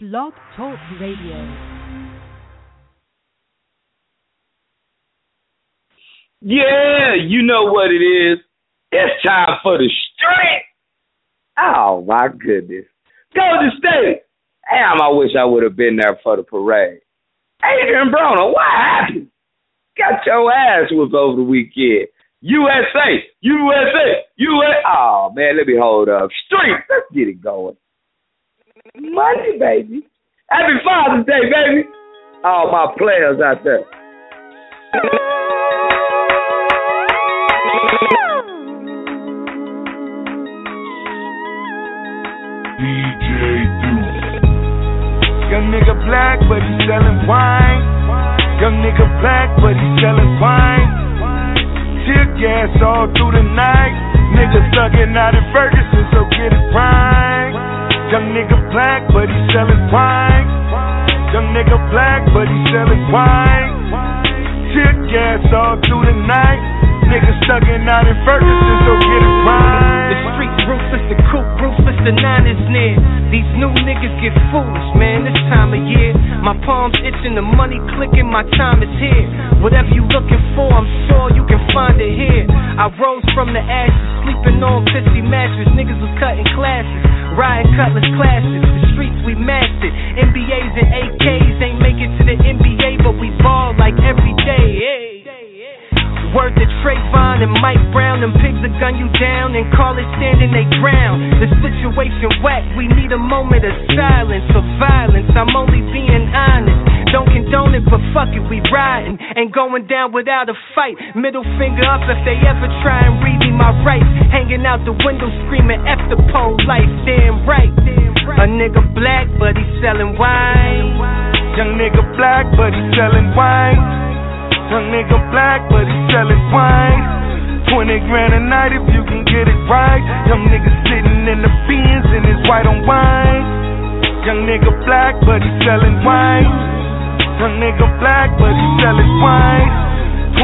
Blog Talk Radio. Yeah, you know what it is. It's time for the street. Oh my goodness. Go Golden State. Damn, I wish I would have been there for the parade. Adrien Broner, what happened? Got your ass whooped over the weekend. USA, USA, USA. Oh man, let me hold up. Street, let's get it going. Money, baby. Happy Father's Day, baby. All my players out there. DJ. Young nigga black, but he selling wine. Young nigga black, but he selling wine. Tear gas all through the night. Nigga thuggin' out in Ferguson, so get it right. Young nigga black, but he selling wine. Young nigga black, but he selling wine. Tear gas all through the night. Nigga thuggin' out in Ferguson, so get it right. The street ruthless, the coop ruthless, the nine is near. These new niggas get foolish, man, this time of year. My palms itching, the money clicking, my time is here. Whatever you looking for, I'm sure you can find it here. I rose from the ashes, sleeping on pissy mattress. Niggas was cutting classes, riding cutlass classes. The streets we mastered. NBAs and AKs ain't make it to the NBA, but we ball like every day. Hey. Word to Trayvon and Mike Brown, them pigs will gun you down and call it standing they ground. The situation whack, we need a moment of silence or violence. I'm only being honest. Don't condone it, but fuck it, we riding. Ain't going down without a fight. Middle finger up if they ever try and read me my rights. Hanging out the window screaming F the pole life, damn right. A nigga black, but he selling wine. Young nigga black, but he selling wine. Young nigga black, but he selling wine. 20 grand a night if you can get it right. Young nigga sitting in the beans and it's white on wine. Young nigga black, but he selling wine. Young nigga black, but he selling wine.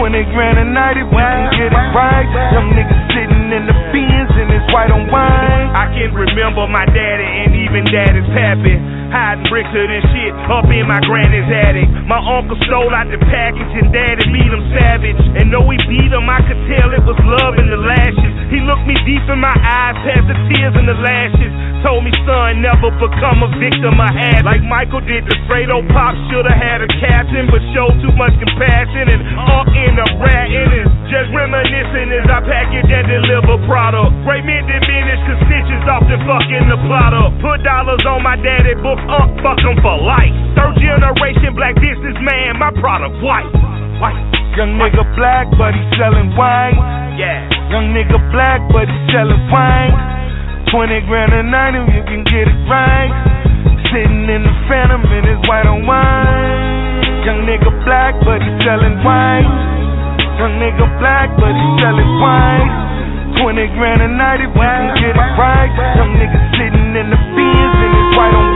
20 grand a night if you can get it right. Young nigga sitting in the beans and it's white on wine. I can remember my daddy and even daddy's pappy. Hiding bricks of this shit up in my granny's attic. My uncle stole out the package and daddy beat him savage. And though he beat him, I could tell it was love in the lashes. He looked me deep in my eyes, past the tears and the lashes. Told me, son, never become a victim of habit. Like Michael did the Fredo Pop, should've had a captain, but showed too much compassion and all in the rat. It is just reminiscing as I package and deliver product. Great men diminish, stitches often fucking the plot up. Put dollars on my daddy book, up, fuck 'em for life. Third generation black businessman, my product white. White. Young nigga black, but he selling wine. Yeah. Young nigga black, but he selling wine. 20 grand a night if you can get it right. Sitting in the phantom and it's white on wine. Young nigga black, but he selling wine. Young nigga black, but he selling wine. 20 grand a night if you can get it right. Young nigga sitting in the beans and it's white on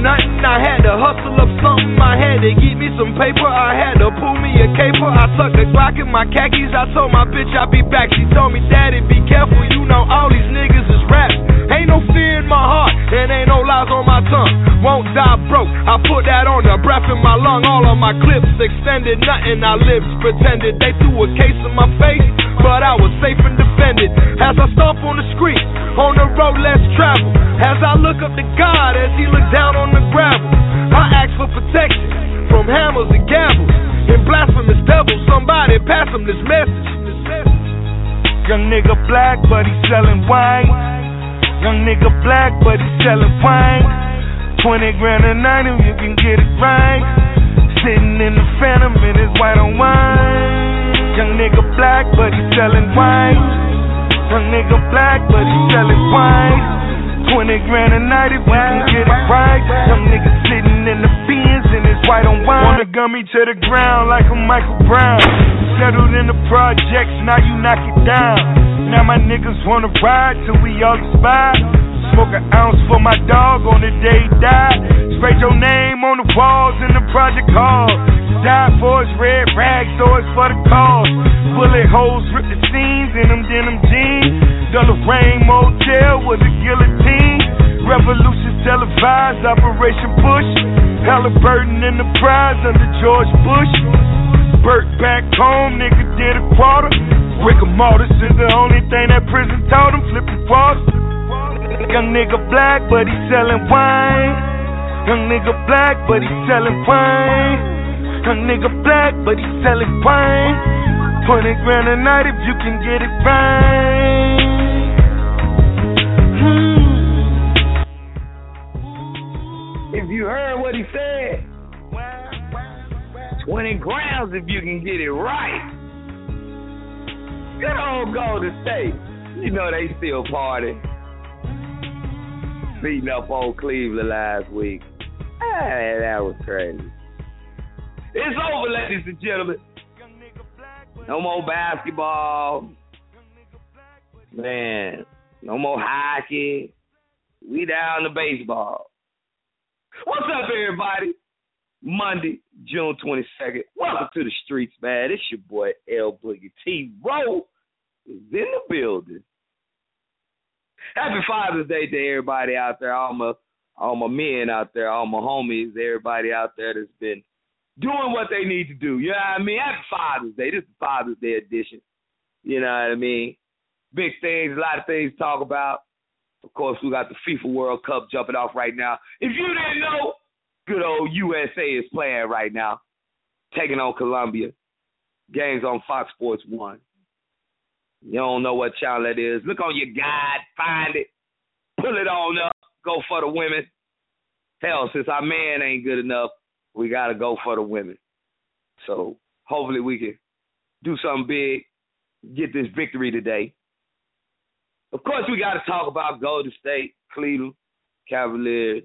nothing, I had to hustle up something. I had to get me some paper. I had to pull me a caper. I tucked a Glock in my khakis. I told my bitch I'd be back. She told me, Daddy, be careful. You know all these niggas is rap. Ain't no fear in my heart, and ain't no lies on my tongue. Won't die broke. I put that on the breath in my lung. All of my clips extended, nothing I lived pretended. They threw a case in my face, but I was safe and defended. As I stomp on the street, on the road less travel. As I look up to God, as He look down on the gravel, I ask for protection from hammers and gavels and blasphemous devils. Somebody pass him this message. Young nigga black, but he selling wine. Young nigga black, but he selling wine. 20 grand a night if you can get it right. Sitting in the phantom and it's white on wine. Young nigga black, but he selling wine. Young nigga black, but he selling wine. 20 grand a night if you can get it right. Young niggas sitting in the beans and it's white on wine. Wanna gun me to the ground like a Michael Brown. Settled in the projects, now you knock it down. Now my niggas wanna ride till we all expire. Smoke an ounce for my dog on the day he died. Spray your name on the walls in the project hall. Died for his red rag, so it's for the cause. Bullet holes rip the seams in them denim jeans. The Lorraine Motel with a guillotine. Revolution televised Operation Push. Halliburton in the prize under George Bush. Burt back home, nigga did a quarter. Rigor mortis is the only thing that prison taught him, flipping quarters. Young nigga black, but he selling wine. Young nigga black, but he selling wine. Young nigga black, but he selling wine. 20 grand a night if you can get it right. Hmm. If you heard what he said, 20 grams if you can get it right. Good old Golden State. You know they still party. Beating up old Cleveland last week. Hey, that was crazy. It's over, ladies and gentlemen. No more basketball. Man, no more hockey. We down to baseball. What's up, everybody? Monday, June 22nd. Welcome to the streets, man. It's your boy L Boogie T. Rowe is in the building. Happy Father's Day to everybody out there, all my all my men out there, all my homies, everybody out there that's been doing what they need to do. You know what I mean? Happy Father's Day. This is Father's Day edition. You know what I mean? Big things, a lot of things to talk about. Of course, we got the FIFA World Cup jumping off right now. If you didn't know, good old USA is playing right now, taking on Colombia. Games on Fox Sports 1. You don't know what channel that is. Look on your guide, find it, pull it on up, go for the women. Hell, since our man ain't good enough, we got to go for the women. So hopefully we can do something big, get this victory today. Of course, we got to talk about Golden State, Cleveland, Cavaliers.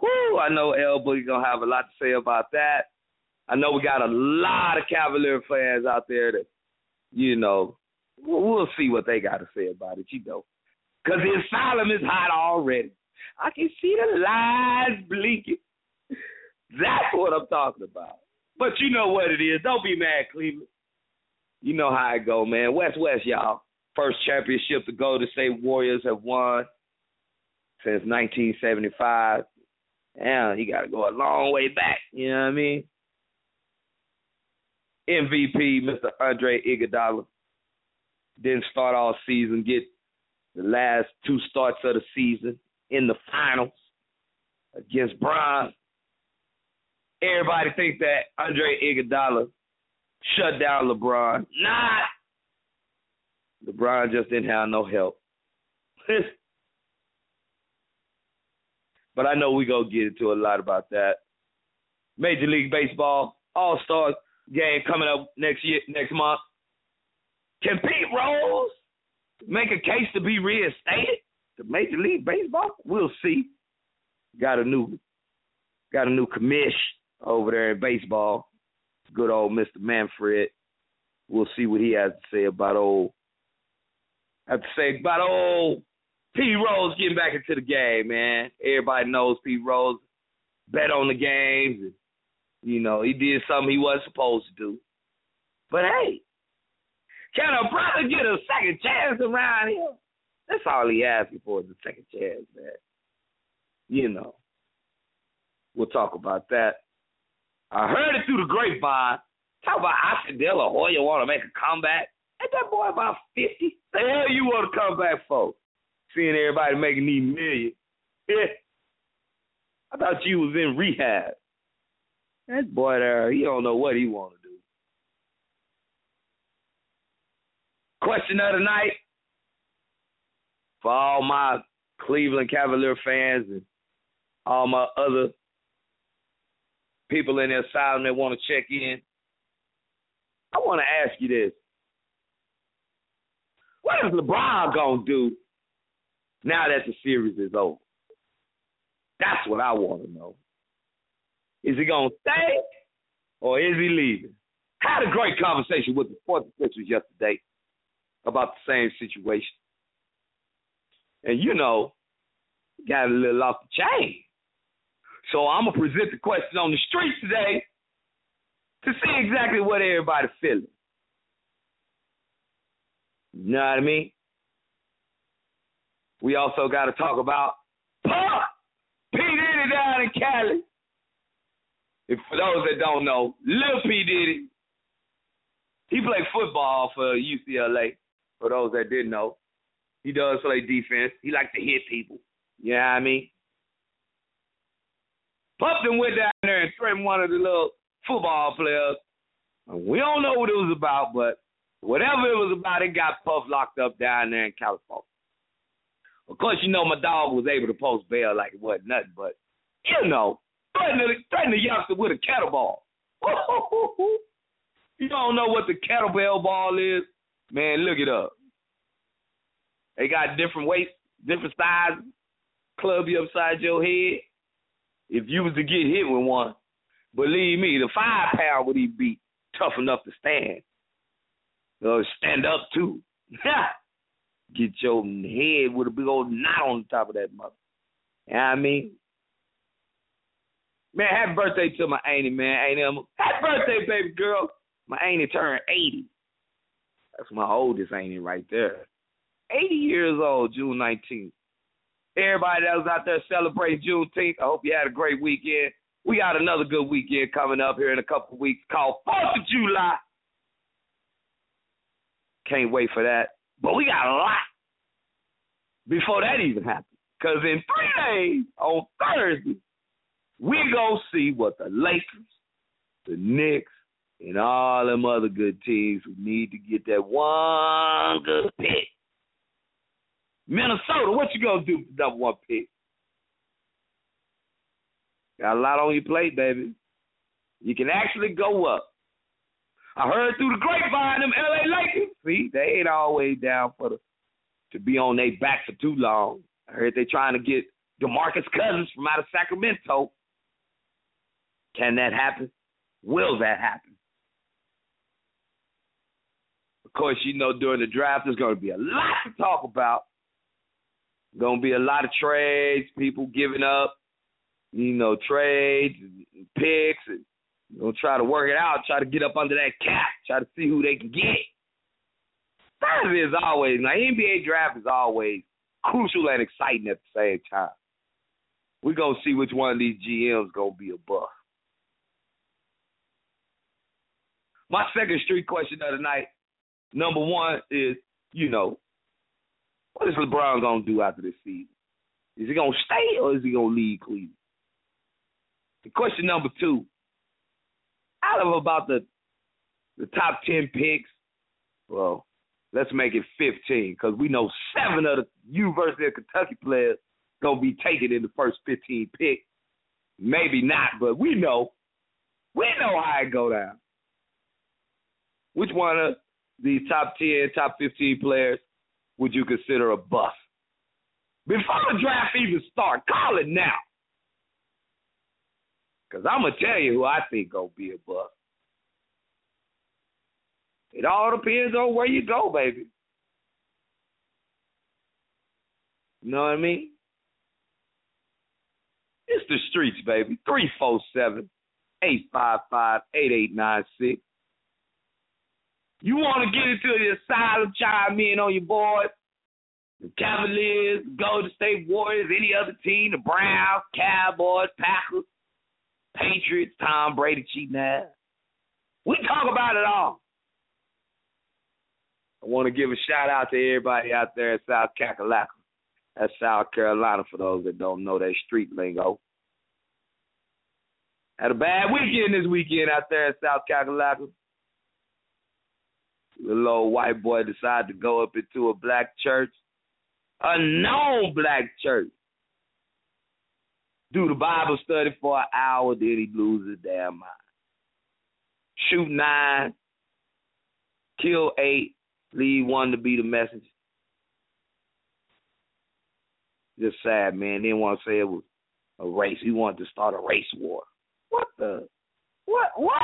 Whoo, I know L Boogie gonna have a lot to say about that. I know we got a lot of Cavalier fans out there that, you know, we'll, we'll see what they got to say about it, you know. Because the asylum is hot already. I can see the lights blinking. That's what I'm talking about. But you know what it is. Don't be mad, Cleveland. You know how it go, man. West West, y'all. First championship the Golden State Warriors have won since 1975. Damn, you got to go a long way back. You know what I mean? MVP, Mr. Andre Iguodala, didn't start all season. Get the last two starts of the season in the finals against Bron. Everybody thinks that Andre Iguodala shut down LeBron. Nah. LeBron just didn't have no help. but I know we gonna get into a lot about that. Major League Baseball All Star game coming up next year, next month. Can Pete Rose make a case to be reinstated to Major League Baseball? We'll see. Got a new, got a new commish over there in baseball. Good old Mr. Manfred. We'll see what he has to say about old. Have to say about old Pete Rose getting back into the game, man. Everybody knows Pete Rose bet on the games. And, you know, he did something he wasn't supposed to do. But hey, can a brother get a second chance around here? That's all he asking for is a second chance, man. You know. We'll talk about that. I heard it through the grapevine. Talk about Oscar De La Hoya want to make a comeback. Ain't that boy about 50? The hell you want to come back for? Seeing everybody making these millions. Yeah. I thought you was in rehab. That boy there, he don't know what he want to do. Question of the night for all my Cleveland Cavalier fans and all my other people in the asylum that want to check in. I want to ask you this. What is LeBron going to do now that the series is over? That's what I want to know. Is he going to stay or is he leaving? Had a great conversation with the Sports officials yesterday about the same situation. And you know, got a little off the chain. So I'm gonna present the question on the street today to see exactly what everybody's feeling. You know what I mean? We also got to talk about Paul down in Cali. If for those that don't know, Lil P did it. He played football for UCLA. For those that didn't know, he does play defense. He likes to hit people. You know what I mean? Puffin went down there and threatened one of the little football players. We don't know what it was about, but whatever it was about, it got Puff locked up down there in California. Of course, you know my dog was able to post bail like it wasn't nothing, but you know, threatening, threatening a youngster with a kettlebell. you don't know what the kettlebell ball is? Man, look it up. They got different weights, different sizes, club you upside your head. If you was to get hit with one, believe me, the five pound would he be tough enough to stand. Or stand up too. get your head with a big old knot on the top of that mother. You know I mean? Man, happy birthday to my auntie, man. Auntie Emma. Um, happy birthday, baby girl. My auntie turned 80. That's my oldest auntie right there. 80 years old, June 19th. Everybody that was out there celebrating Juneteenth, I hope you had a great weekend. We got another good weekend coming up here in a couple weeks called 4th of July. Can't wait for that. But we got a lot before that even happens. Because in three days, on Thursday, we're going to see what the Lakers, the Knicks, and all them other good teams who need to get that one good pick Minnesota, what you gonna do for number one pick? Got a lot on your plate, baby. You can actually go up. I heard through the grapevine them LA Lakers. See, they ain't always down for the to be on their back for too long. I heard they trying to get DeMarcus Cousins from out of Sacramento. Can that happen? Will that happen? Of course, you know during the draft there's going to be a lot to talk about. Gonna be a lot of trades, people giving up, you know, trades and picks, and you know, try to work it out, try to get up under that cap, try to see who they can get. That is always now NBA draft is always crucial and exciting at the same time. We're gonna see which one of these GMs gonna be a buff. My second street question of the night, number one is, you know, what is LeBron gonna do after this season? Is he gonna stay or is he gonna leave Cleveland? The question number two, out of about the the top ten picks, well, let's make it fifteen because we know seven of the University of Kentucky players gonna be taken in the first fifteen pick. Maybe not, but we know. We know how it go down. Which one of these top ten, top fifteen players would you consider a bust? Before the draft even start, call it now. Because I'm going to tell you who I think going to be a bust. It all depends on where you go, baby. You know what I mean? It's the streets, baby. 347 855 8896. You want to get into the asylum, chime in on your boys. The Cavaliers, Golden State Warriors, any other team, the Browns, Cowboys, Packers, Patriots, Tom Brady cheating ass. We talk about it all. I want to give a shout out to everybody out there in South Kakalaka. That's South Carolina for those that don't know that street lingo. Had a bad weekend this weekend out there in South Kakalaka little old white boy decided to go up into a black church, a known black church, do the Bible study for an hour, then he lose his damn mind. Shoot nine, kill eight, leave one to be the messenger. Just sad, man. Didn't want to say it was a race. He wanted to start a race war. What the? What? What?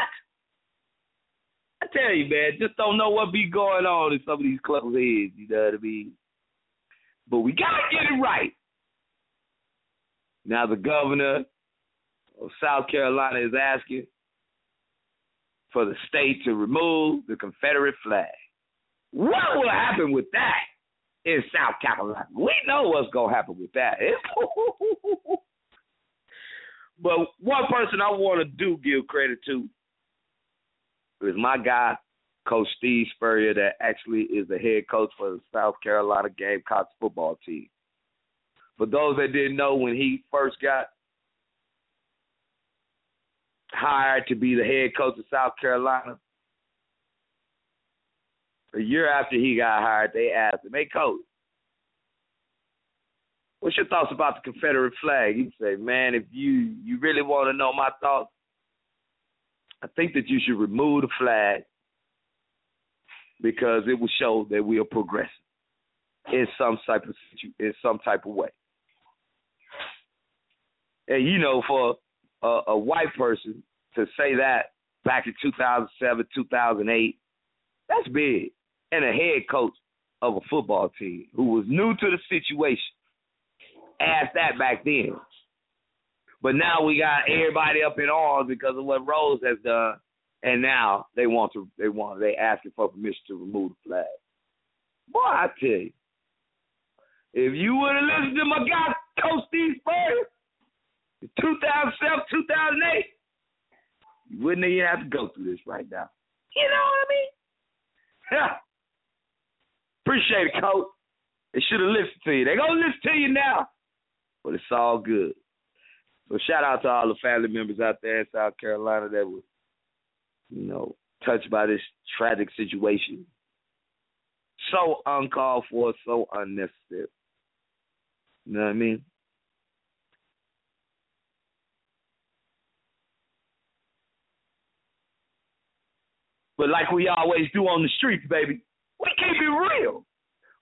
I tell you, man, just don't know what be going on in some of these clubs' heads. You know what I mean? But we gotta get it right. Now the governor of South Carolina is asking for the state to remove the Confederate flag. What will happen with that in South Carolina? We know what's gonna happen with that. but one person I want to do give credit to is my guy, Coach Steve Spurrier, that actually is the head coach for the South Carolina Gamecocks football team. For those that didn't know, when he first got hired to be the head coach of South Carolina, a year after he got hired, they asked him, "Hey, coach, what's your thoughts about the Confederate flag?" He said, "Man, if you you really want to know my thoughts, I think that you should remove the flag because it will show that we are progressing in some type of in some type of way." And you know, for a, a white person to say that back in 2007, 2008, that's big and a head coach of a football team who was new to the situation asked that back then. But now we got everybody up in arms because of what Rose has done, and now they want to they want they asking for permission to remove the flag. Boy, I tell you, if you would have listened to my guy Coach Steve in 2007, 2008, you wouldn't even have to go through this right now. You know what I mean? Yeah. Appreciate it, coach. They should have listened to you. They gonna listen to you now, but it's all good. So shout out to all the family members out there in South Carolina that were, you know, touched by this tragic situation. So uncalled for, so unnecessary. You know what I mean? But like we always do on the streets, baby, we keep it real.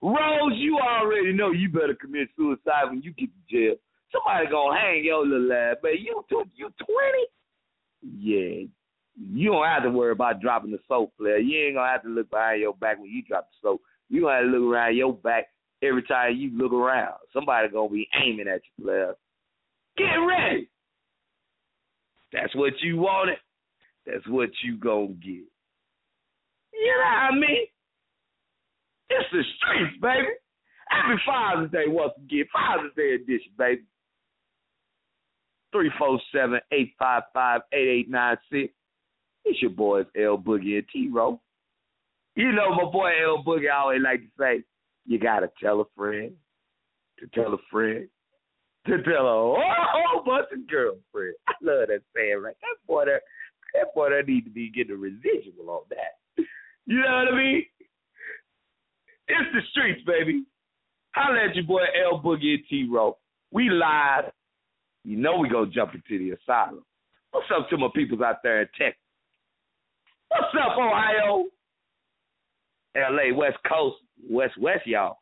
Rose, you already know you better commit suicide when you get to jail. Somebody gonna hang your little ass, but you took you twenty? Yeah, you don't have to worry about dropping the soap, player. You ain't gonna have to look behind your back when you drop the soap. You gonna have to look around your back every time you look around. Somebody gonna be aiming at you, player. Get ready. That's what you wanted. That's what you gonna get. You know what I mean? It's the streets, baby. Happy Father's Day once again. Father's Day edition, baby. 347-855-8896. It's your boys L Boogie and T Row. You know my boy L Boogie always like to say, you gotta tell a friend to tell a friend to tell a whole bunch of girlfriends. I love that saying right. That boy that that boy that need to be getting a residual on that. You know what I mean? It's the streets, baby. Holla at your boy L Boogie and T Row. We live. You know we gonna jump into the asylum. What's up to my peoples out there in Texas? What's up, Ohio? LA, West Coast, West West, y'all.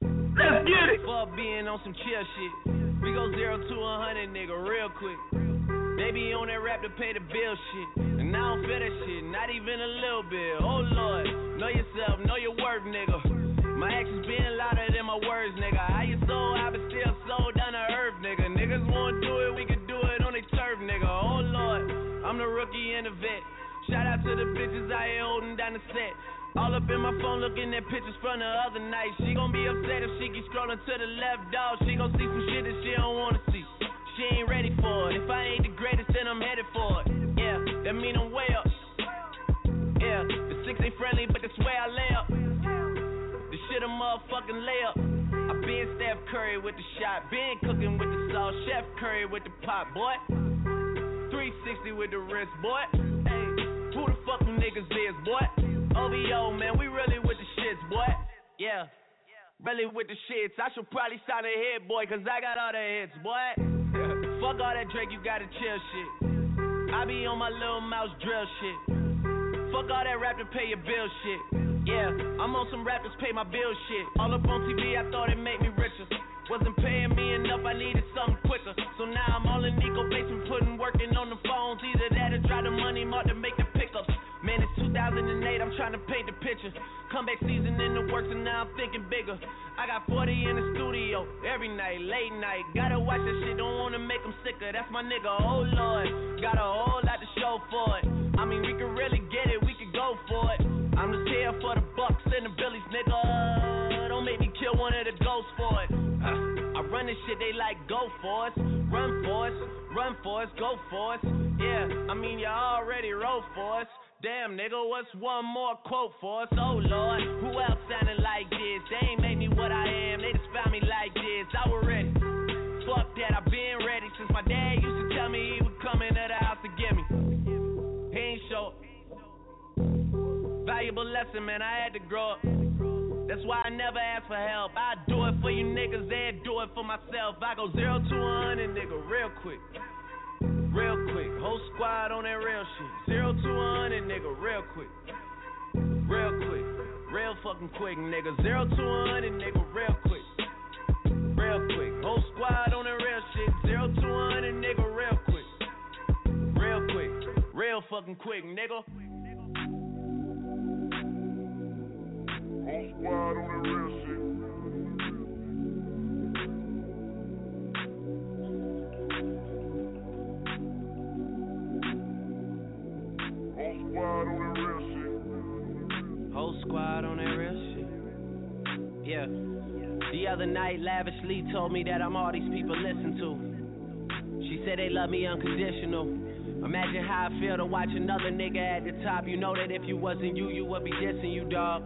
Let's get it. Fuck being on some chill shit. We go zero to a hundred, nigga, real quick. They be on that rap to pay the bill shit. And I don't feel that shit, not even a little bit. Oh Lord, know yourself, know your worth, nigga. My actions being louder than my words, nigga. How you so I been still so down to earth, nigga. Niggas wanna do it, we can do it on the turf, nigga. Oh Lord, I'm the rookie and the vet. Shout out to the bitches I ain't holding down the set. All up in my phone looking at pictures from the other night. She gon' be upset if she keep scrolling to the left, dog. She gon' see some shit that she don't wanna see. She ain't ready for it. If I ain't the greatest, then I'm headed for it. Yeah, that mean I'm way up. Yeah, the six ain't friendly, but that's where I lay up. The shit a motherfucking layup. I been Steph Curry with the shot, been cooking with the sauce, Chef Curry with the pot, boy. 360 with the wrist, boy. Hey, who the fuck niggas is, boy? OVO, man, we really with the shits, boy. Yeah. Really with the shits. I should probably sign a hit, boy, cause I got all the hits, boy. Fuck all that Drake, you gotta chill shit. I be on my little mouse drill shit. Fuck all that rap to pay your bill shit. Yeah, I'm on some rappers pay my bill shit. All up on TV, I thought it made me richer. Wasn't paying me enough, I needed something quicker. So now I'm all in Nico basement, putting working on the phones. Either that or try the money mark to make the 2008, I'm trying to paint the picture. Comeback season in the works, and now I'm thinking bigger. I got 40 in the studio every night, late night. Gotta watch that shit, don't wanna make them sicker. That's my nigga, oh lord. Got a whole lot to show for it. I mean, we could really get it, we could go for it. I'm just here for the bucks and the billies, nigga. Don't make me kill one of the ghosts for it. This shit, they like go for us, run for us, run for us, go for us. Yeah, I mean you already wrote for us. Damn, nigga, what's one more quote for us? Oh Lord, who else sounding like this? They ain't made me what I am, they just found me like this. I was ready. Fuck that, I've been ready since my dad used to tell me he would come into the house to get me. He ain't show. Valuable lesson, man, I had to grow up. That's why I never ask for help. I do it for you niggas, they do it for myself. I go zero to one hundred, nigga, real quick. Real quick. Whole squad on that real shit. Zero to hundred, nigga, real quick. Real quick. Real fucking quick, nigga. Zero to hundred, nigga, real quick. Real quick. Whole squad on that real shit. Zero to hundred, nigga, real quick. Real quick. Real fucking quick, nigga. Whole squad on that real shit. Whole squad on that real shit. Yeah. The other night, lavishly told me that I'm all these people listen to. She said they love me unconditional. Imagine how I feel to watch another nigga at the top. You know that if you wasn't you, you would be dissing you, dog.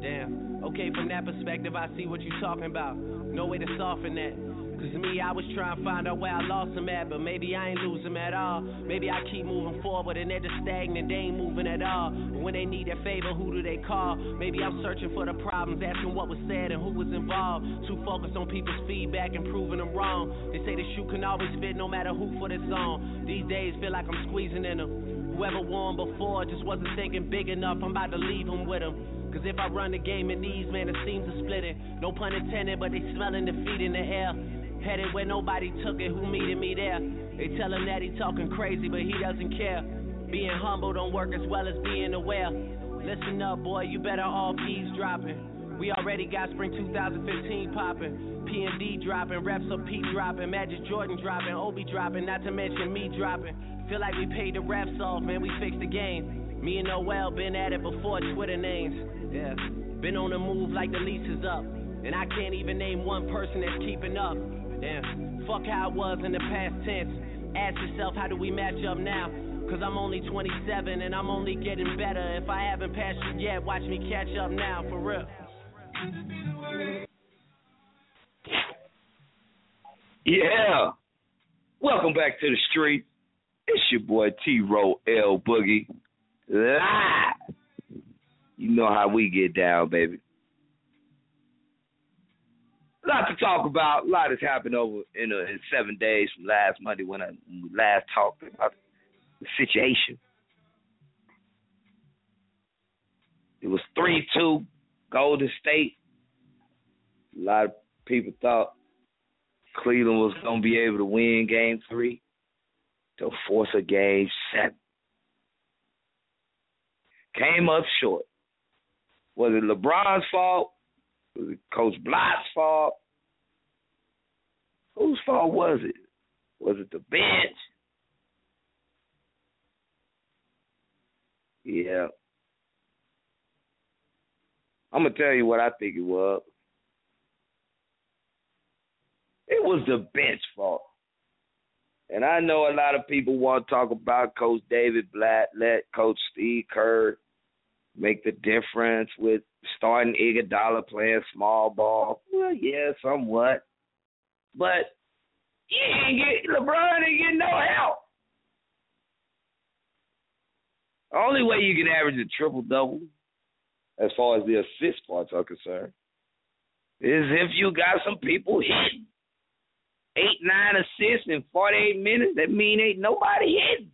Damn. Okay, from that perspective, I see what you're talking about. No way to soften that. Cause me, I was trying to find out where I lost them at, but maybe I ain't lose at all. Maybe I keep moving forward and they're just stagnant, they ain't moving at all. But when they need a favor, who do they call? Maybe I'm searching for the problems, asking what was said and who was involved. Too focused on people's feedback and proving them wrong. They say the shoe can always fit no matter who for the song. These days feel like I'm squeezing in them. Whoever won before just wasn't thinking big enough, I'm about to leave them with them. Cause if I run the game in these, man, it seems to split it. No pun intended, but they smelling defeat in the air. Headed where nobody took it, who meeting me there? They tell him that he talking crazy, but he doesn't care. Being humble don't work as well as being aware. Listen up, boy, you better all eavesdropping. We already got spring 2015 popping. P and D dropping, reps of P dropping, Majid Jordan dropping, Obi dropping, not to mention me dropping. Feel like we paid the refs off, man, we fixed the game. Me and Noel been at it before Twitter names. Yeah, been on the move like the lease is up. And I can't even name one person that's keeping up. Damn, fuck how it was in the past tense. Ask yourself, how do we match up now? Cause I'm only 27 and I'm only getting better. If I haven't passed you yet, watch me catch up now, for real. Yeah. Welcome back to the street. It's your boy T Row L Boogie. Live. You know how we get down, baby. A lot to talk about. A lot has happened over in, uh, in seven days from last Monday when, I, last talked about the situation. It was 3 2, Golden State. A lot of people thought Cleveland was going to be able to win game three. They'll force a game seven. Came up short. Was it LeBron's fault? Was it Coach Blatt's fault? Whose fault was it? Was it the bench? Yeah. I'm gonna tell you what I think it was. It was the bench fault. And I know a lot of people want to talk about Coach David Blatt, let Coach Steve Kerr make the difference with starting Iguodala playing small ball. Well, yeah, somewhat. But you ain't get LeBron ain't getting no help. The only way you can average a triple double, as far as the assist parts are concerned, is if you got some people hitting. Eight, nine assists in forty eight minutes, that mean ain't nobody hitting.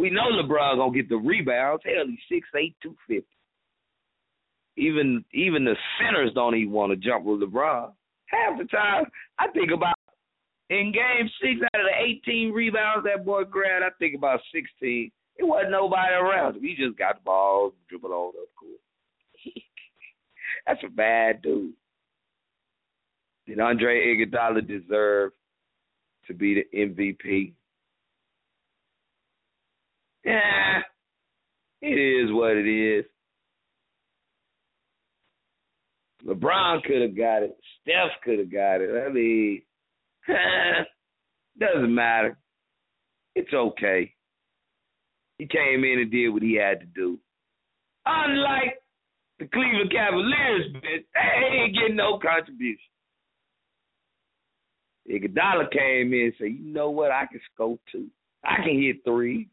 We know LeBron gonna get the rebounds. Hell, he's six eight, two fifty. Even even the centers don't even want to jump with LeBron. Half the time, I think about in game six out of the eighteen rebounds that boy grabbed, I think about sixteen. It wasn't nobody around him. He just got the ball, dribbled on up court. That's a bad dude. Did Andre Iguodala deserve to be the MVP? Yeah, it is what it is. LeBron could have got it. Steph could have got it. I mean, doesn't matter. It's okay. He came in and did what he had to do. Unlike the Cleveland Cavaliers, bitch, they ain't getting no contribution. Iguodala came in and said, you know what, I can score two. I can hit three.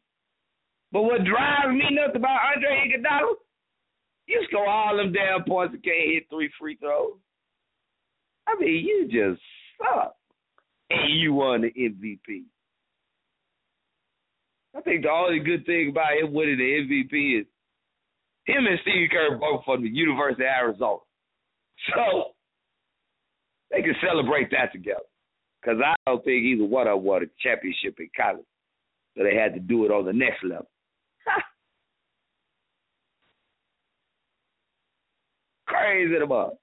But what drives me nuts about Andre Iguodala, you score all them damn points and can't hit three free throws. I mean, you just suck. And you won the MVP. I think the only good thing about him winning the MVP is him and Steve Kerr both from the University of Arizona. So they can celebrate that together. Because I don't think either one of them won a championship in college. So they had to do it on the next level. Crazy about.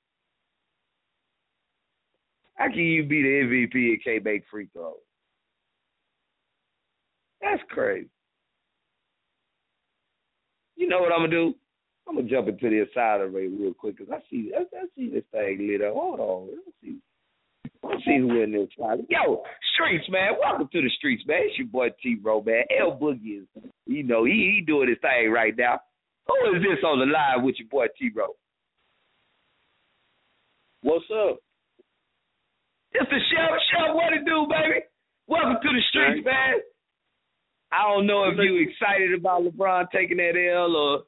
How can you be the MVP and can't make free throws? That's crazy. You know what I'm gonna do? I'm gonna jump into the asylum rate real quick because I see I, I, see this thing lit up. Hold on, let's see. Let's see who in this trial. Yo, streets, man. Welcome to the streets, man. It's your boy T Row, man. L Boogie is, you know, he he doing his thing right now. Who is this on the line with your boy T Row? What's up? It's the chef. Chef, what it do, baby? Welcome to the streets, man. I don't know if you excited about LeBron taking that L or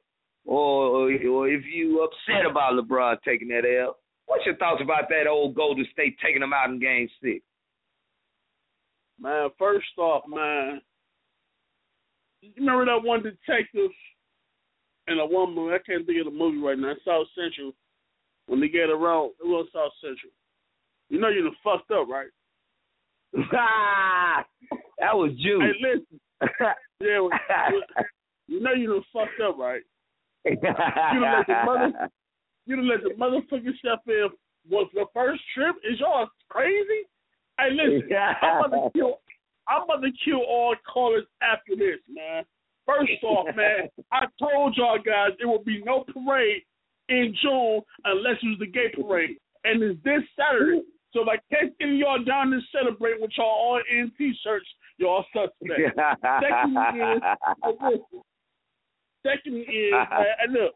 or or if you upset about LeBron taking that L. What's your thoughts about that old Golden State taking them out in Game Six? Man, first off, man, you remember that one detective and a one movie? I can't think of the movie right now. South Central. When they get around, it was South Central. You know you done fucked up, right? that was Jew. Hey, listen. yeah, you know you done fucked up, right? You done let the mother, you done let the motherfucking in. Was the first trip? Is y'all crazy? Hey, listen, I'm about to kill. I'm about to kill all callers after this, man. First off, man, I told y'all guys there will be no parade in June unless it was the gay parade, and it's this Saturday. So if I catch any of y'all down to celebrate with y'all all in t-shirts, y'all suspect. Second is, listen, second is, man, and look,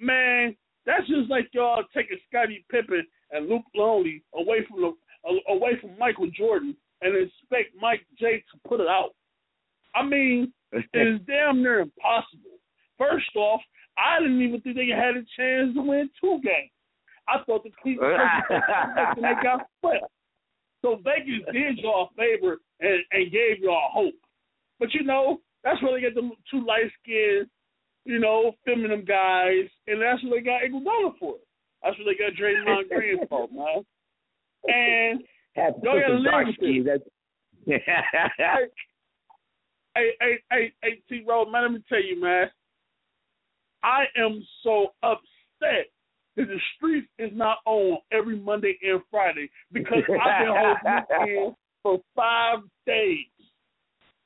man, that's just like y'all taking Scottie Pippen and Luke Longley away from the away from Michael Jordan and expect Mike J to put it out. I mean, it's damn near impossible. First off, I didn't even think they had a chance to win two games. I thought the Cleveland and they got swept. So Vegas did y'all a favor and, and gave y'all hope. But you know, that's where they get the two light skinned, you know, feminine guys, and that's what they got Iguodala for. That's what they got Draymond Green for, man. And to y'all gotta live with it. That's hey, hey, hey, hey, T. Rowe, man, let me tell you, man. I am so upset that the streets is not on every Monday and Friday because I've been holding in for five days.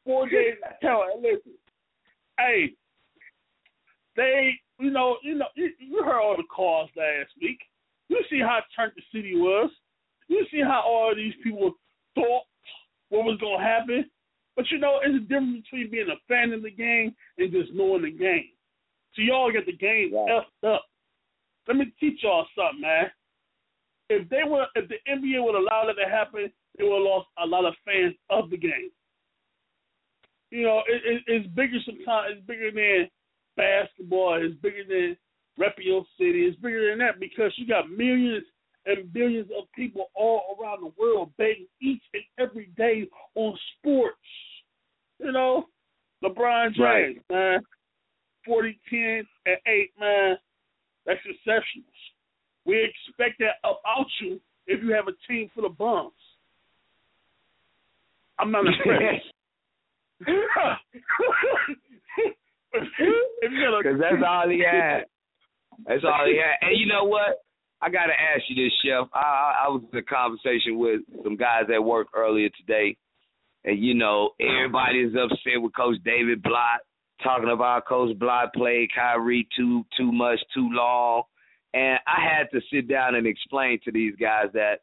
Four days. Tell listen, hey, they, you know, you know, you, you heard all the calls last week. You see how turned the city was. You see how all these people thought what was gonna happen. But you know, it's a difference between being a fan of the game and just knowing the game. So y'all get the game Right. effed up. Let me teach y'all something, man. If they were, if the NBA would allow that to happen, they would have lost a lot of fans of the game. You know, it, it, it's bigger sometimes. It's bigger than basketball. It's bigger than your city. It's bigger than that because you got millions and billions of people all around the world betting each and every day on sports. You know, LeBron James, Right. man, 40, 10, and 8, man, that's exceptional. We expect that about you if you have a team full of bums. I'm not impressed. Because that's all he had. That's all he had. And you know what? I got to ask you this, Chef. I, I, was in a conversation with some guys at work earlier today, and you know everybody is upset with Coach David Blatt, talking about Coach Blatt played Kyrie too too much, too long, And I had to sit down and explain to these guys that,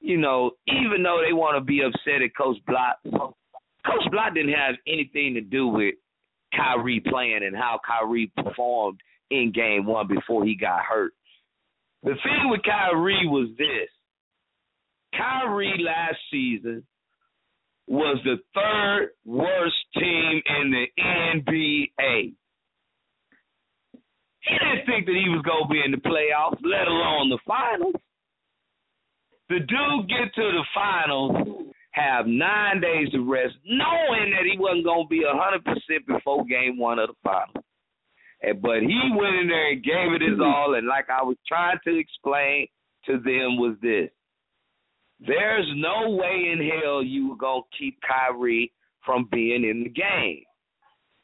you know, even though they want to be upset at Coach Blatt, Coach Blatt didn't have anything to do with Kyrie playing and how Kyrie performed in game one before he got hurt. The thing with Kyrie was this. Kyrie last season was the third worst team in the NBA. He didn't think that he was going to be in the playoffs, let alone the finals. The dude get to the finals, have nine days of rest, knowing that he wasn't going to be a 100% before game one of the finals. And, but he went in there and gave it his mm-hmm. all, and like I was trying to explain to them was this. There's no way in hell you were going to keep Kyrie from being in the game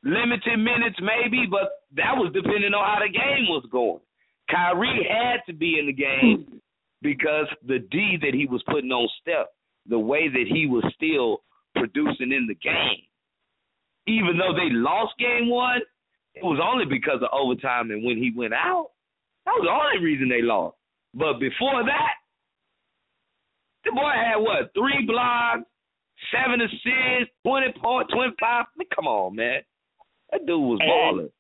limited minutes maybe, but that was depending on how the game was going. Kyrie had to be in the game mm-hmm. because the D that he was putting on Steph, the way that he was still producing in the game. Even though they lost game one, it was only because of overtime and when he went out. That was the only reason they lost. But before that, the boy had what, three blocks, seven assists, 20 points, 25. I mean, come on, man. That dude was balling.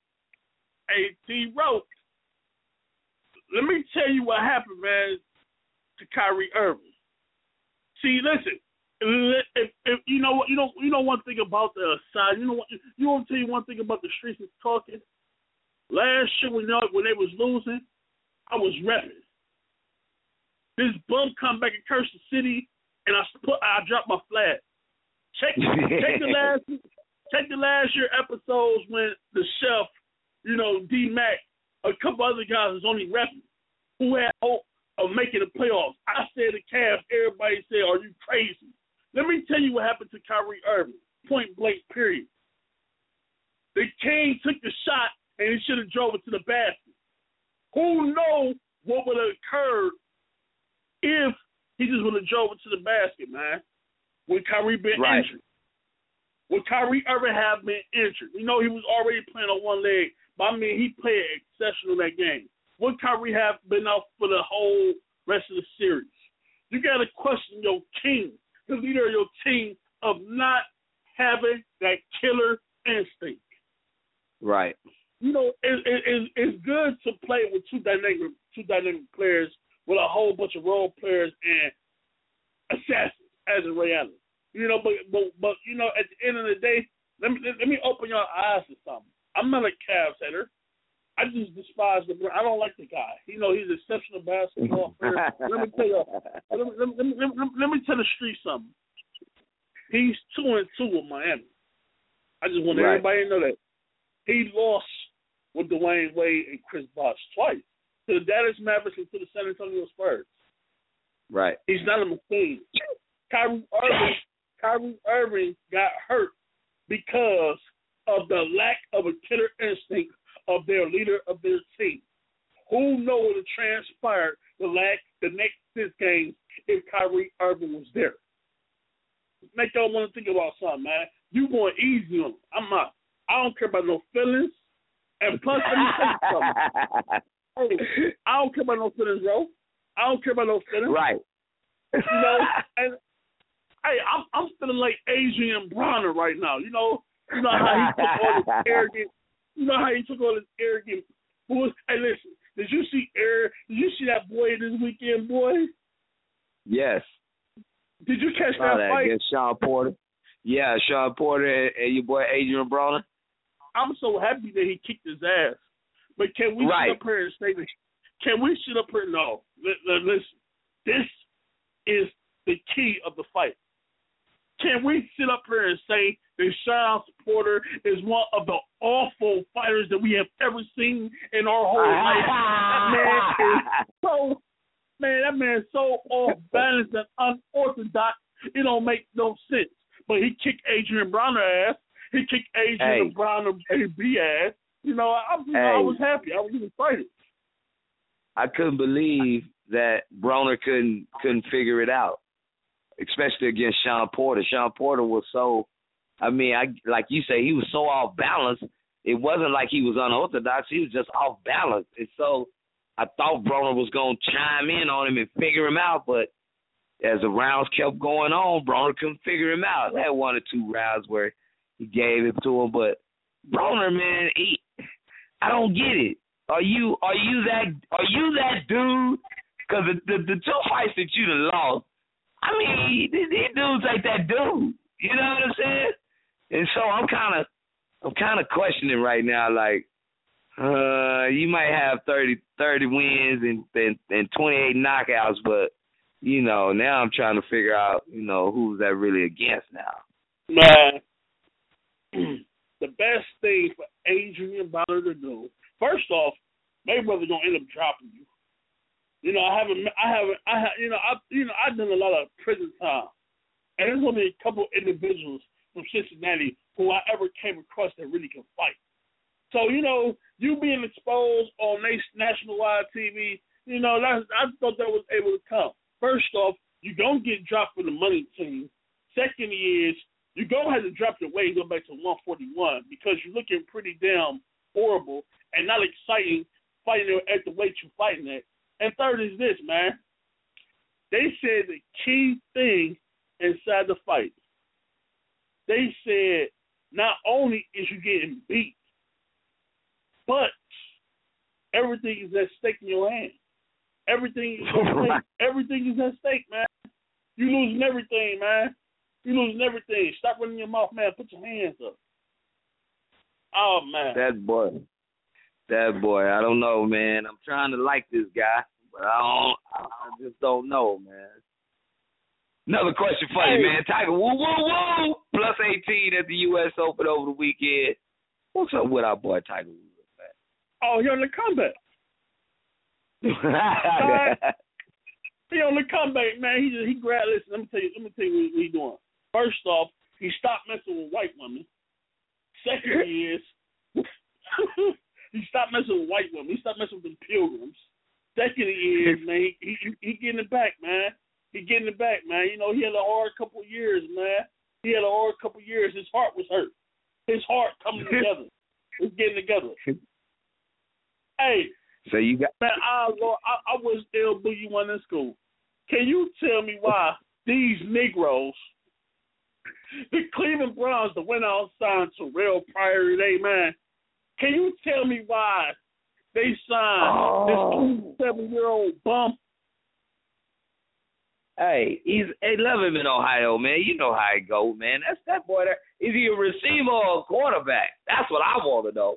Hey, T. Roach, let me tell you what happened, man, to Kyrie Irving. See, listen, if, if you know what you know you know one thing about the side, you know what you want to tell you one thing about the streets is talking. Last year when they, when they was losing, I was repping. This bum come back and curse the city, and I put I dropped my flag. Check check the last Take the last year episodes when the chef, you know, D Mac, a couple other guys was only repping who had hope of making the playoffs. I said the Cavs, everybody said, Are you crazy? Let me tell you what happened to Kyrie Irving. Point blank, period. The King took the shot and he should have drove it to the basket. Who knows what would have occurred if he just would have drove it to the basket, man, when Kyrie been right. injured. Would Kyrie ever have been injured? You know he was already playing on one leg, but I mean he played exceptional that game. Would Kyrie have been out for the whole rest of the series? You got to question your team, the leader of your team, of not having that killer instinct. Right. You know, it, it, it, it's good to play with two dynamic two dynamic players with a whole bunch of role players and assassins as a reality. You know, but but but you know, at the end of the day, let me let me open your eyes to something. I'm not a Cavs hater. I just despise the. I don't like the guy. You know, he's an exceptional basketball player. let me tell you. Let me, let, me, let, me, let me tell the street something. He's two and two with Miami. I just want right. everybody to know that he lost with Dwyane Wade and Chris Bosh twice to the Dallas Mavericks and to the San Antonio Spurs. Right. He's not a machine. Kyrie Irving Kyrie Irving got hurt because of the lack of a killer instinct of their leader of their team. Who knows what transpired the lack the next six games if Kyrie Irving was there? Make y'all want to think about something, man. You going easy on them. I'm not. I don't care about no feelings. And plus, let me tell you something. Hey, I don't care about no feelings, bro. I don't care about no feelings. Right. You know, and hey, I'm I'm feeling like Adrien Broner right now. You know, you know how he took all this arrogant. You know how he took all this arrogant. Boys, hey, listen, did you see Air? Did you see that boy this weekend, boy? Yes. Did you catch that, that fight? against Shawn Porter? Yeah, Shawn Porter and, and your boy Adrien Broner. I'm so happy that he kicked his ass. But can we right. sit up here and say this? Can we sit up here? No. Listen, this is the key of the fight. Can we sit up here and say that Shawn Porter is one of the awful fighters that we have ever seen in our whole ah. life? that man is so man, that man is so off balance and unorthodox. It don't make no sense. But he kicked Adrien Broner ass. He kicked Adrien hey. Broner AB ass. You know, I, you hey. know, I was happy. I was excited. I couldn't believe that Broner couldn't couldn't figure it out especially against Shawn Porter. Shawn Porter was so, I mean, I like you say, he was so off balance. It wasn't like he was unorthodox. He was just off balance. And so I thought Broner was gonna chime in on him and figure him out, but as the rounds kept going on, Broner couldn't figure him out. Had one or two rounds where he gave it to him, but Broner, man, he, I don't get it. Are you are you that are you that dude? Because the, the the two fights that you lost, I mean, these, dudes ain't that dude. You know what I'm saying? And so I'm kind of I'm kind of questioning right now, like. Uh, you might have 30, 30 wins and, and and 28 knockouts, but you know now I'm trying to figure out you know who's that really against now. Man, the best thing for Adrien Broner to do, first off, Mayweather gonna end up dropping you. You know, I haven't, I haven't, I have, you know, I, you know, I've done a lot of prison time, and there's only a couple individuals from Cincinnati who I ever came across that really can fight. So you know, you being exposed on national wide TV, you know, I thought that was able to come. First off, you don't get dropped from the money team. Second is you're gonna have to drop your weight and go back to 141 because you're looking pretty damn horrible and not exciting fighting at the weight you're fighting at. And third is this, man. They said the key thing inside the fight. They said not only is you getting beat, but everything is at stake in your hand. Everything is at stake. Everything is at stake, man. You losing everything, man. You losing everything. Stop running your mouth, man. Put your hands up. Oh man. That boy. That boy. I don't know, man. I'm trying to like this guy, but I don't. I just don't know, man. Another question for you, man. Tiger, woo, woo, woo. Plus 18 at the U.S. Open over the weekend. What's up with our boy Tiger Woods, man? Oh, he on the comeback. he on the comeback, man. He just he grabbed. Listen, let me tell you. Let me tell you what he doing. First off, he stopped messing with white women. Second is he stopped messing with white women. He stopped messing with the pilgrims. Second is man, he, he he getting it back, man. He getting it back, man. You know he had a hard couple of years, man. He had a hard couple of years. His heart was hurt. His heart coming together. It's getting together. Hey, so you got man. I I, I was L Boogie one in school. Can you tell me why these Negroes, the Cleveland Browns, the went out signed Terrelle Pryor today, man? Can you tell me why they signed oh. this seven year old bump? Hey, he's they love him in Ohio, man. You know how it go, man. That's that boy there. Is he a receiver or a quarterback? That's what I want to know.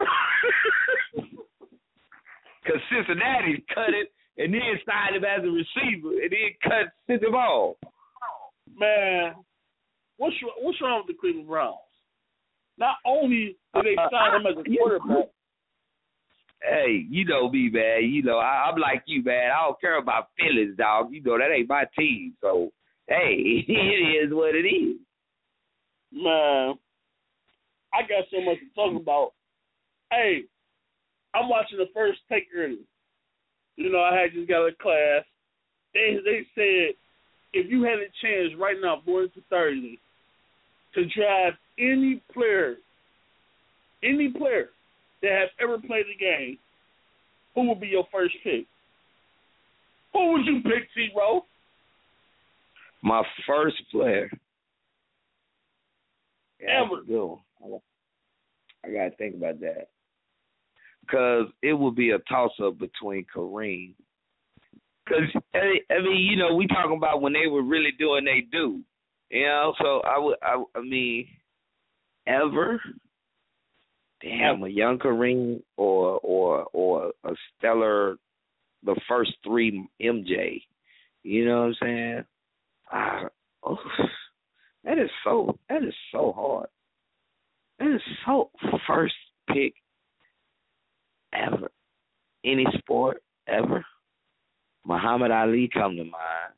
Because Cincinnati cut it and then signed him as a receiver and then cut sent him off. Man, what's what's wrong with the Cleveland Browns? Not only did they sign him as a quarterback. Hey, you know me, man. You know I, I'm like you, man. I don't care about feelings, dog. You know that ain't my team. So hey, it is what it is. Man, I got so much to talk about. Hey, I'm watching the first take early. You know, I had just got a class. They they said if you had a chance right now, going to Thursday, to drive any player, any player that has ever played the game, who would be your first pick? Who would you pick, T. Rowe? My first player. Yeah, ever. I gotta think about that because it would be a toss up between Kareem. Because I mean, you know, we talking about when they were really doing they do, you know. So I would, I, I mean, ever, damn, a young Kareem or or or a stellar, the first three MJ. You know what I'm saying? Ah, oh, that is so that is so hard. That is so first pick ever. Any sport ever. Muhammad Ali come to mind.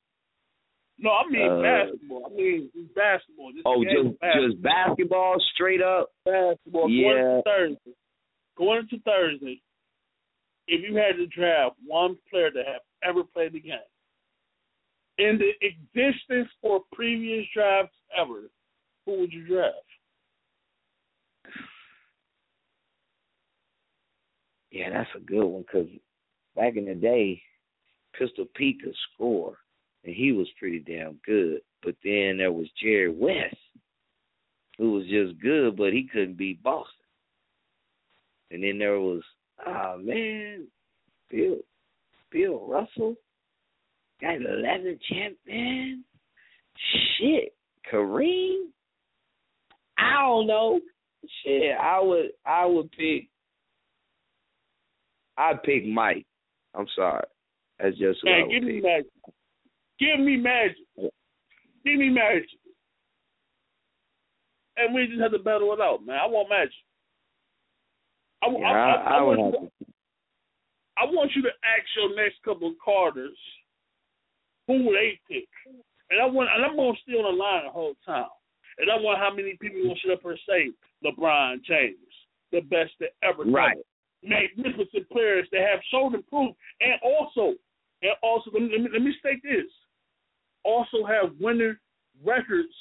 No, I mean uh, basketball. I mean basketball. Just oh, just basketball. just basketball, straight up. Basketball. Yeah. Going to Thursday. Going into Thursday. If you had to draft one player to have ever played the game in the existence or previous drafts ever, who would you draft? Yeah, that's a good one because back in the day, Pistol Pete could score, and he was pretty damn good. But then there was Jerry West, who was just good, but he couldn't beat Boston. And then there was, oh man, Bill, Bill Russell, got eleven champion. Shit, Kareem. I don't know. Shit, I would, I would pick. I'd pick Mike. I'm sorry. That's just what Man, I would give me pick. Give me magic. Give me magic. And we just have to battle it out, man. I want magic. I, Yeah, I, I, I, I would want have you to. I want you to ask your next couple of Carters who they pick. And I want and I'm gonna stay on the line the whole time. And I want how many people gonna sit up and say LeBron James, the best that ever Right. it. Magnificent players that have shown proved and also and also let me, let me let me state this. Also have winning records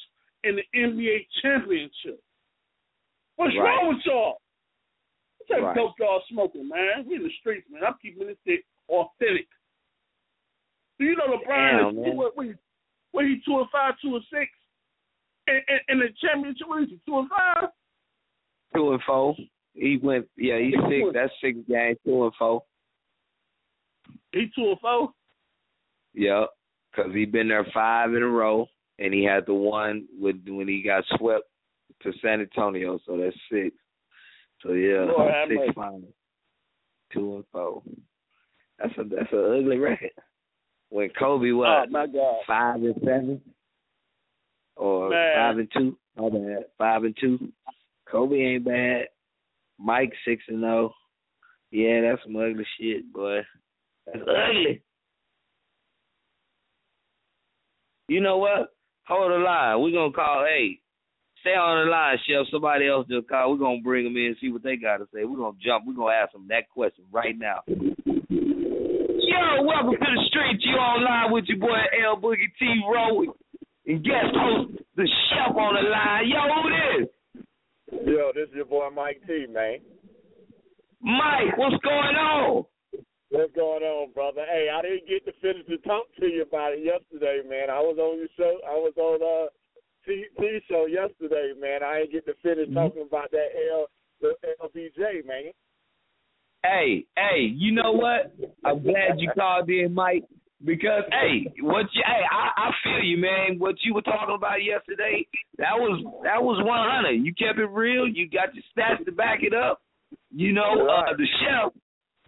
in the NBA championship. What's Right. wrong with y'all? What type Right. of dope y'all smoking, man? We in the streets, man. I'm keeping this shit authentic. Do you know LeBron Damn, is what, what, he, what he two and five, two and six? The championship, what is he, two and five? Two and four. He went. Yeah, he's six. That's six games. Two and four. He two and four? Yep. Because he been there five in a row, and he had the one with when he got swept to San Antonio. So that's six. So yeah, mercy. six finals. Two and four. That's a that's an ugly record. When Kobe Oh, was five and seven, or Man. five and two. My bad. Five and two. Kobe ain't bad. Mike six and zero. Yeah, that's some ugly shit, boy. That's ugly. You know what? Hold the line. We're gonna call. Hey, stay on the line, Chef. Somebody else just call. We're gonna bring them in and see what they got to say. We're gonna jump. We're gonna ask them that question right now. Yo, welcome to the street. You online with your boy L Boogie T Rowe and guest host the chef on the line. Yo, who this? Yo, this is your boy Mike T, man. Mike, what's going on? What's going on, brother? Hey, I didn't get to finish to talk to you about it yesterday, man. I was on your show. I was on uh T, T show yesterday, man. I didn't get to finish talking about that L the LBJ, man. Hey, hey, you know what? I'm glad you called in, Mike. Because hey, what you hey, I, I feel you, man. What you were talking about yesterday, that was that was one hundred. You kept it real, you got your stats to back it up. You know, uh the chef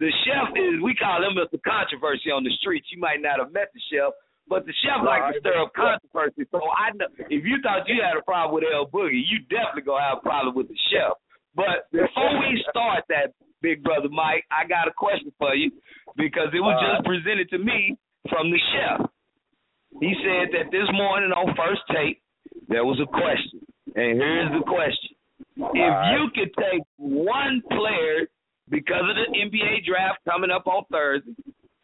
the chef is we call him Mr. Controversy on the streets. You might not have met the chef, but the chef likes to stir up controversy. So I know if you thought you had a problem with L Boogie, you definitely gonna have a problem with the chef. But before we start that, big brother Mike, I got a question for you because it was just uh. presented to me from the chef. He said that this morning on First Take there was a question, and here's the question: If you could take one player because of the NBA draft coming up on Thursday,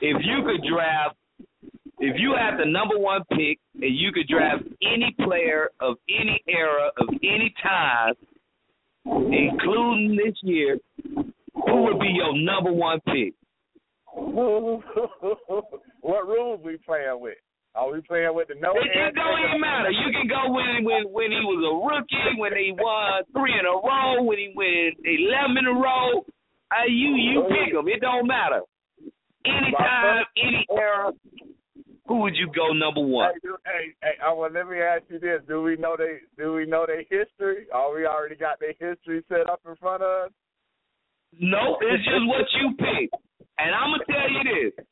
if you could draft, if you had the number one pick and you could draft any player of any era of any time, including this year, who would be your number one pick? what rules we playing with? Are we playing with the no? It, it don't even matter. You can go when when when he was a rookie, when he won three in a row, when he won eleven in a row. Uh, you you pick him. It don't matter. Anytime, any era. Who would you go number one? Hey, do- hey, hey, I well, let me ask you this: Do we know they? Do we know their history? Or we already got their history set up in front of us? No, it's just what you pick. And I'm gonna tell you this: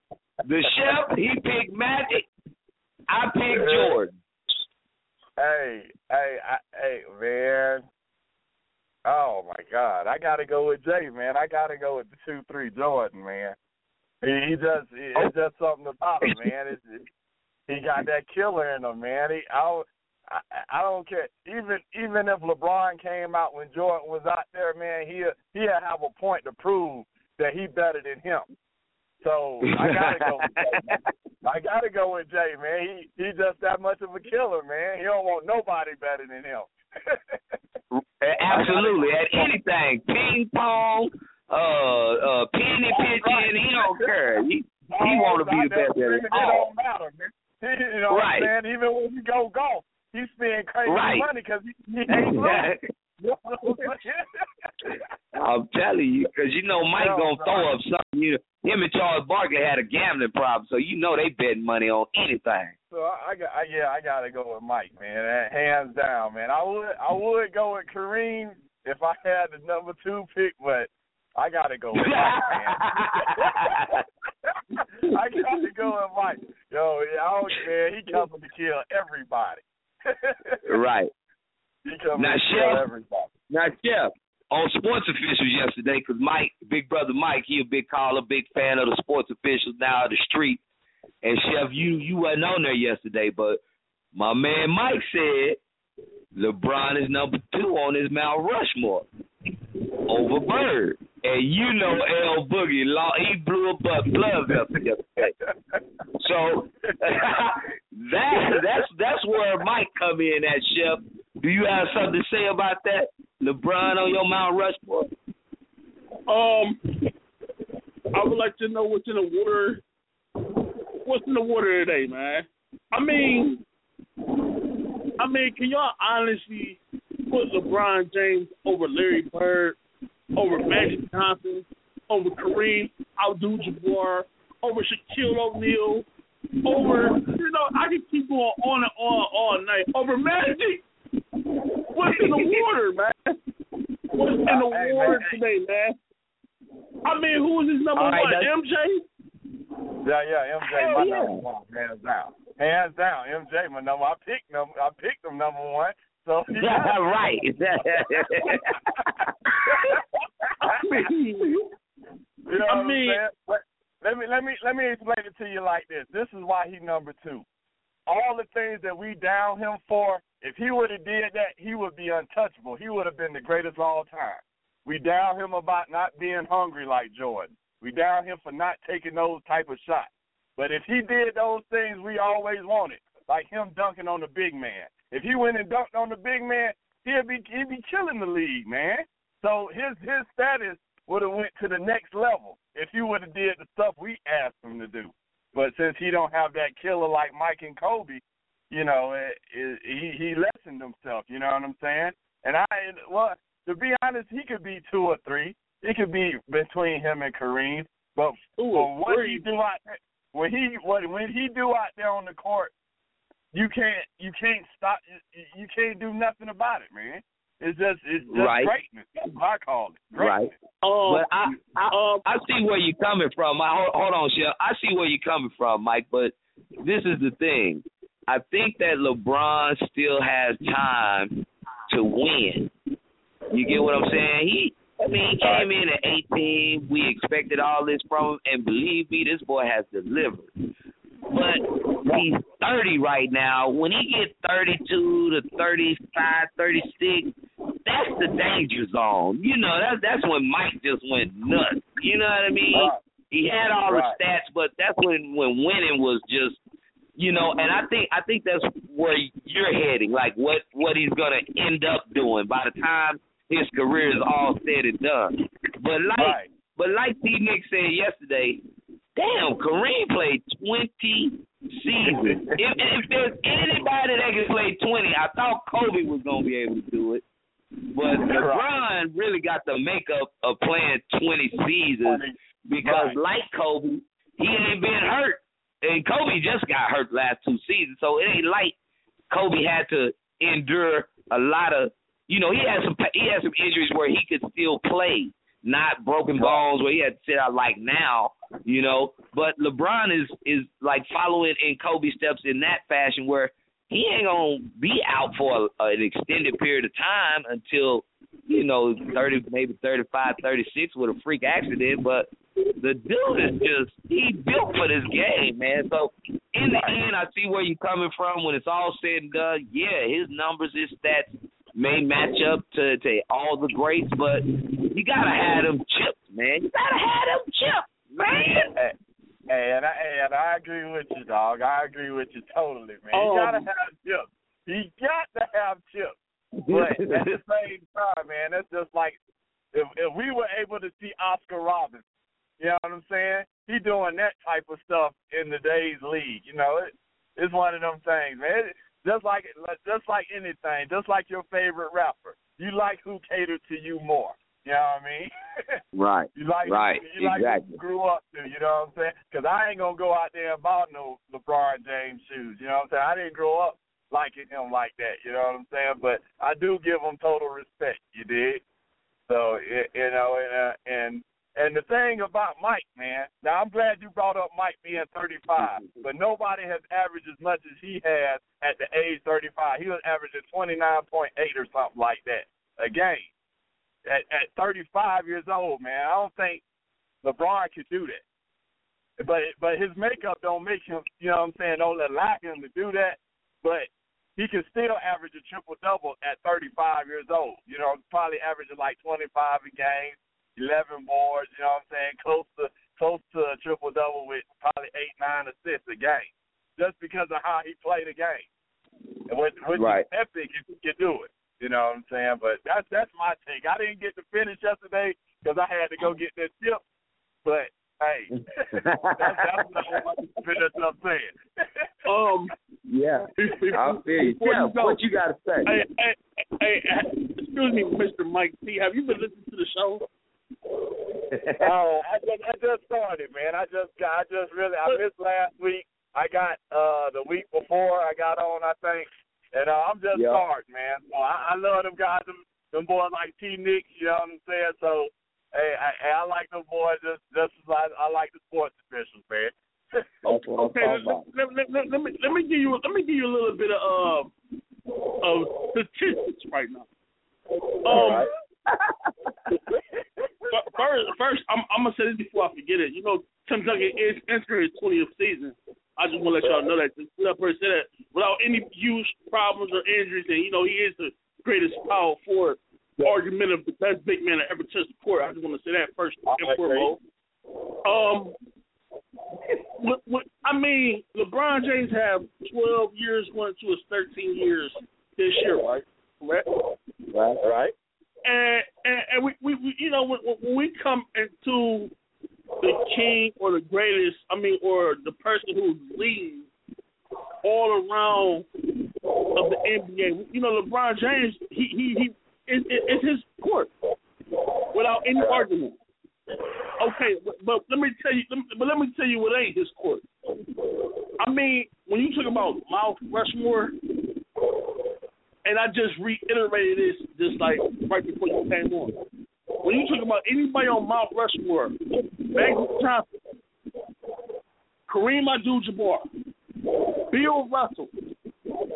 the chef he picked Magic. I picked Jordan. Hey, hey, I, hey, man. Oh my God, I gotta go with Jay, man. I gotta go with the two three Jordan, man. He, he just, he, it's just something about him, man. It's, it, he got that killer in him, man. He, I, I, I don't care. Even, even if LeBron came out when Jordan was out there, man, he, he have a point to prove that he better than him. So I gotta go. With Jay. I gotta go with Jay, man. He he just that much of a killer, man. He don't want nobody better than him. Absolutely, at anything, ping pong, uh, uh, penny pitching. He don't care. He he want to be the best at it it all. don't matter, man. You know Right. what I'm saying? Even when you go golf, he spend crazy Right. money because he, he ain't lose. You know what I'm telling you, because you know Mike gonna throw up something. You him and Charles Barkley had a gambling problem, so you know they betting money on anything. So I, I got, I, yeah, I gotta go with Mike, man. Eh, hands down, man. I would, I would go with Kareem if I had the number two pick, but I gotta go with Mike, man. I gotta go with Mike. Yo, I don't, man, he coming to kill everybody. right. He coming Now, to kill Chef. everybody. Now, Chef, on sports officials yesterday, because Mike, big brother Mike, he a big caller, big fan of the sports officials now of the street. And Chef, you you wasn't on there yesterday, but my man Mike said LeBron is number two on his Mount Rushmore over Bird. And you know L Boogie, he blew a gloves up yesterday. So that that's that's where Mike come in at Chef. Do you have something to say about that? LeBron on your Mount Rushmore? Um, I would like to know what's in the water. What's in the water today, man? I mean, I mean, can y'all honestly put LeBron James over Larry Bird, over Magic Johnson, over Kareem Abdul-Jabbar, over Shaquille O'Neal, over you know I can keep going on and on all night over Magic. What's in the water, man? What's in the water today, man? I mean, who is his number right, one? MJ? Yeah, yeah, MJ my yeah. number one, hands down. Hands down, MJ my number. I picked number. I picked him number one. So it. right. I mean, You know I mean- Let, let me let me let me explain it to you like this. This is why he number two. All the things that we down him for, if he would have did that, he would be untouchable. He would have been the greatest of all time. We down him about not being hungry like Jordan. We down him for not taking those type of shots. But if he did those things we always wanted, like him dunking on the big man, if he went and dunked on the big man, he'd be he'd be killing the league, man. So his his status would have went to the next level if he would have did the stuff we asked him to do. But since he don't have that killer like Mike and Kobe, you know, it, it, he he lessened himself. You know what I'm saying? And I well, to be honest, he could be two or three. It could be between him and Kareem. But Two for or what three. he do out there, when he what when he do out there on the court, you can't you can't stop you, you can't do nothing about it, man. It's just it's just Right. greatness. That's what I call it. right. Greatness. um, But I, I um, I see where you're coming from. I, hold, hold on, Chef. I see where you're coming from, Mike. But this is the thing. I think that LeBron still has time to win. You get what I'm saying? He, I mean, he came in at 18. We expected all this from him, and believe me, this boy has delivered. But he's 30 right now. When he gets 32 to 35, 36, that's the danger zone. You know, that's that's when Mike just went nuts. You know what I mean? Right. He had all Right. the stats, but that's when when winning was just, you know. And I think I think that's where you're heading. Like what what he's gonna end up doing by the time his career is all said and done. But like Right. but like T Nick said yesterday, damn, Kareem played twenty seasons. if, if there's anybody that can play twenty, I thought Kobe was gonna be able to do it. But LeBron really got the makeup of playing twenty seasons because, Right. like Kobe, he ain't been hurt, and Kobe just got hurt last two seasons. So it ain't like Kobe had to endure a lot of, you know, he had some he had some injuries where he could still play, not broken bones where he had to sit out like now, you know. But LeBron is is like following in Kobe steps in that fashion where he ain't gonna be out for a, an extended period of time until you know thirty, maybe thirty-five, thirty-six with a freak accident. But the dude is just he built for this game, man. So in the end, I see where you're coming from. When it's all said and done, yeah, his numbers, his stats may match up to to all the greats, but you gotta have them chips, man. You gotta have them chips, man. Hey, hey, and I and I agree with you, dog. I agree with you totally, man. You Um, gotta have chips. You got to have chips. But at the same time, man, that's just like if if we were able to see Oscar Robertson, you know what I'm saying? He doing that type of stuff in the days league. You know, it, it's one of them things, man. It, just like just like anything, just like your favorite rapper, you like who catered to you more. You know what I mean? right. you like right. You like exactly. you grew up to. You know what I'm saying? Because I ain't gonna go out there and buy no LeBron James shoes. You know what I'm saying? I didn't grow up liking him like that. You know what I'm saying? But I do give him total respect. You did. So you know, and uh, and and the thing about Mike, man. Now I'm glad you brought up Mike being 35, but nobody has averaged as much as he has at the age 35. He was averaging 29.8 or something like that a game. At at 35 years old, man, I don't think LeBron could do that. But but his makeup don't make him, you know what I'm saying, don't allow him to do that. But he can still average a triple double at 35 years old. You know, probably averaging like 25 a game, 11 boards. You know what I'm saying? Close to close to a triple double with probably eight nine assists a game, just because of how he played the game. And with with right. epic if he can do it. You know what I'm saying? But that's that's my take. I didn't get to finish yesterday because I had to go get that tip. But hey, that's, that's what I'm finish up saying. um, yeah, I'll see you. Yeah, you what you got to say? Hey, hey, hey, excuse me, Mr. Mike T. Have you been listening to the show? oh, I just I just started, man. I just got I just really I missed last week. I got uh the week before I got on, I think. And uh, I'm just yep. starting, man. So I, I love them guys, them, them boys like T Nick, you know what I'm saying? So hey, I, I like them boys just just as I, I like the sports officials, man. okay, let, let, let, let, me let me give you let me give you a little bit of uh, of statistics right now. Um, first, first, I'm, I'm gonna say this before I forget it. You know, Tim Duncan is entering his 20th season. I just want to let y'all know that. Just let say that without any huge problems or injuries, and you know he is the greatest power forward argument of the best big man that ever touched the court. I just want to say that first and foremost. Um, what, what, I mean, LeBron James have 12 years going to his 13 years this year, right? Right. Right. Right. And and, we, we, we you know when, when we come into the king or the greatest, I mean, or the person who leads all around of the NBA. You know, LeBron James, he he he, it, it, it's his court without any argument. Okay, but, but let me tell you, but let me tell you what ain't his court. I mean, when you talk about Mount Rushmore, and I just reiterated this just like right before you came on. When you talk about anybody on Mount Rushmore, Magic Johnson, Kareem Abdul-Jabbar, Bill Russell,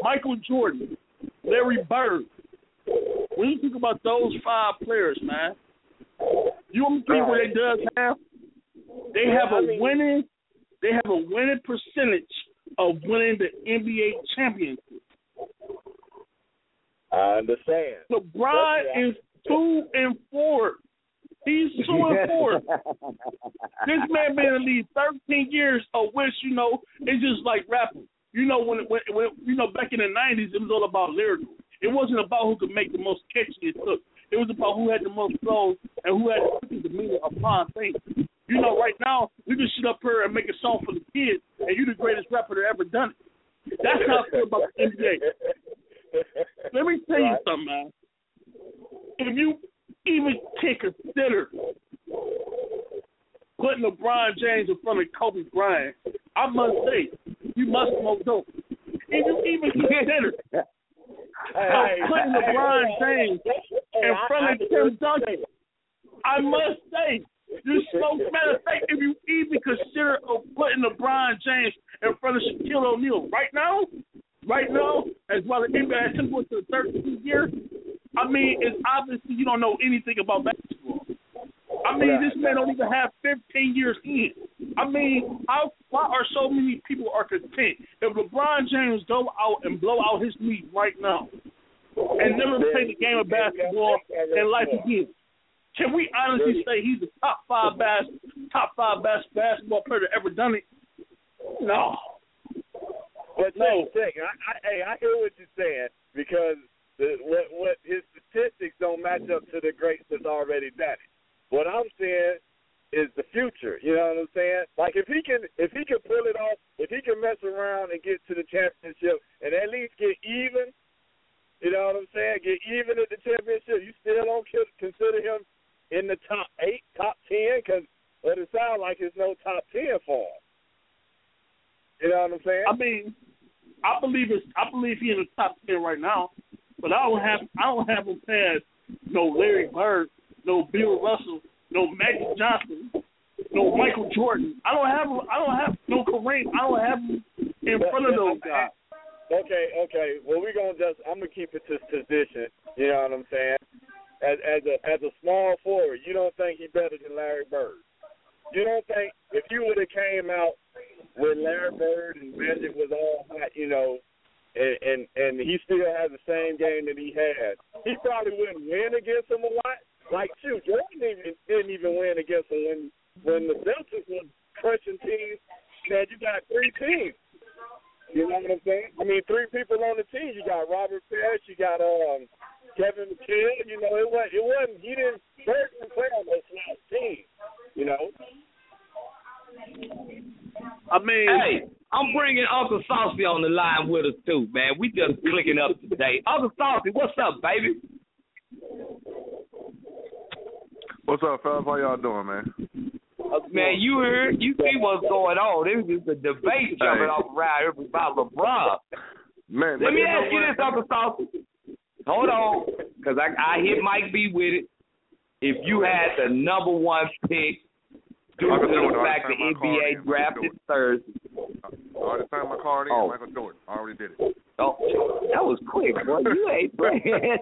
Michael Jordan, Larry Bird. When you think about those five players, man, you want to what they does have? They have a winning, they have a winning percentage of winning the NBA championship. I understand. LeBron is two and four. He's two and four. this man been in the league thirteen years, of which you know it's just like rapping. You know when, when when you know back in the nineties, it was all about lyrical. It wasn't about who could make the most catchy it. It was about who had the most flows and who had the meaning of upon things. You know, right now we can sit up here and make a song for the kids, and you're the greatest rapper that ever done it. That's how I feel about the NBA. Let me tell you something, man. If you even can consider putting LeBron James in front of Kobe Bryant, I must say, you must smoke dope. If you even consider hey, putting LeBron James in front of Tim Duncan, I must say, you smoke. Matter of fact, if you even consider of putting LeBron James in front of Shaquille O'Neal right now, right now, as well as NBA him going to the 13th year, I mean, it's obviously you don't know anything about basketball. I mean, this man don't even have 15 years in. I mean, how why are so many people are content if LeBron James go out and blow out his knee right now and never play the game of basketball in life again? Can we honestly say he's the top five best top five best basketball player that ever done it? No. But no, thing, I, I, hey, I hear what you're saying because the, what what his statistics don't match up to the greats that's already done it. What I'm saying is the future. You know what I'm saying? Like if he can if he can pull it off, if he can mess around and get to the championship and at least get even, you know what I'm saying? Get even at the championship. You still don't consider him in the top eight, top ten, because it sounds like it's no top ten for him. You know what I'm saying? I mean, I believe it's I believe he's in the top ten right now, but I don't have I don't have him past no Larry Bird, no Bill Russell, no Magic Johnson, no Michael Jordan. I don't have I don't have no Kareem. I don't have him in front of those guys. Okay, okay. Well, we're gonna just I'm gonna keep it to position. You know what I'm saying? As as a as a small forward, you don't think he's better than Larry Bird? You don't think if you would have came out when Larry Bird and Magic was all hot, you know, and, and and he still has the same game that he had, he probably wouldn't win against him a lot. Like shoot, Jordan even, didn't even win against him when when the Celtics was crushing teams. Man, you got three teams. You know what I'm saying? I mean, three people on the team. You got Robert Parish, you got um Kevin McHale. You know, it was it wasn't he didn't Bird didn't play on those last team. You know. I mean, hey, I'm bringing Uncle Saucy on the line with us too, man. We just clicking up today. Uncle Saucy, what's up, baby? What's up, fellas? How y'all doing, man? Uh, man, you heard, you see what's going on. This is a debate jumping Hey. off around here about LeBron. Man, Let me ask you this, Uncle Saucy. Hold on, because I, I hit Mike B with it. If you had the number one pick due Michael to Jordan, the fact the the time I called NBA drafted. Thursday, All the time I called in, Oh. Michael Jordan. I already did it. oh, that was quick, boy. You ain't playing.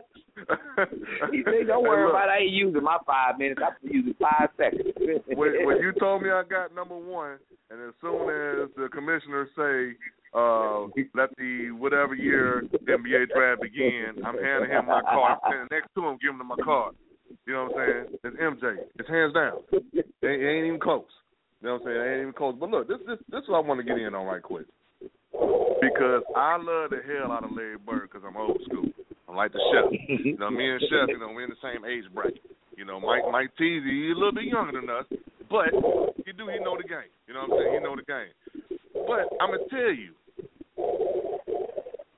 He said, "Don't worry Hey, about it. I ain't using my five minutes. I'm using five seconds." when, when you told me I got number one, and as soon as the commissioner say, uh, let the whatever year the NBA draft begin, I'm handing him my card. I'm standing next to him, giving him my card. You know what I'm saying? It's MJ. It's hands down. It, it ain't even close. You know what I'm saying? It ain't even close. But look, this this this is what I want to get in on right quick. Because I love the hell out of Larry Bird because I'm old school. I'm like the chef. You know, me and Chef, you know, we're in the same age bracket. You know, Mike Mike Teasy, he's a little bit younger than us, but he do he know the game. You know what I'm saying? He know the game. But I'm gonna tell you,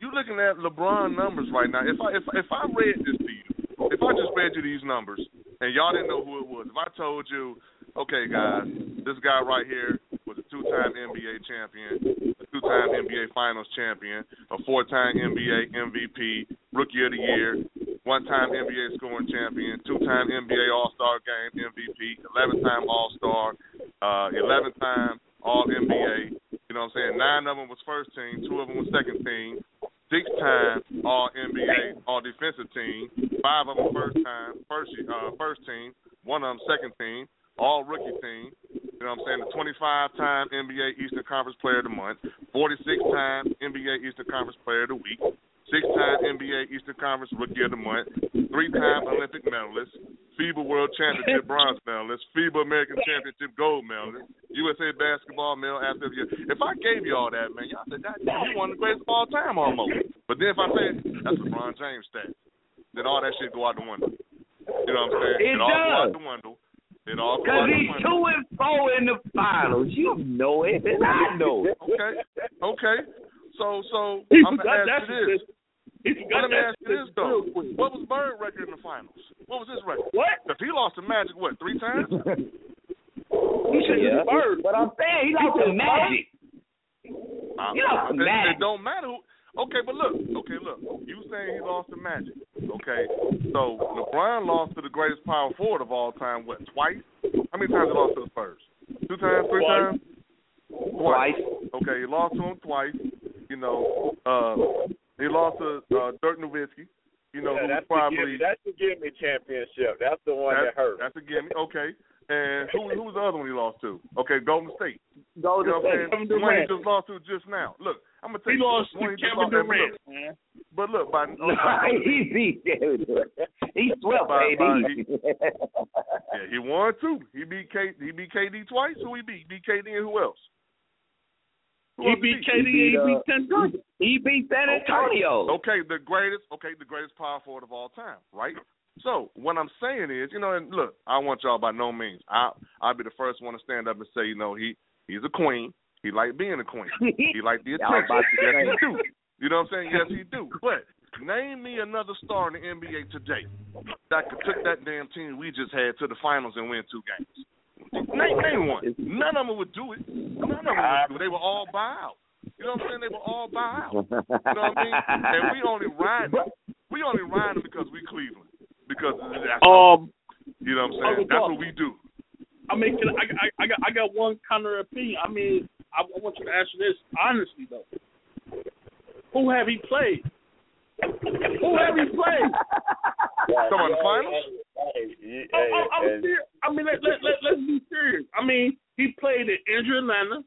you looking at LeBron numbers right now. If I if if I read this to you, if I just read you these numbers and y'all didn't know who it was, if I told you, okay guys, this guy right here was a two-time NBA champion, a two-time NBA Finals champion, a four-time NBA MVP, Rookie of the Year, one-time NBA scoring champion, two-time NBA All-Star Game MVP, 11-time All-Star, uh, 11-time All-NBA. You know what I'm saying? Nine of them was first team, two of them was second team, six-time All-NBA All-Defensive team, five of them first time, first uh, first team, one of them second team, All Rookie team. You know what I'm saying? The 25-time NBA Eastern Conference Player of the Month, 46-time NBA Eastern Conference Player of the Week, six-time NBA Eastern Conference Rookie of the Month, three-time Olympic medalist, FIBA World Championship bronze medalist, FIBA American Championship gold medalist, USA Basketball Male Athlete of the Year. If I gave you all that, man, y'all said, damn, you one of the greatest of all time almost. But then if I say, that's a LeBron James stats, then all that shit go out the window. You know what I'm saying? It it all go out the window. It all go out the window. Because he's two and four in the finals. You know it, and I know it. Okay. Okay. So so He I'm gonna that ask you this. Statistic. He Well, forgot let me that ask you this though. What was Bird record in the finals? What was his record? What? If he lost to Magic, what three times? He should Yeah. have Bird. But I'm saying he lost to Magic. Uh, You lost to it, Magic. it don't matter. Who, okay, but look. Okay, look. You saying he lost to Magic? Okay. So LeBron lost to the greatest power forward of all time. What twice? How many times he lost to the Spurs? Two times? Three Twice. times? Twice. Okay, he lost to him twice. You know, uh, he lost to uh, Dirk Nowitzki. You know, yeah, who that's the probably gimme, that's the gimme championship. That's the one That's, that hurt. that's a gimme. Okay. And who who was the other one he lost to? Okay, Golden State. Go You know to what I'm saying? Kevin The one he just lost to just now. Look, I'm gonna tell He you. lost the one to he just Kevin lost- and Durant, Look, man. but look, by, he beat Kevin Durant. He swept Bye, bye. KD. yeah, he won too. He beat K. He beat KD twice. Who he beat? He beat KD and who else? He beat KD. He beat, He uh, beat Tim Duncan. He beat San Antonio. Okay, the greatest. Okay, the greatest power forward of all time, right? So what I'm saying is, you know, and look, I want y'all by no means. I I'll be the first one to stand up and say, you know, he he's a queen. He like being a queen. He like the attention. Yes, he do. You know what I'm saying? Yes, he do. But name me another star in the NBA today that could took that damn team we just had to the finals and win two games. Name, name one. None of them would do it. None of them would do it. They were all buyout. You know what I'm saying? They were all buyout. You know what I mean? And we only ride them. We only ride them because we Cleveland. Because that's Um, you know what I'm saying? Uncle That's Buck. what we do. I mean, can I, I, I got I got one counter opinion. I mean, I, I want you to answer this honestly though. Who have he played? Who have he played? Come on, the finals? Hey, I, I, oh, oh, I'm serious. I mean, let, let, let, let's be serious. I mean, he played in injured Atlanta.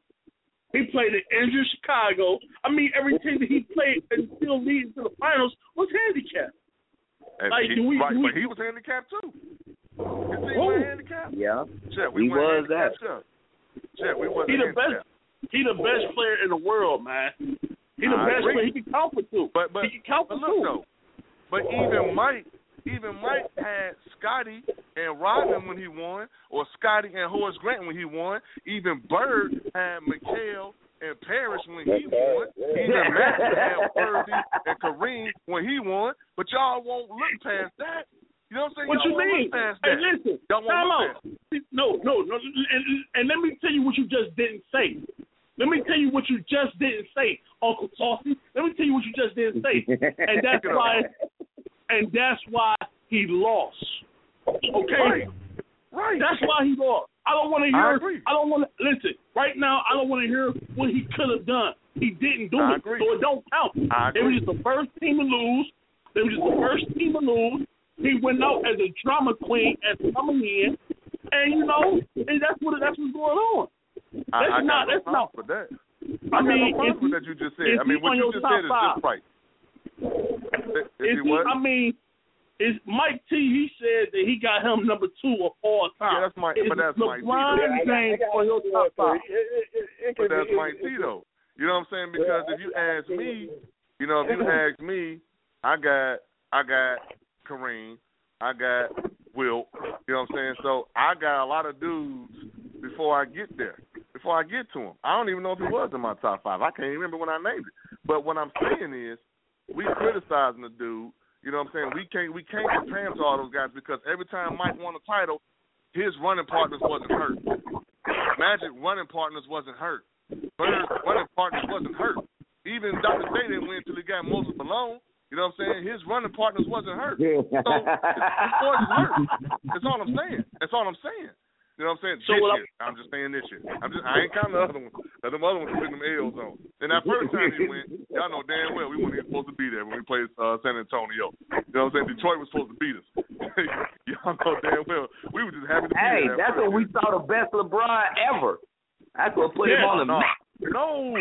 He played in injured Chicago. I mean, every team that he played and still leading to the finals was handicapped. And Like, he, do we- right, do we- but he was handicapped too. His team was handicapped. yeah. Shit, we He weren't was that. handicapped. Shit. Shit, we wasn't He the best. handicapped. He the best player in the world, man. He the uh, best agree. player. He can count for two. But but, he can count for but look two. though, but even Mike, even Mike had Scottie and Rodman when he won, or Scottie and Horace Grant when he won. Even Bird had McHale and Parish when he won. Even Magic had Worthy and Kareem when he won. But y'all won't look past that. You know what I'm saying? What y'all you mean? Hey, listen. Y'all won't Time look out. past No, no, no. And, and let me tell you what you just didn't say. Let me tell you what you just didn't say, Uncle Saucy. Let me tell you what you just didn't say. And that's it why and that's why he lost. Okay? Right. That's why he lost. I don't want to I hear. agree. I don't want to listen. Right now, I don't want to hear what he could have done. He didn't do I it, agree. so it don't count. I were agree. just the first team to lose. They were just the first team to lose. He went out as a drama queen and coming in, and you know, and that's what that's what's going on. I, That's I got not. no That's problem not. with that. I I, mean, got no problem if with that you just said. I mean, what on you your just top said is five. just right. If, if Is he he, was, I mean, is Mike T? He said that he got him number two of all time. yeah, that's my, is but that's Mike T. LeBron though. Yeah, I got- I got on your top five? you. It- it- it- it But that's be- Mike T though. You know what I'm saying? Because if you ask me, you know, if you ask me, I got I got Kareem, I got Wilt. You know what I'm saying? So I got a lot of dudes before I get there. Before I get to him, I don't even know if he was in my top five. I can't remember when I named it. But what I'm saying is, we criticizing the dude. You know what I'm saying? We can't we can't compare to all those guys because every time Mike won a title, his running partners wasn't hurt. Magic running partners wasn't hurt. Bird's running partners wasn't hurt. Even Dr. J didn't win until he got Moses Malone. You know what I'm saying? His running partners wasn't hurt. So his boys hurt. That's all I'm saying. That's all I'm saying. You know what I'm saying? So this year. I'm just saying this year. I'm just I ain't counting the other one. The other ones putting them L's on. And that first time he went, y'all know damn well we weren't even supposed to be there when we played uh, San Antonio. You know what I'm saying? Detroit was supposed to beat us. y'all know damn well we were just happy to be Hey, there. that that's when we saw the best LeBron ever. That's what put him on the no. map. No,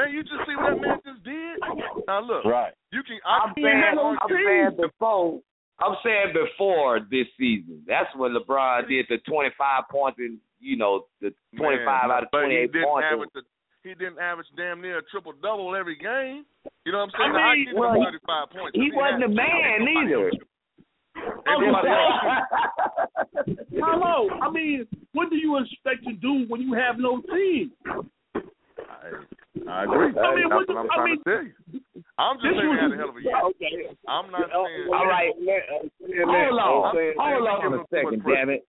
man, you just see what that man just did. Now look, Right. you can. I I'm can saying, argue- I'm saying before. I'm saying before this season. That's when LeBron did the 25 points and you know the 25 Man, out of 28 he points. the, he didn't average damn near a triple double every game. You know what I'm saying? I Now, I mean, well, 35 points. he but wasn't a man either. else shoot. Everybody else shoot. Hello. I mean, what do you expect to do when you have no team? I, I agree. I mean, That's what what I'm the- I mean, to tell you. I'm just saying he had a hell of a year. okay. I'm not oh, saying. All right. Uh, Hold on. Hold on a second, damn it.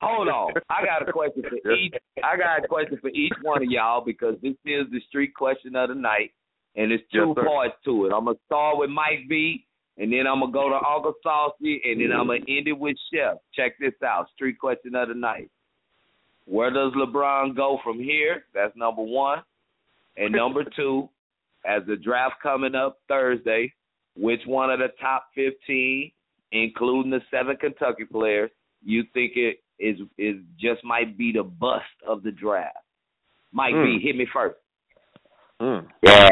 Hold on. I got a question for each. I got a question for each one of y'all because this is the street question of the night, and there's two Yes, parts to it. I'm gonna start with Mike B, and then I'm gonna go to Uncle Saucy, and then I'm gonna end it with Chef. Check this out. Street question of the night. Where does LeBron go from here? That's number one. And number two, as the draft coming up Thursday, which one of the top 15, including the seven Kentucky players, you think it is is just might be the bust of the draft? Might B, Hmm. hit me first. Mm, Yeah.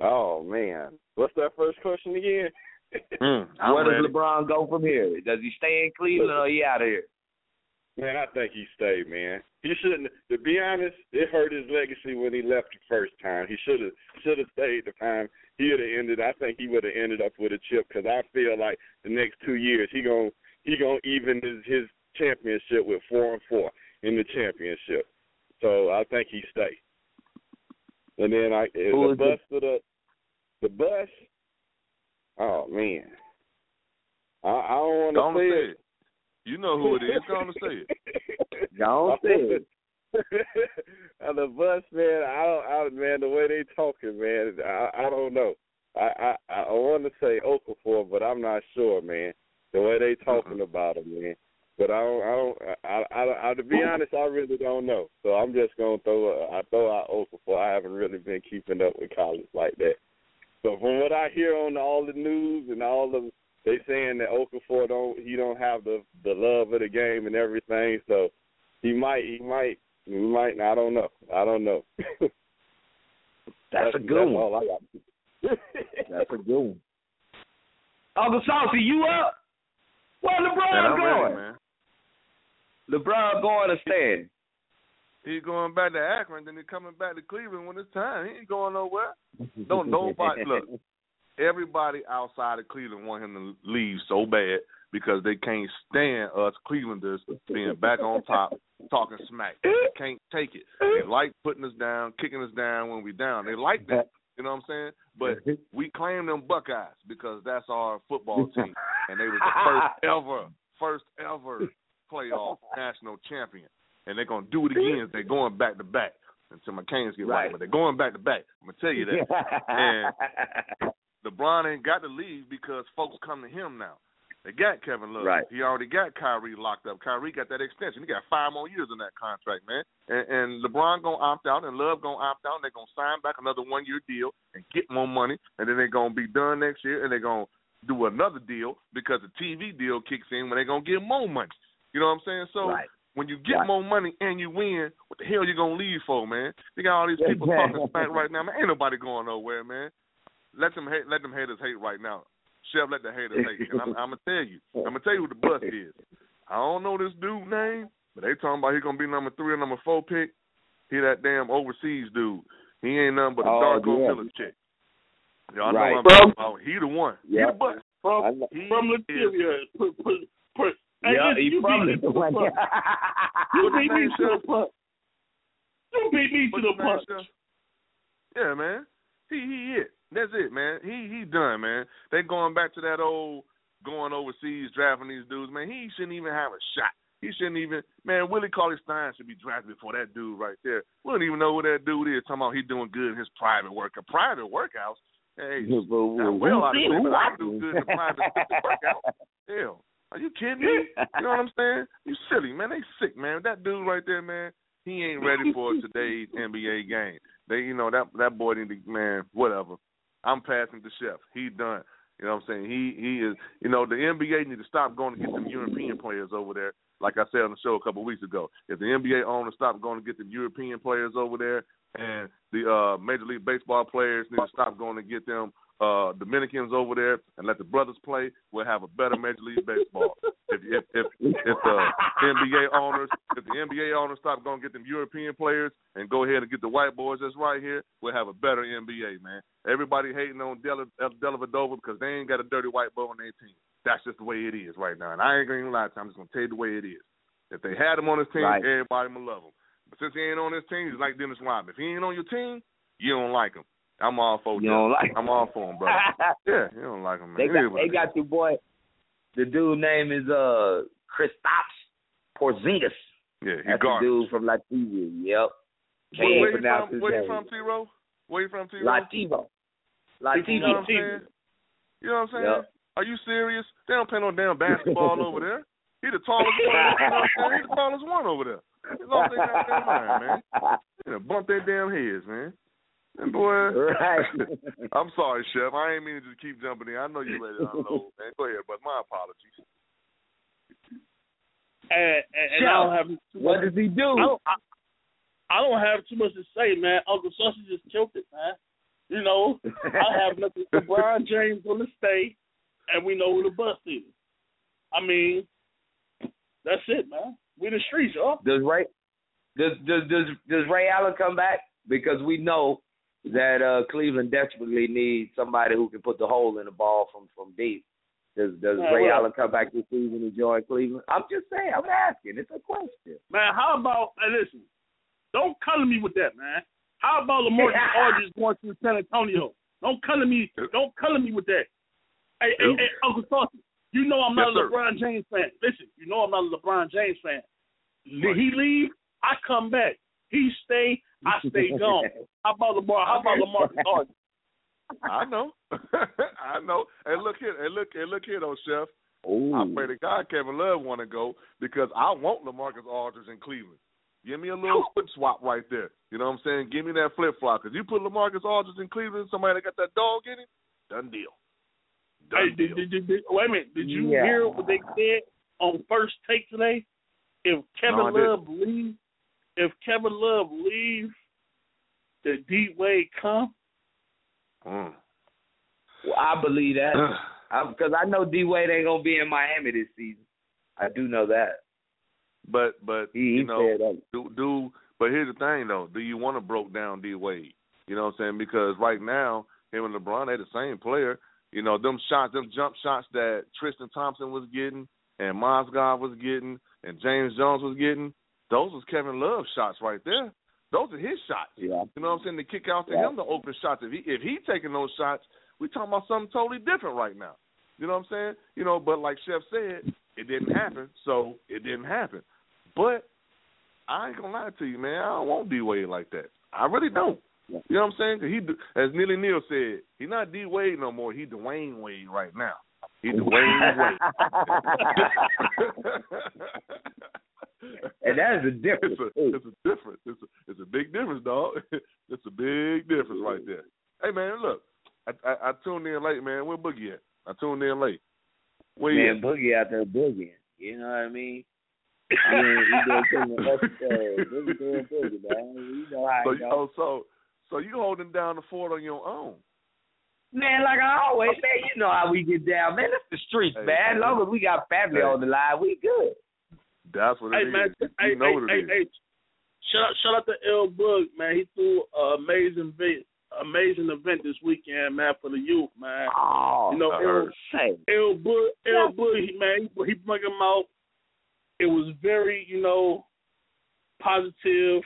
Oh man, what's that first question again? mm, I'm Where ready. does LeBron go from here? Does he stay in Cleveland or he out of here? Man, I think he stayed, man. He shouldn't. To be honest, it hurt his legacy when he left the first time. He should have should have stayed the time. He would have ended. I think he would have ended up with a chip because I feel like the next two years he gonna he gonna even his, his championship with four and four in the championship. So I think he stay. And then I eh, Who the bus to the the bus. Oh man, I, I don't want to say it. You know who it is. Go on and say it. it. Don't say it. On the bus, man, I don't, I, man, the way they talking, man, I, I don't know. I, I, I want to say Okafor, but I'm not sure, man. The way they talking about him, man. But I don't, I don't, I, I, I, to be honest, I really don't know. So I'm just gonna throw, a, I throw out Okafor. I haven't really been keeping up with college like that. So from what I hear on all the news and all the, they saying that Okafor don't, he don't have the the love of the game and everything. So he might, he might, he might. I don't know. I don't know. That's a good that's one. All I got. That's a good one. Uncle Saucy, you up? Where LeBron Man, going? ready, man. LeBron going to stand. He's going back to Akron, then he's coming back to Cleveland when it's time. He ain't going nowhere. Don't nobody look. Everybody outside of Cleveland want him to leave so bad because they can't stand us Clevelanders being back on top, talking smack. They can't take it. They like putting us down, kicking us down when we down. They like that. You know what I'm saying? But we claim them Buckeyes because that's our football team, and they was the first ever, first ever playoff national champion, and they're gonna do it again. They're going back to back until my Canes get right, Right. but they're going back to back. I'm gonna tell you that. And LeBron ain't got to leave because folks come to him now. They got Kevin Love. Right. He already got Kyrie locked up. Kyrie got that extension. He got five more years in that contract, man. And, and LeBron gonna opt out, and Love gonna opt out. And they're gonna sign back another one year deal and get more money. And then they're gonna be done next year, and they're gonna do another deal because the TV deal kicks in when they're gonna get more money. You know what I'm saying? So Right. when you get Right. more money and you win, what the hell you gonna leave for, man? You got all these people talking smack right now, man. Ain't nobody going nowhere, man. Let them hate, let them haters hate right now. Chef, let the haters hate. And I'm, I'm gonna tell you, I'm gonna tell you who the bust is. I don't know this dude name, but they talking about he gonna be number three or number four pick. He that damn overseas dude. He ain't nothing but a Oh, Darko yeah. Miller chick. Y'all Right. know what I'm talking about. He the one. Yeah. He the bust. From know. from Latavius. Put, put, put, hey, Yeah, he you from beat me to the Lithuania. punch. You beat me to the Chef? punch. You beat me to the his punch. Yeah, man. He he it. That's it, man. He he done, man. They going back to that old going overseas drafting these dudes, man. He shouldn't even have a shot. He shouldn't even man, Willie Cauley Stein should be drafted before that dude right there. We don't even know who that dude is. Talking about he doing good in his private work. A private workouts. Hey, Who- who- now, who well out of see? shape, Who but I do good in the private workout. Hell. Are you kidding me? You know what I'm saying? You silly, man. They sick, man. That dude right there, man, he ain't ready for today's NBA game. They you know, that that boy need to man, whatever. I'm passing the chef. He done. You know what I'm saying? He he is you know, the NBA need to stop going to get them European players over there. Like I said on the show a couple of weeks ago. If the NBA owners stop going to get them European players over there and the uh Major League Baseball players need to stop going to get them uh Dominicans over there and let the brothers play, we'll have a better Major League Baseball. If if if, if the NBA owners if the NBA owners stop going to get them European players and go ahead and get the white boys that's right here, we'll have a better NBA, man. Everybody hating on Della Dellavedova because they ain't got a dirty white boy on their team. That's just the way it is right now. And I ain't gonna lie to you, I'm just gonna tell you the way it is. If they had him on his team, Right. everybody would love him. But since he ain't on his team, he's like Dennis Rodman. If he ain't on your team, you don't like him. I'm all for You that. don't like I'm all for him, brother. yeah, you don't like him, man. They got they got your boy. The dude name is uh Kristaps Porzingis. is. yeah, he That's the dude from Latvia. Yep. Where, Can't where you from? Where you from, T. Rowe? Where you from, T. Rowe? Lativo. You know Lativo. what I'm saying? You know what I'm saying? Yep. Are you serious? They don't play no damn basketball over there. He the tallest one. You know what I'm saying? He the tallest one over there. He lost their goddamn mind, man. They done their damn heads, man. And boy, Right. I'm sorry, Chef. I ain't meaning to keep jumping in. I know you ready to unload, man. Go ahead, but my apologies. And, and, and I don't have too What much, does he do? I don't, I, I don't have too much to say, man. Uncle Saucy just killed it, man. You know, I have nothing. LeBron James on the stay, and we know who the bust is. I mean, that's it, man. We the streets, y'all. Does Ray Does does does does Ray Allen come back? Because we know that uh Cleveland desperately needs somebody who can put the hole in the ball from from deep. Does does Yeah, Ray well- Allen come back this season and join Cleveland? I'm just saying. I'm asking. It's a question. Man, how about hey, listen? Don't color me with that, man. How about Lamarcus Aldridge going to San Antonio? Don't color me. Don't color me with that. Hey, hey, hey Uncle Saucy, you know I'm not Yes, a sir. LeBron James fan. Listen, you know I'm not a LeBron James fan. Did he leave? I come back. He stay. I stay gone. How about Lamar? How about Lamarcus Aldridge? I know. I know. And look here, and look, and look here, though, Chef. I pray to God Kevin Love want to go because I want Lamarcus Aldridge in Cleveland. Give me a little flip swap right there. You know what I'm saying? Give me that flip flop because you put Lamarcus Aldridge in Cleveland, somebody that got that dog in it, done deal. Done did, deal. did, did, did, wait a minute. Did you Yeah. hear what they said on first take today? If Kevin No, Love leaves, if Kevin Love leaves, the D Wade come. Mm. Well, I believe that because I know D Wade ain't gonna be in Miami this season. I do know that. But but He, he you know said do do but here's the thing though, do you want to broke down D Wade? You know what I'm saying? Because right now, him and LeBron they the same player. You know, them shots, them jump shots that Tristan Thompson was getting and Mozgov was getting and James Jones was getting, those was Kevin Love shots right there. Those are his shots. Yeah. You know what I'm saying? The kick out to Yeah. him the open shots. If he if he taking those shots, we talking about something totally different right now. You know what I'm saying? You know, but like Chef said, it didn't happen, so it didn't happen. But I ain't gonna lie to you, man. I don't want D Wade like that. I really don't. You know what I'm saying? 'Cause he, as Neely Neal said, he not D Wade no more. He Dwyane Wade right now. He Dwyane Wade. and that is a difference. It's a, it's a difference. It's a, it's a big difference, dog. it's a big difference right there. Hey man, look, I, I, I tuned in late, man. Where Boogie at? I tuned in late. Where Man? Boogie out there boogieing. You know what I mean? He ain't- he doing something else, Boogie doing boogie, man. You know how So, you- oh, so so you holding down the fort on your own? Man, like I always say, you know how we get down, man. It's the streets, Hey, man. As long as we got family Hey. on the line, we good. That's what it Hey is. man, You hey, know hey, what it hey, is. hey, shout out, shout out to L Boog, man. He threw an amazing, vi- amazing event this weekend, man, for the youth, man. Oh, You know, I L, heard. Hey, L Boog, L Boog, he, man, he, he brought him out. It was very, you know, positive.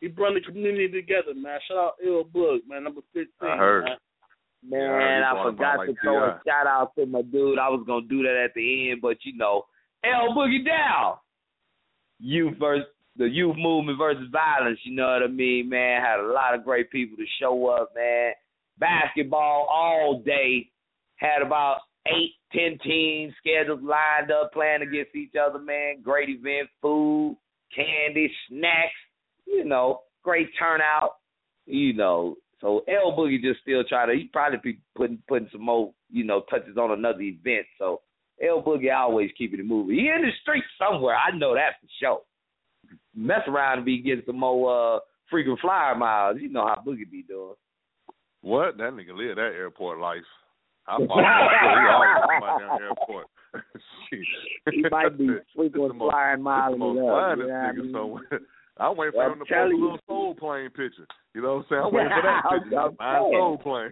He brought the community together, man. Shout out L Boog, man, number fifteen. I heard. Man. Man, Yeah, you I forgot to throw a shout out to my dude. I was gonna do that at the end, but you know, L Boogie Down. Youth versus the youth movement versus violence. You know what I mean, man? Had a lot of great people to show up, man. Basketball all day. Had about eight, ten teams scheduled lined up, playing against each other, man. Great event, food, candy, snacks. You know, great turnout. You know, so L Boogie just still try to. He probably be putting putting some more, you know, touches on another event. So L Boogie always keeping it moving. He in the streets somewhere. I know that for sure. Mess around and be getting some more uh frequent flyer miles. You know how Boogie be doing. What? That nigga live that airport life. I follow him. He always talking about down airport. He might be the flying miles the most it up. finest You know what I nigga mean? somewhere. I'm waiting for I'm him to post a little soul plane picture. You know what I'm saying? I'm waiting for that picture. I'm My soul plane.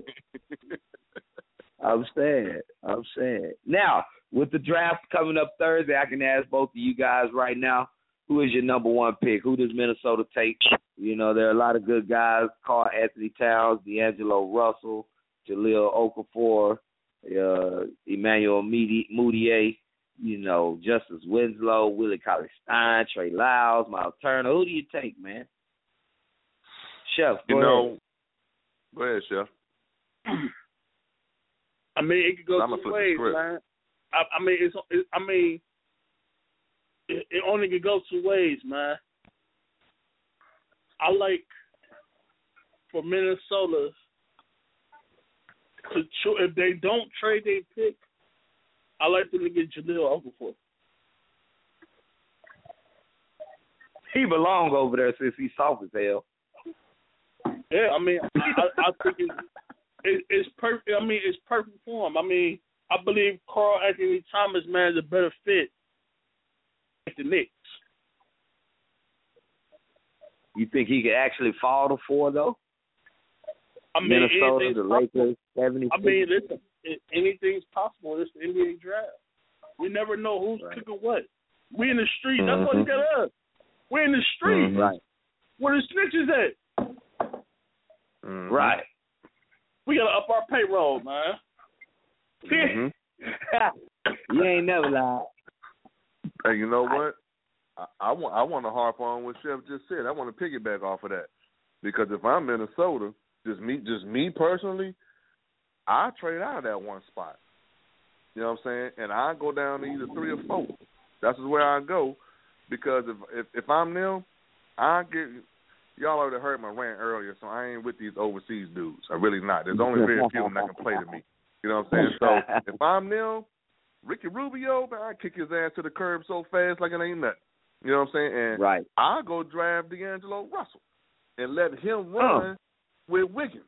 I'm saying. I'm saying. Now, with the draft coming up Thursday, I can ask both of you guys right now, who is your number one pick? Who does Minnesota take? You know, there are a lot of good guys. Carl Anthony Towns, D'Angelo Russell, Jahlil Okafor, uh, Emmanuel Moody- Moutier, you know, Justice Winslow, Willie Cauley Stein, Trey Lyles, Myles Turner. Who do you take, man? Chef, go You ahead. know, go ahead, Chef. I mean, it could go I'ma two the ways, script. man. I, I mean, it's. It, I mean, it, it only could go two ways, man. I like for Minnesota to cho- if they don't trade their pick, I like them to get Jahlil Okafor. He belong over there since he's soft as hell. Yeah, I mean, I, I think it's it, it's perfect. I mean, it's perfect for him. I mean, I believe Carl Anthony Thomas man is a better fit with the Knicks. You think he could actually fall to four though? I mean, Minnesota, the. Lakers, seventy. I mean, listen, anything's possible in this NBA draft. We never know who's Right. picking what. We in the street. That's what you got us. We're in the street. Mhm. Right. Where the snitches at? Mhm. Right. We gotta up our payroll, man. Mhm. you ain't never lied. Hey, you know what? I, I want I want to harp on what Chef just said. I want to piggyback off of that because if I'm Minnesota, just me, just me personally, I trade out of that one spot. You know what I'm saying? And I go down to either three or four. That's just where I go because if if, if I'm them, I get y'all already heard my rant earlier, so I ain't with these overseas dudes. I really not. There's only very few of them that can play to me. You know what I'm saying? So if I'm them, Ricky Rubio, man, I kick his ass to the curb so fast like it ain't nothing. You know what I'm saying? And Right. I'll go draft D'Angelo Russell and let him run with Wiggins.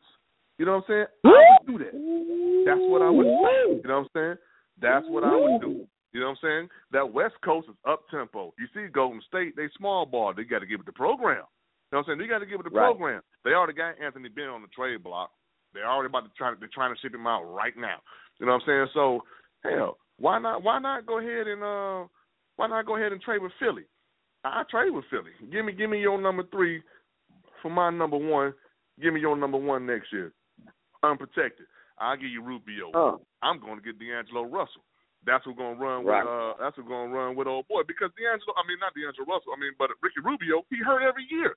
You know what I'm saying? I would do that. That's what I would do. You know what I'm saying? That's what I would do. You know what I'm saying? That West Coast is up tempo. You see Golden State, they small ball. They got to give it the program. You know what I'm saying? They got to give it the Right. program. They already got Anthony Ben on the trade block. They're already about to try. They're trying to ship him out right now. You know what I'm saying? So hell, why not? Why not go ahead and uh, why not go ahead and trade with Philly? I trade with Philly. Give me, give me your number three for my number one. Give me your number one next year, unprotected. I'll give you Rubio. Uh, I'm going to get D'Angelo Russell. That's who's going to run with. Uh, that's who's going to run with old boy because D'Angelo. I mean, not D'Angelo Russell. I mean, but Ricky Rubio. He hurt every year.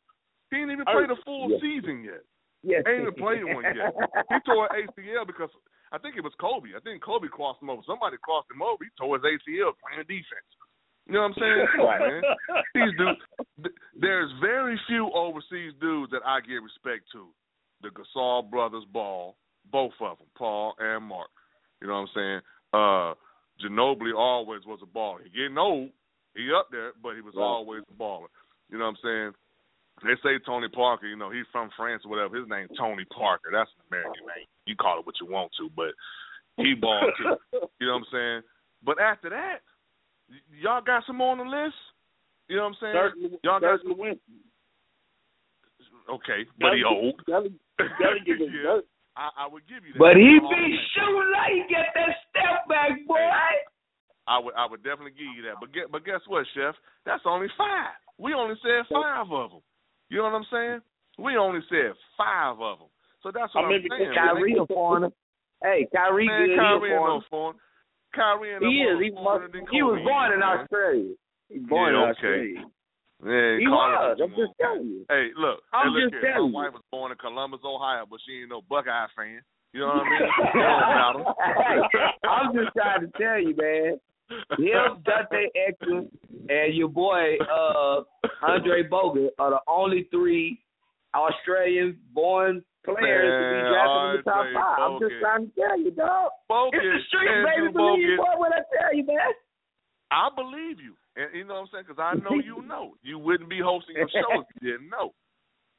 He ain't even played a full Yes. season yet. Yes. Ain't even played one yet. He tore an ACL because I think it was Kobe. I think Kobe crossed him over. Somebody crossed him over. He tore his ACL playing defense. You know what I'm saying? Come on, man. These dudes. th- There's very few overseas dudes that I give respect to. The Gasol brothers ball, both of them, Paul and Marc. You know what I'm saying? Uh, Ginobili always was a baller. He getting old. He up there, but he was Right. always a baller. You know what I'm saying? They say Tony Parker, you know, he's from France or whatever. His name's Tony Parker. That's an American name. You call it what you want to, but he balled too. You know what I'm saying? But after that, y- y'all got some more on the list? You know what I'm saying? Dirk, y'all Dirk got Nowitzki. okay, but he old. Gotta, gotta give it. Yeah. I, I would give you that. But he be Fame. shooting like he get that step back, boy. I would I would definitely give you that. But get, but guess what, Chef? That's only five. We only said five of them. You know what I'm saying? We only said five of them. So that's what I I'm saying. Kyrie a foreigner. Hey, Kyrie Man, good. Kyrie he a ain't foreigner. no. Kyrie no He is. He, than he was born is, in man. Australia. He born Yeah, in okay. Australia. Yeah, He was. I'm just telling you. Hey, look. I'm hey, look just here. telling My you. wife was born in Columbus, Ohio, but she ain't no Buckeye fan. You know what I mean? It don't matter. hey, I'm just trying to tell you, man. Him, Dante Exum, and your boy uh Andre Bogut are the only three Australian born players to be drafted in the top five. I'm just trying to tell you, dog. Bogut, It's the street, baby. Believe Bogut. boy, what I tell you, man. I believe you. And you know what I'm saying? Because I know you know. You wouldn't be hosting your show if you didn't know.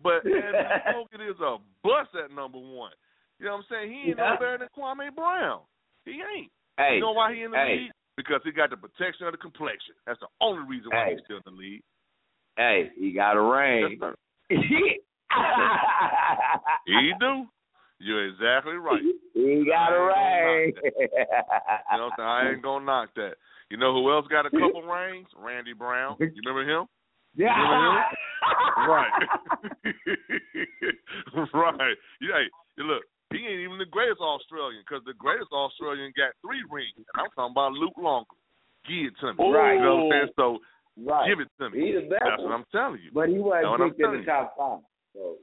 But Andrew Bogut is a bust at number one. You know what I'm saying? He ain't no better than Kwame Brown. He ain't. Hey, you know why he in the hey. league? Because he got the protection of the complexion. That's the only reason why Hey. he's still in the league. hey, he got a ring. He do. You're exactly right. He got a ring. You know? I ain't gonna knock that. You know who else got a couple rings? Randy Brown. You remember him? Yeah. Right. right. Yeah, hey, look, he ain't even the greatest Australian because the greatest Australian got three rings. And I'm talking about Luke Longley. Give it to me. Right. You know what I'm saying? So Right. give it to me. He's the best That's one. what I'm telling you. But he Know what I'm wasn't picked in the top five. So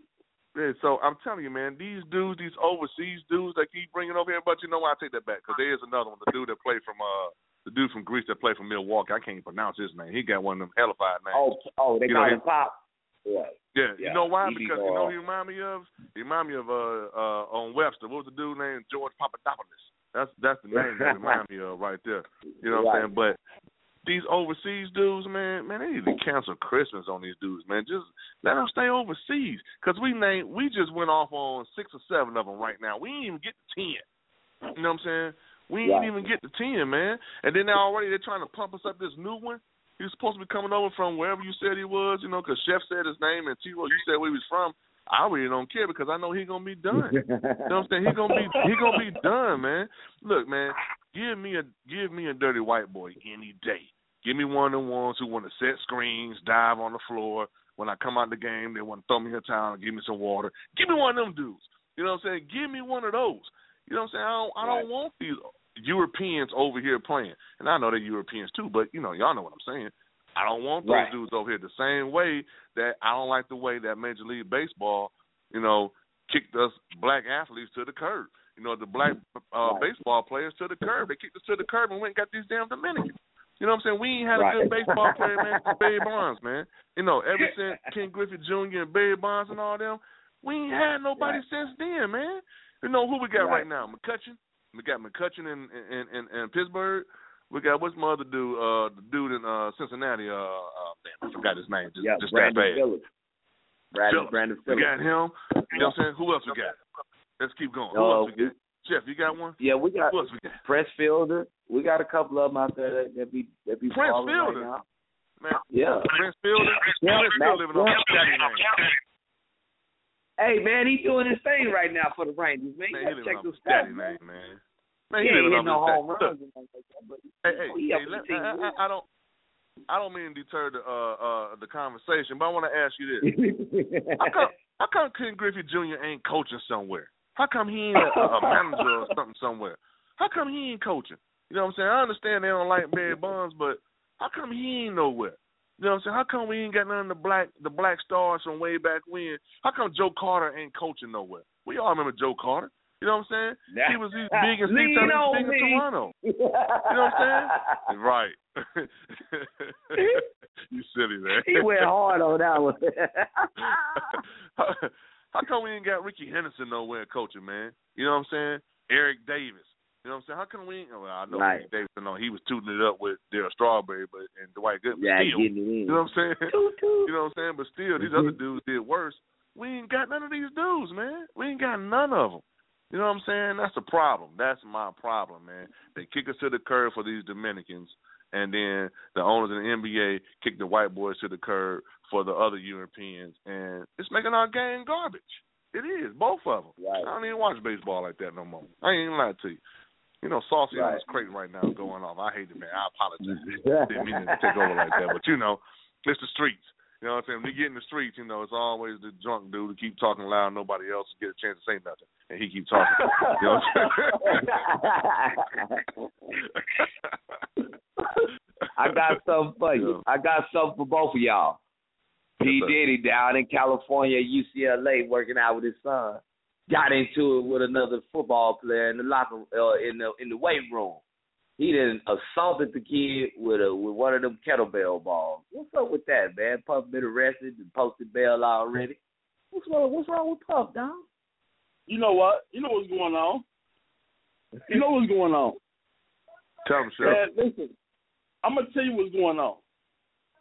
Yeah, so I'm telling you, man, these dudes, these overseas dudes that keep bringing over here, but you know what? I take that back because there is another one, the dude that played from uh, the dude from Greece that played from Milwaukee. I can't even pronounce his name. He got one of them hellified names. oh oh they You call know, him Pop. Yeah. Yeah, Yeah, you know why? he Because you know who he remind me of? He remind me of uh uh on Webster. What was the dude named George Papadopoulos? That's that's the name that remind me of right there. You know what I'm saying? But these overseas dudes, man, man, they need to cancel Christmas on these dudes, man. Just let them stay overseas. Cause we named, we just went off on six or seven of them right now. We ain't even get to ten. You know what I'm saying? We ain't Right. even get to ten, man. And then they already they're trying to pump us up this new one. He was supposed to be coming over from wherever you said he was, you know, because Chef said his name and T-Roy, you said where he was from. I really don't care because I know he's gonna be done. you know what I'm saying? He's gonna be he gonna be done, man. Look, man, give me a give me a dirty white boy any day. Give me one of the ones who want to set screens, dive on the floor. When I come out the game, they want to throw me a towel and give me some water. Give me one of them dudes. You know what I'm saying? Give me one of those. You know what I'm saying? I don't I don't want these Europeans over here playing. And I know they're Europeans too, but you know, y'all know what I'm saying. I don't want those Right. dudes over here the same way that I don't like the way that Major League Baseball, you know, kicked us black athletes to the curb. You know, the black uh, baseball players to the curb. They kicked us to the curb and went and got these damn Dominicans. You know what I'm saying? We ain't had a good baseball player, man, since Barry Bonds, man. You know, ever since Ken Griffey Jr. and Barry Bonds and all them, we ain't had nobody since then, man. You know who we got right, Right. now? McCutchen. We got McCutchen in in, in in Pittsburgh. We got what's my other dude? Uh, the dude in uh Cincinnati. Uh, uh damn, I forgot his name. Just, yeah, just that Brandon bad. Phillips. Brandon, Phillips. Brandon We got him. You know what I'm saying? Who else we got? Let's keep going. Who Uh, else we got? Jeff, you got one? Yeah, we got Who else we got? Prince Fielder. We got a couple of them out there that, that be that be Prince balling Fielder. right now. Man, Yeah. Prince Fielder. Yeah, Prince Matt- still living on yeah. his. Hey man, he's doing his thing right now for the Rangers, man. You Man, he gotta check those stats, man. man. Man, he he ain't hitting no home runs and like that, but Hey, hey, he hey let, I. I, I don't, I don't mean to deter the uh, uh, the conversation, but I want to ask you this: How come, how come Ken Griffey Jr. ain't coaching somewhere? How come he ain't a, a manager or something somewhere? How come he ain't coaching? You know what I'm saying? I understand they don't like Barry Bonds, but how come he ain't nowhere? You know what I'm saying? How come we ain't got none of the black the black stars from way back when? How come Joe Carter ain't coaching nowhere? We all remember Joe Carter. You know what I'm saying? He was he's big Lean Steve on big in. Toronto. You know what I'm saying? Right. you silly man. he went hard on that one. how, how come we ain't got Rickey Henderson nowhere coaching, man? You know what I'm saying? Eric Davis. You know what I'm saying? How come we ain't well, I know Right. Ricky Davis, know he was tooting it up with Darryl Strawberry but and Dwight Goodman yeah, still. You know what I'm saying? Toot, toot. You know what I'm saying? But still, these other mm-hmm. dudes did worse. We ain't got none of these dudes, man. We ain't got none of them. You know what I'm saying? That's the problem. That's my problem, man. They kick us to the curb for these Dominicans, and then the owners in the NBA kick the white boys to the curb for the other Europeans, and it's making our game garbage. It is, both of them. Right. I don't even watch baseball like that no more. I ain't even lie to you. You know, Saucy on Right. his crate right now going off. I hate it, man. I apologize. Didn't mean to take over like that, but you know, it's the streets. You know what I'm saying? When you get in the streets, you know, it's always the drunk dude who keep talking loud, nobody else get a chance to say nothing, and he keep talking. you know what I'm saying? I got something for you. Yeah. I got something for both of y'all. P. Diddy down in California, UCLA, working out with his son, got into it with another football player in the locker uh, in the in the weight room. He then assaulted the kid with a with one of them kettlebell balls. What's up with that, man? Puff been arrested and posted bail already. What's wrong? What's wrong with Puff, dog? You know what? You know what's going on. You know what's going on. Tell him, Chef. Man, listen, I'm gonna tell you what's going on.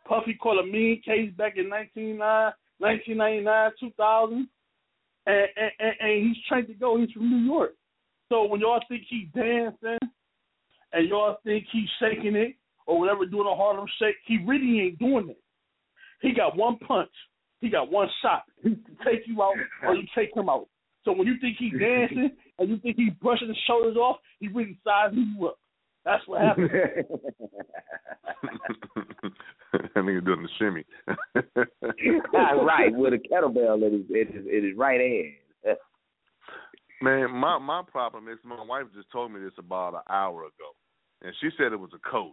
Puffy caught a mean case back in 1999, 1999, 2000, and, and, and, and he's trying to go. He's from New York. So when y'all think he's dancing and y'all think he's shaking it or whatever, doing a Harlem shake, he really ain't doing it. He got one punch. He got one shot to take you out or you take him out. So when you think he's dancing and you think he's brushing his shoulders off, he really sizing you up. That's what happened. that nigga doing the shimmy. right, with a kettlebell in his, in his, in his right hand. Man, my my problem is my wife just told me this about an hour ago, and she said it was a coach.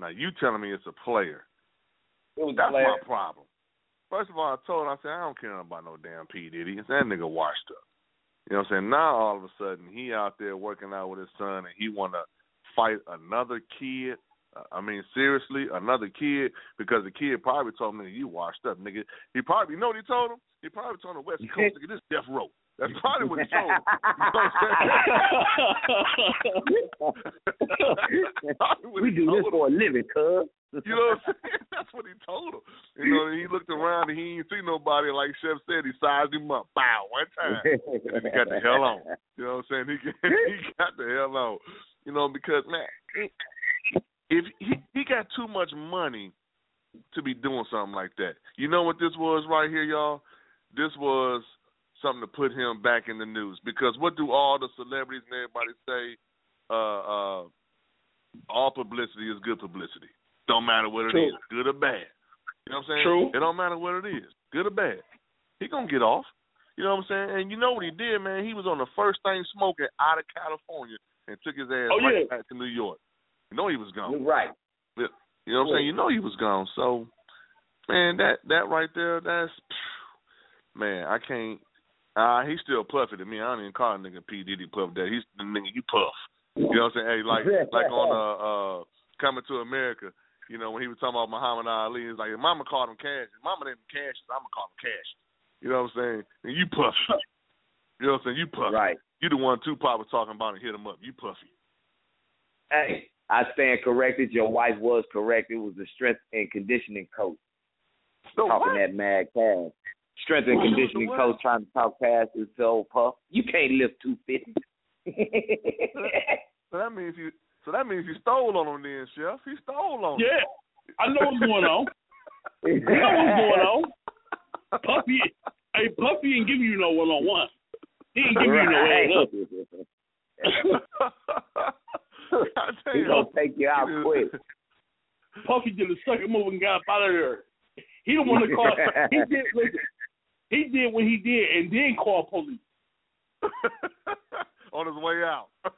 Now you telling me it's a player? It was That's player. my problem. First of all, I told her I said I don't care about no damn P Diddy. It's that nigga washed up. You know what I'm saying? Now all of a sudden he out there working out with his son, and he want to fight another kid. Uh, I mean, seriously, another kid because the kid probably told him, "Nigga, you washed up, nigga." He probably, you know what he told him? He probably told him, "West Coast, nigga, this death row." That's probably what he told him. You know what I'm saying? Probably what we do this him. for a living, cuz. You know what I'm saying? That's what he told him. You know, and he looked around and he didn't see nobody. Like Chef said, he sized him up, bow, one time. And he got the hell on. You know what I'm saying? He he got the hell on. You know, because man, if he he got too much money to be doing something like that. You know what this was right here, y'all? This was something to put him back in the news because what do all the celebrities and everybody say? Uh, uh, all publicity is good publicity. Don't matter what it True. is, good or bad. You know what I'm saying? True. It don't matter what it is, good or bad. He gonna get off. You know what I'm saying? And you know what he did, man? He was on the first thing smoking out of California and took his ass Oh, right yeah. back to New York. You know he was gone. You're right. You know what I'm saying? You know he was gone. So, man, that that right there, that's man, I can't. Uh, he's still puffy to me. I don't even call a nigga P Diddy Puff that. He's the nigga you puff. You know what I'm saying? Hey, like like on uh uh Coming to America. You know when he was talking about Muhammad Ali, it's like if Mama called him Cash. If Mama named him Cash, I'm gonna call him Cash. You know what I'm saying? And you puffy. You know what I'm saying? You puffy. Right. You the one Tupac was talking about and hit him up. You puffy. Hey, I stand corrected. Your wife was correct. It was the strength and conditioning coach So talking what? that mad cash. Strength and conditioning coach trying to talk past his old puff. You can't lift two fifty. So that means you. So that means you stole on him then, Chef. He stole on him. Yeah, I know what's going on. I know what's going on. Puffy, hey, Puffy ain't giving you no one on one. He ain't giving you no heads up. I tell He you, gonna take you out quick. Puffy did the second move and got out of there. He the one that called. He did. Listen, he did what he did and then call police. on his way out.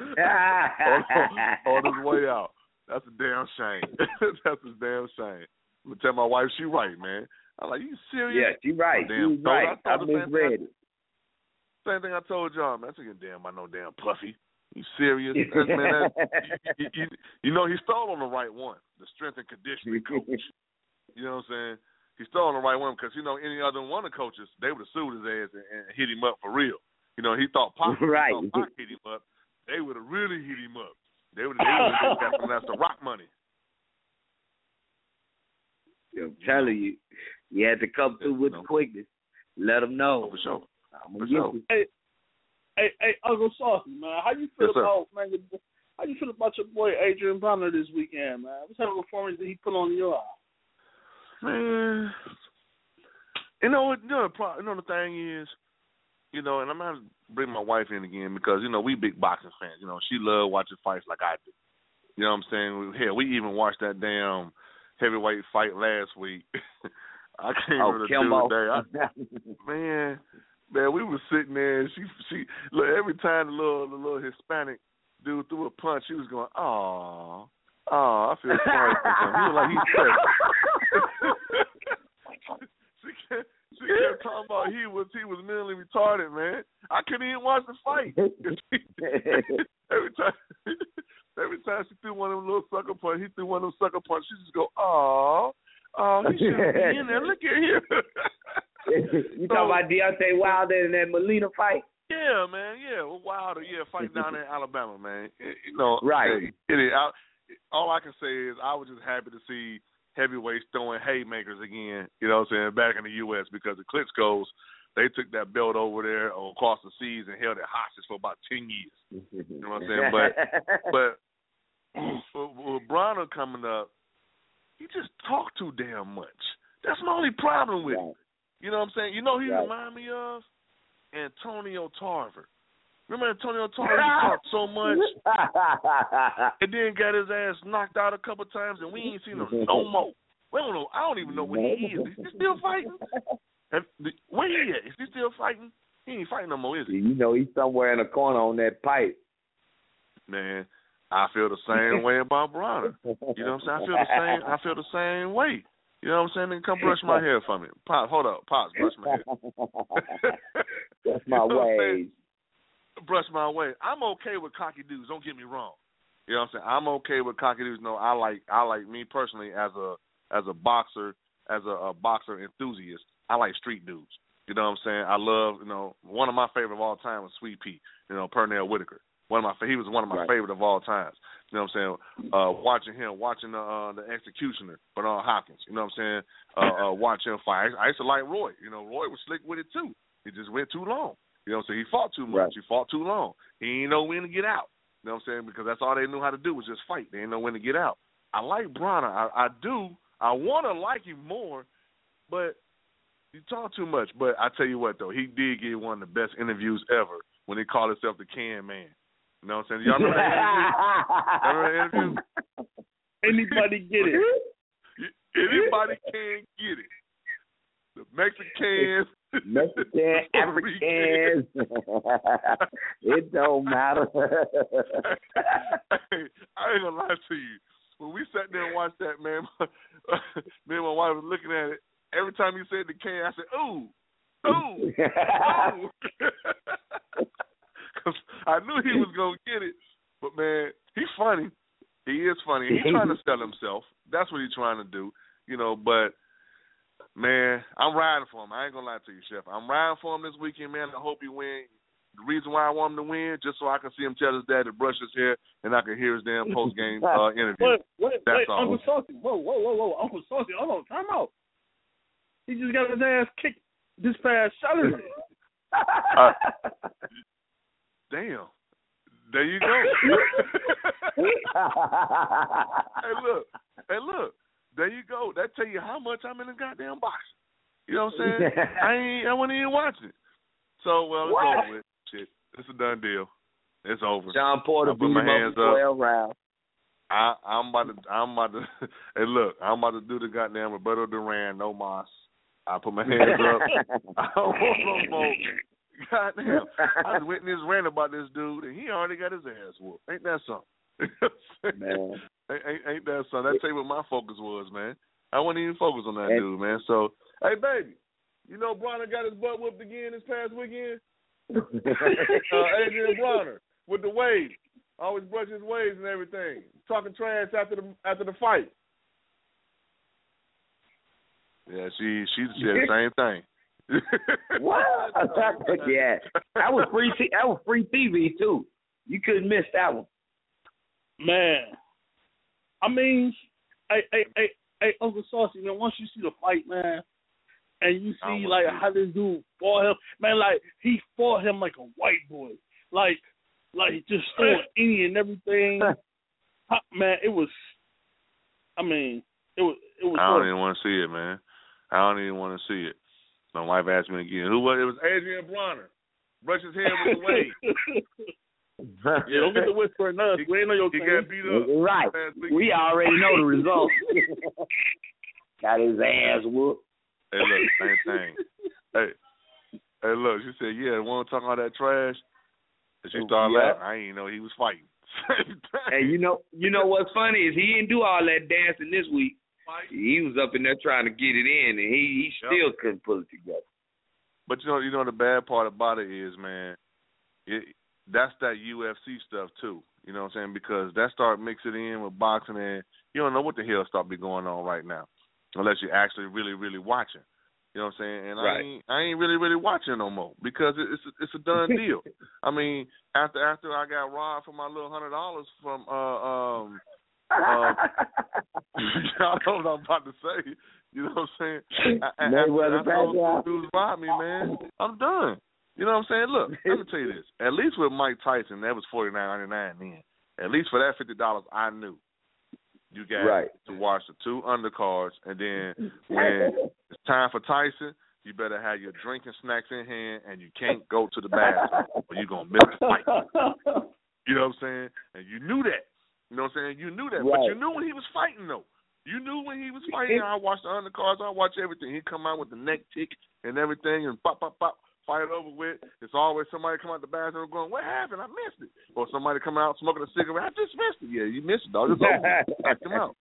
on, on his way out. That's a damn shame. That's a damn shame. I'm gonna tell my wife she right, man. I'm like, you serious? yeah, she right. Damn, She's thought- right. I I thought the same misread thing. it. Same thing I told y'all, man. I said, damn, I know damn Puffy. You serious? Man, that, you, you, you know he stole on the right one, the strength and conditioning coach. You know what I'm saying? He stole on the right one because you know any other one of the coaches they would have sued his ass and, and hit him up for real. You know he thought Pac, Right. he thought Pac hit him up. They would have really hit him up. They would they would have got some that's the rock money. I'm telling you, you had to come through with No. quickness. Let them know. Oh, for sure. I'm For gonna get sure. you. Hey, hey, hey, Uncle Saucy, man, how you feel Yes, sir. about man? your- How you feel about your boy Adrien Broner this weekend, man? What type of performance did he put on your eye? Man, you know what? You know the pro- you know the thing is, you know, and I'm gonna bring my wife in again because you know we big boxing fans. You know, she love watching fights like I do. You know what I'm saying? Hell, we even watched that damn heavyweight fight last week. I can't Oh, remember the dude day. I, man, man, we was sitting there. And she, she, look every time the little, the little Hispanic dude threw a punch, she was going, "Oh, oh, I feel sorry for him." He was like he's she kept, she kept talking about he was he was mentally retarded, man. I couldn't even watch the fight. every time, every time she threw one of them little sucker punch, he threw one of them sucker punches. She just go, "Oh, oh, he should be in there. Look at him." you talking about Deontay Wilder and that Molina fight? Yeah, man. Yeah, Wilder. Yeah, fight down in Alabama, man. You know, Right. It, it is. I, all I can say is I was just happy to see heavyweights throwing haymakers again. You know what I'm saying? Back in the U.S. because the Klitschko's they took that belt over there across the seas and held it hostage for about ten years. You know what I'm saying? But but with, Broner coming up, he just talked too damn much. That's my only problem with him. You know what I'm saying? You know who he Right. remind me of? Antonio Tarver. Remember Antonio Tarver? Talked so much and then got his ass knocked out a couple times, and we ain't seen him no more. We don't know. I don't even know where he is. Is he still fighting? Have, where he at? Is he still fighting? He ain't fighting no more, is he? you know he's somewhere in a corner on that pipe. Man, I feel the same way about Broner. You know what I'm saying? I feel the same. I feel the same way. You know what I'm saying? Then come brush my hair for me. Pop, hold up, pops, brush my hair. That's my You know way. Brush my way. I'm okay with cocky dudes. Don't get me wrong. You know what I'm saying? I'm okay with cocky dudes. No, I like I like me personally as a as a boxer, as a, a boxer enthusiast. I like street dudes. You know what I'm saying? I love you know one of my favorite of all time was Sweet Pea. You know Pernell Whitaker. One of my fa- he was one of my Right. favorite of all times. You know what I'm saying? Uh, watching him, watching the uh, the executioner Bernard Hopkins. You know what I'm saying? Uh, uh, watch him fight. I, I used to like Roy. You know Roy was slick with it too. He just went too long. You know, so he fought too much. Right. He fought too long. He didn't know when to get out. You know what I'm saying? Because that's all they knew how to do was just fight. They didn't know when to get out. I like Broner. I, I do. I want to like him more, but he talk too much. But I tell you what, though, he did get one of the best interviews ever when he called himself the Can Man. You know what I'm saying? Y'all remember that interview? Remember that interview? Anybody get it? Anybody can get it. The Mexicans, Mexican, Africans. it don't matter. hey, I ain't gonna lie to you. When we sat there and watched that, man, me and my wife was looking at it. Every time you said the can, I said, "Ooh, ooh, ooh," because I knew he was gonna get it. But man, he's funny. He is funny. He's trying to sell himself. That's what he's trying to do, you know. But man, I'm riding for him. I ain't gonna lie to you, Chef. I'm riding for him this weekend, man. I hope he win. The reason why I want him to win, just so I can see him tell his dad to brush his hair, and I can hear his damn post game uh, interview. Wait, wait, That's wait, all. Uncle Saucy. Whoa, whoa, whoa, whoa, Uncle Saucy. Hold on, time out. He just got his ass kicked this past Saturday. Uh, damn. There you go. hey, look. Hey, look. There you go. That tell you how much I'm in the goddamn box. You know what I'm saying? I ain't. I wasn't even watching. It. So well, it's What? over with. Shit, it's a done deal. It's over. Shawn Porter beat put my hands up. 12 rounds. I, I'm about to. I'm about to. hey, look. I'm about to do the goddamn Roberto Duran. No mas. I put my hands up. I don't want no more. Goddamn. I was witness rant about this dude, and he already got his ass whooped. Ain't that something? Man. Ain't, ain't, ain't that something? That's tell you what my focus was, man. I wasn't even focused on that And- dude, man. So, hey, baby, you know Broner got his butt whooped again this past weekend? uh, Adrien Broner with the waves. Always brush his waves and everything. Talking trash after the after the fight. Yeah, she she said the same thing. what? yeah, that was free. T- that was free TV too. You couldn't miss that one. Man, I mean, hey, hey, hey, hey, Uncle Saucy, man. Once you see the fight, man, and you see like how this dude fought him, man, like he fought him like a white boy, like, like just throwing any and everything. Man, it was. I mean, it was. It was. I don't even want to see it, man. I don't even want to see it. My wife asked me again, who was it? Was Adrien Broner? Brush his hair with the wave. Yeah, don't get the whispering us. He- We ain't know your team. got beat up. right. We already know the result. Got his ass whooped. Hey, look, same thing. hey, hey, look. She said, "Yeah, want to talk all that trash?" And she started Yeah. laughing. I didn't know he was fighting. And you know, you know what's funny is he didn't do all that dancing this week. He was up in there trying to get it in, and he he Yep. still couldn't pull it together. But you know, you know the bad part about it is, man, it that's that UFC stuff too. You know what I'm saying? Because that start mixing in with boxing, and you don't know what the hell start be going on right now, unless you're actually really, really watching. You know what I'm saying? And I ain't I ain't really, really watching no more because it's a, it's a done deal. I mean, after after I got robbed for my little hundred dollars from uh um uh, y'all know what I'm about to say. You know what I'm saying? I- I- Mayweather after those dudes robbed me, man. I'm done. You know what I'm saying? Look, let me tell you this. At least with Mike Tyson, that was forty nine ninety nine then. At least for that fifty dollars, I knew you got Right. to watch the two undercards, and then when it's time for Tyson, you better have your drinking snacks in hand, and you can't go to the bathroom, or you're gonna miss the fight. You know what I'm saying? And you knew that. You know what I'm saying? You knew that, but you knew when he was fighting though. You knew when he was fighting. I watched the undercards. I watch everything. He come out with the neck tick and everything, and pop, pop, pop, fight over with. It's always somebody come out the bathroom going, "What happened? I missed it." Or somebody come out smoking a cigarette. I just missed it. Yeah, you missed it, dog. It's over. Him out.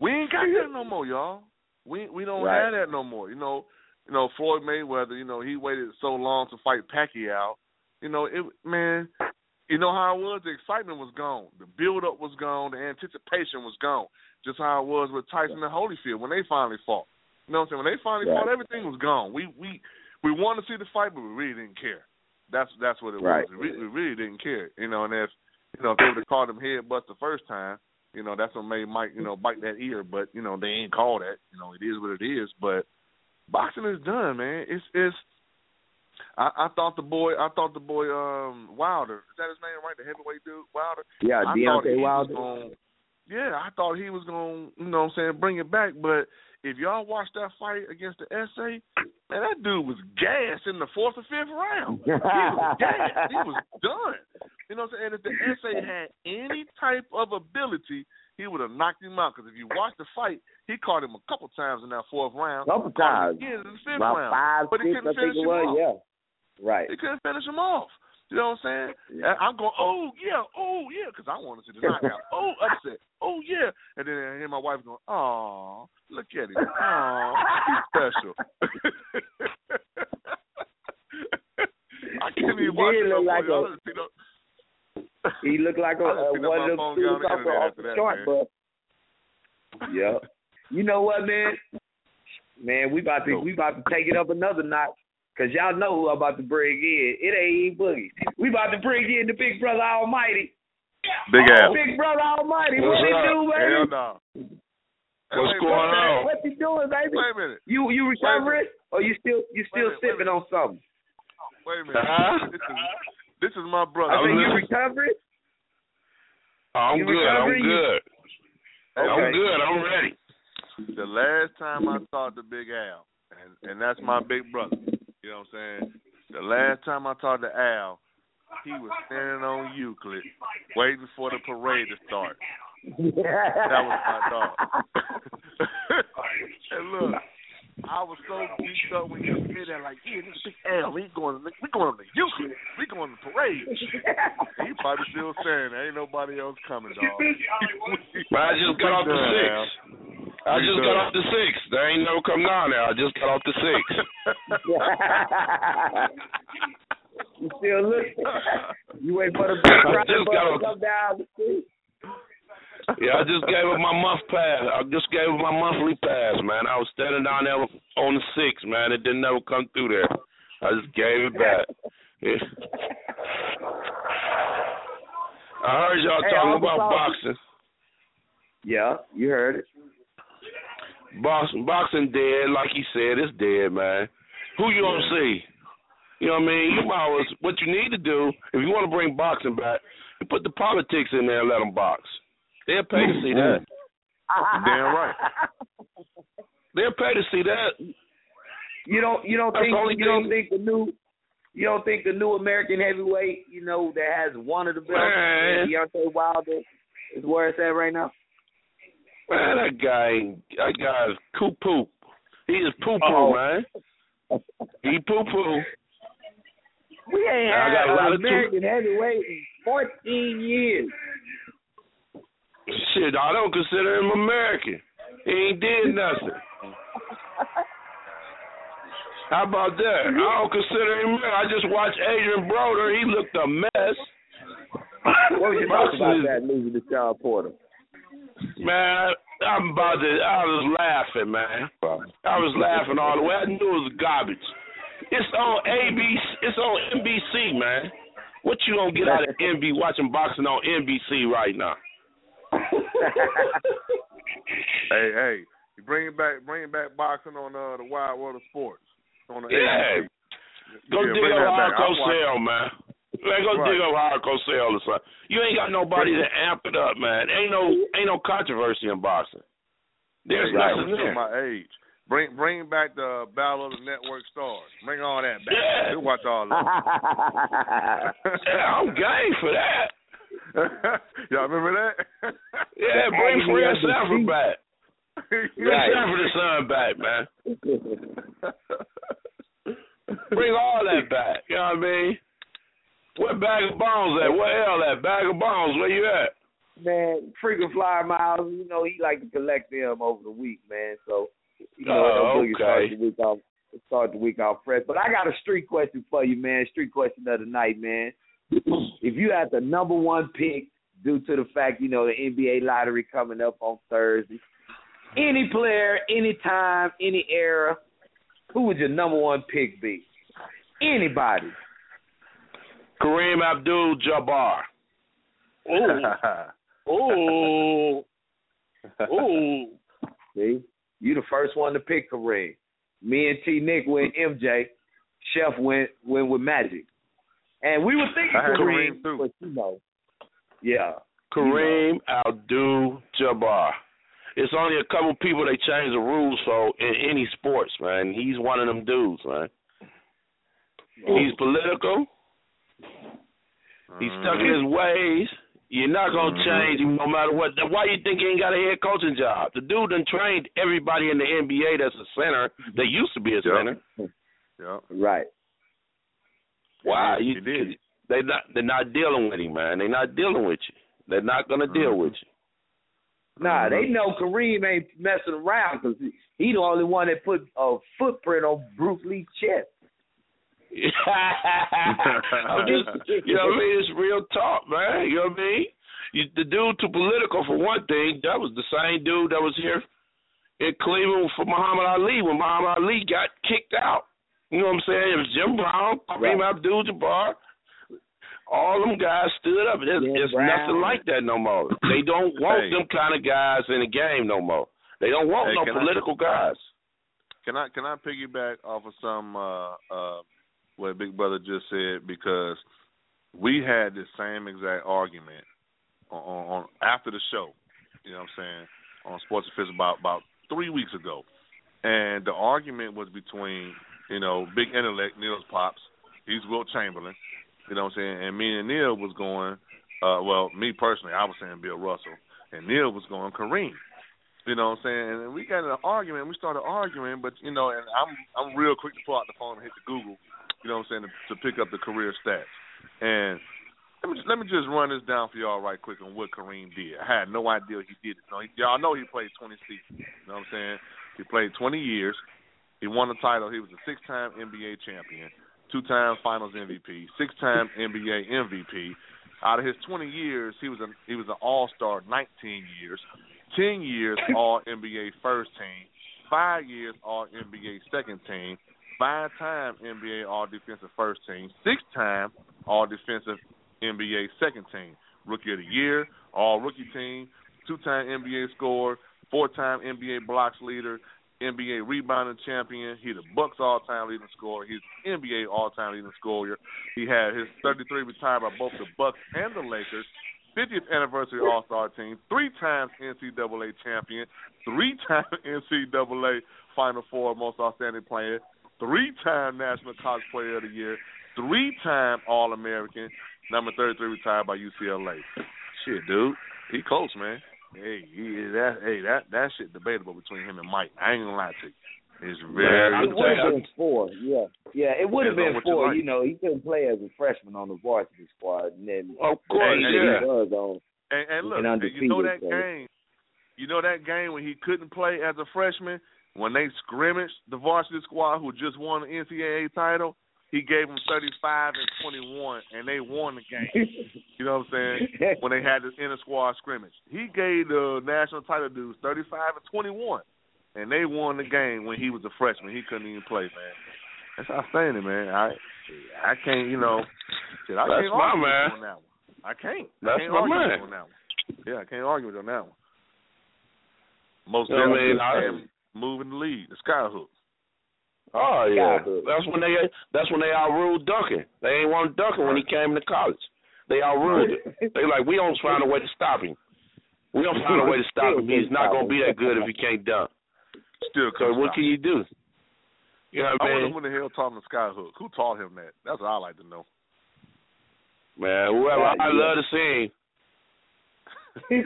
We ain't got that no more, y'all. We we don't Right. have that no more. You know, you know Floyd Mayweather. You know he waited so long to fight Pacquiao. You know it, man. You know how it was. The excitement was gone. The build up was gone. The anticipation was gone. Just how it was with Tyson and Holyfield when they finally fought. You know what I'm saying? When they finally Right. fought, everything was gone. We we we wanted to see the fight, but we really didn't care. That's that's what it Right. was. We, we really didn't care. You know, and if you know if they would have called him headbutt the first time, you know that's what made Mike you know bite that ear. But you know they ain't call that. You know it is what it is. But boxing is done, man. It's it's I, I thought the boy, I thought the boy, um, Wilder. Is that his name, right? The heavyweight dude, Wilder. Yeah, I Deontay Wilder. gonna- yeah, I thought he was going, to you know, what I'm saying, bring it back. But if y'all watch that fight against the SA, man, that dude was gassed in the fourth or fifth round. He was gassed. He was done. You know what I'm saying? And if the SA had any type of ability, he would have knocked him out. Because if you watch the fight, he caught him a couple times in that fourth round. Couple times. again in the fifth About round. five, but he six, couldn't finish him was. off. Yeah. Right. He couldn't finish him off. You know what I'm saying? And I'm going, oh yeah, oh yeah, because I want to see the knockout. oh, upset. Oh yeah, and then I hear my wife going, oh, look at him. Oh, he's special. I can't He even watch it no look more. like Y'all a- done seen up- He looked like a, uh, one of them phone students off the the, off after the that, chart, but yeah. You know what, man? Man, we about to we about to take it up another notch. Cause y'all know who I'm about to bring in. It ain't even Boogie. We about to bring in the Big Brother Almighty. Big Oh, Al. Big Brother Almighty. What's what you up? do, baby? Hell no. What's Hey, going wait on? What you doing, baby? Wait a minute. You you recovering or you still you still minute, sipping on something? Wait a minute. Huh? This, is, this is my brother. I said you listening. recovering? I'm You good. I'm recovering? You- good. I'm good. I'm ready. the last time I saw the Big Al, and and that's my big brother. You know what I'm saying? The last time I talked to Al, he was standing on Euclid, waiting for the parade to start. That was my dog. and look, I was so geeked up when you said that, like, yeah, this big Al, we going, we going to the Euclid, we going to the parade. And he probably still saying, ain't nobody else coming, dog. Man, I just got off the six. I just got off the six. There ain't no come down there. I just got off the six. you still looking? You wait for the big I just got to off- come down the street. Yeah, I just gave up my month pass. I just gave up my monthly pass, man. I was standing down there on the six, man. It didn't ever come through there. I just gave it back. Yeah. I heard y'all Hey, talking about boxing. Yeah, you heard it. Boxing, boxing dead, like he said, it's dead, man. Who you gonna see? You know what I mean? You might always, what you need to do if you want to bring boxing back, you put the politics in there and let them box. They'll pay to see that. Ah. Damn right. They'll pay to see that. You don't you don't That's think you don't think the new you don't think the new American heavyweight, you know, that has one of the belts, Man. Uh, Deontay Wilder, is where it's at right now? Man, that guy, that guy is poo poo. He is poo poo, man. He poo poo. We ain't I had got a lot an of American heavyweight in fourteen years. Shit, I don't consider him American. He ain't did nothing. How about that? I don't consider him. I just watched Adrien Broner. He looked a mess. What was your thoughts Boxing about is- that losing to Shawn Porter? Man, I'm about to. I was laughing, man. I was laughing all the way. I knew it was garbage. It's on ABC. It's on NBC, man. What you gonna get out of NBC watching boxing on NBC right now? Hey, hey, you bring it back, bring it back boxing on uh, the Wide World of Sports. On the Yeah. ABC. Go Yeah, dig up that back. Hardcore I Sale, man. Man, go Right. dig up Howard Cosell or something. You ain't got nobody to amp it up, man. Ain't no ain't no controversy in boxing. There's Hey, nothing you there. my age. Bring bring back the Battle of the Network Stars. Bring all that back. Yeah. We'll watch all that. Yeah, I'm game for that. Y'all remember that? Yeah, bring agony Fred of. Sanford back. Bring Right. Sanford the son back, man. Bring all that back. You know what I mean? Where Bag of Bones at? Where L at? Bag of Bones, where you at? man, freaking flyer miles, you know, he like to collect them over the week, man. So you know, Oh, no boogie start okay. the week off start the week off fresh. But I got a street question for you, man. Street question of the night, man. If you had the number one pick due to the fact, you know, the NBA lottery coming up on Thursday, any player, any time, any era, who would your number one pick be? Anybody. Kareem Abdul Jabbar. Ooh. Ooh. See? You the first one to pick Kareem. Me and T Nick went MJ. Chef went went with Magic, and we were thinking Kareem, Kareem but you know, yeah, Kareem Abdul-Jabbar. It's only a couple people they change the rules for in any sports, man. He's one of them dudes, man. He's political. He's stuck in his mm-hmm. ways. You're not gonna mm-hmm. change him no matter what. Why you think he ain't got a head coaching job? The dude done trained everybody in the NBA that's a center. That used to be a center. Yeah. right. Why? He You, did. they not they're not dealing with him, man. They're not dealing with you. They're not gonna mm-hmm. deal with you. Nah, they mm-hmm. know Kareem ain't messing around because he the only one that put a footprint on Bruce Lee's chest. I'm just, you know what I mean? It's real talk, man. You know what I mean? You, the dude too political for one thing. That was the same dude that was here in Cleveland for Muhammad Ali when Muhammad Ali got kicked out. You know what I'm saying? It was Jim Brown, Kareem Abdul-Jabbar. All them guys stood up. There's, there's nothing like that no more. They don't want Hey. them kind of guys in the game no more. They don't want Hey, no can I- political guys. Can I can I piggyback off of some uh uh what Big Brother just said because we had the same exact argument on, on, on after the show. You know what I'm saying on Sports Official about about three weeks ago, and the argument was between you know big intellect Neil's pops. He's Wilt Chamberlain. You know what I'm saying, and me and Neil was going. Uh, well, me personally, I was saying Bill Russell, and Neil was going Kareem. You know what I'm saying? And we got in an argument. We started arguing, but you know, and I'm I'm real quick to pull out the phone and hit the Google. You know what I'm saying to, to pick up the career stats. And let me just, let me just run this down for y'all right quick on what Kareem did. I had no idea he did it. He, y'all know he played 20 seasons. You know what I'm saying? He played 20 years. He won the title. He was a six-time NBA champion, two-time Finals MVP, six-time NBA MVP. Out of his 20 years, he was a he was an All-Star 19 years. 10 years All NBA first team, 5 years All NBA second team, 5 time NBA All Defensive first team, 6 time All Defensive NBA second team, Rookie of the Year, All Rookie team, 2 time NBA scorer, 4 time NBA blocks leader, NBA rebounding champion. He's the Bucks all time leading scorer. He's NBA all time leading scorer. He had his 33 retired by both the Bucks and the Lakers. 50th anniversary All Star team, three times NCAA champion, three time NCAA Final Four Most Outstanding Player, three time National College Player of the Year, three time All American, number 33 retired by UCLA. Shit, dude, he close, man. Hey, he, that hey that that shit debatable between him and Mike. I ain't gonna lie to you. It's very. Man, It would have been four, yeah, yeah. It would have been what you four. like. You know, he couldn't play as a freshman on the varsity squad, and then Of course, Hey, yeah. he was on. And, and look, and and you know that so- game. You know that game when he couldn't play as a freshman when they scrimmaged the varsity squad who just won the NCAA title. He gave them 35 and 21, and they won the game. You know what I'm saying? when they had this inner squad scrimmage, he gave the national title dudes 35 and 21, and they won the game when he was a freshman. He couldn't even play, man. That's outstanding, man. I I can't, you know, shit, I That's can't my argue man. on that one. I can't. I That's can't my argue man. on that one. Yeah, I can't argue with you on that one. Most You know what I definitely mean? Moving the lead, the skyhook. Oh yeah, that's when they that's when they outruled Duncan. They ain't want Duncan when he came to college. They outruled it. They like we don't find a way to stop him. We don't find a way to stop him. He's not gonna be that good if he can't dunk. Still So what can you do? You know what I I wonder who the hell taught him the skyhook. Who taught him that? That's what I like to know. Man, whoever Yeah, I yeah. love to see him.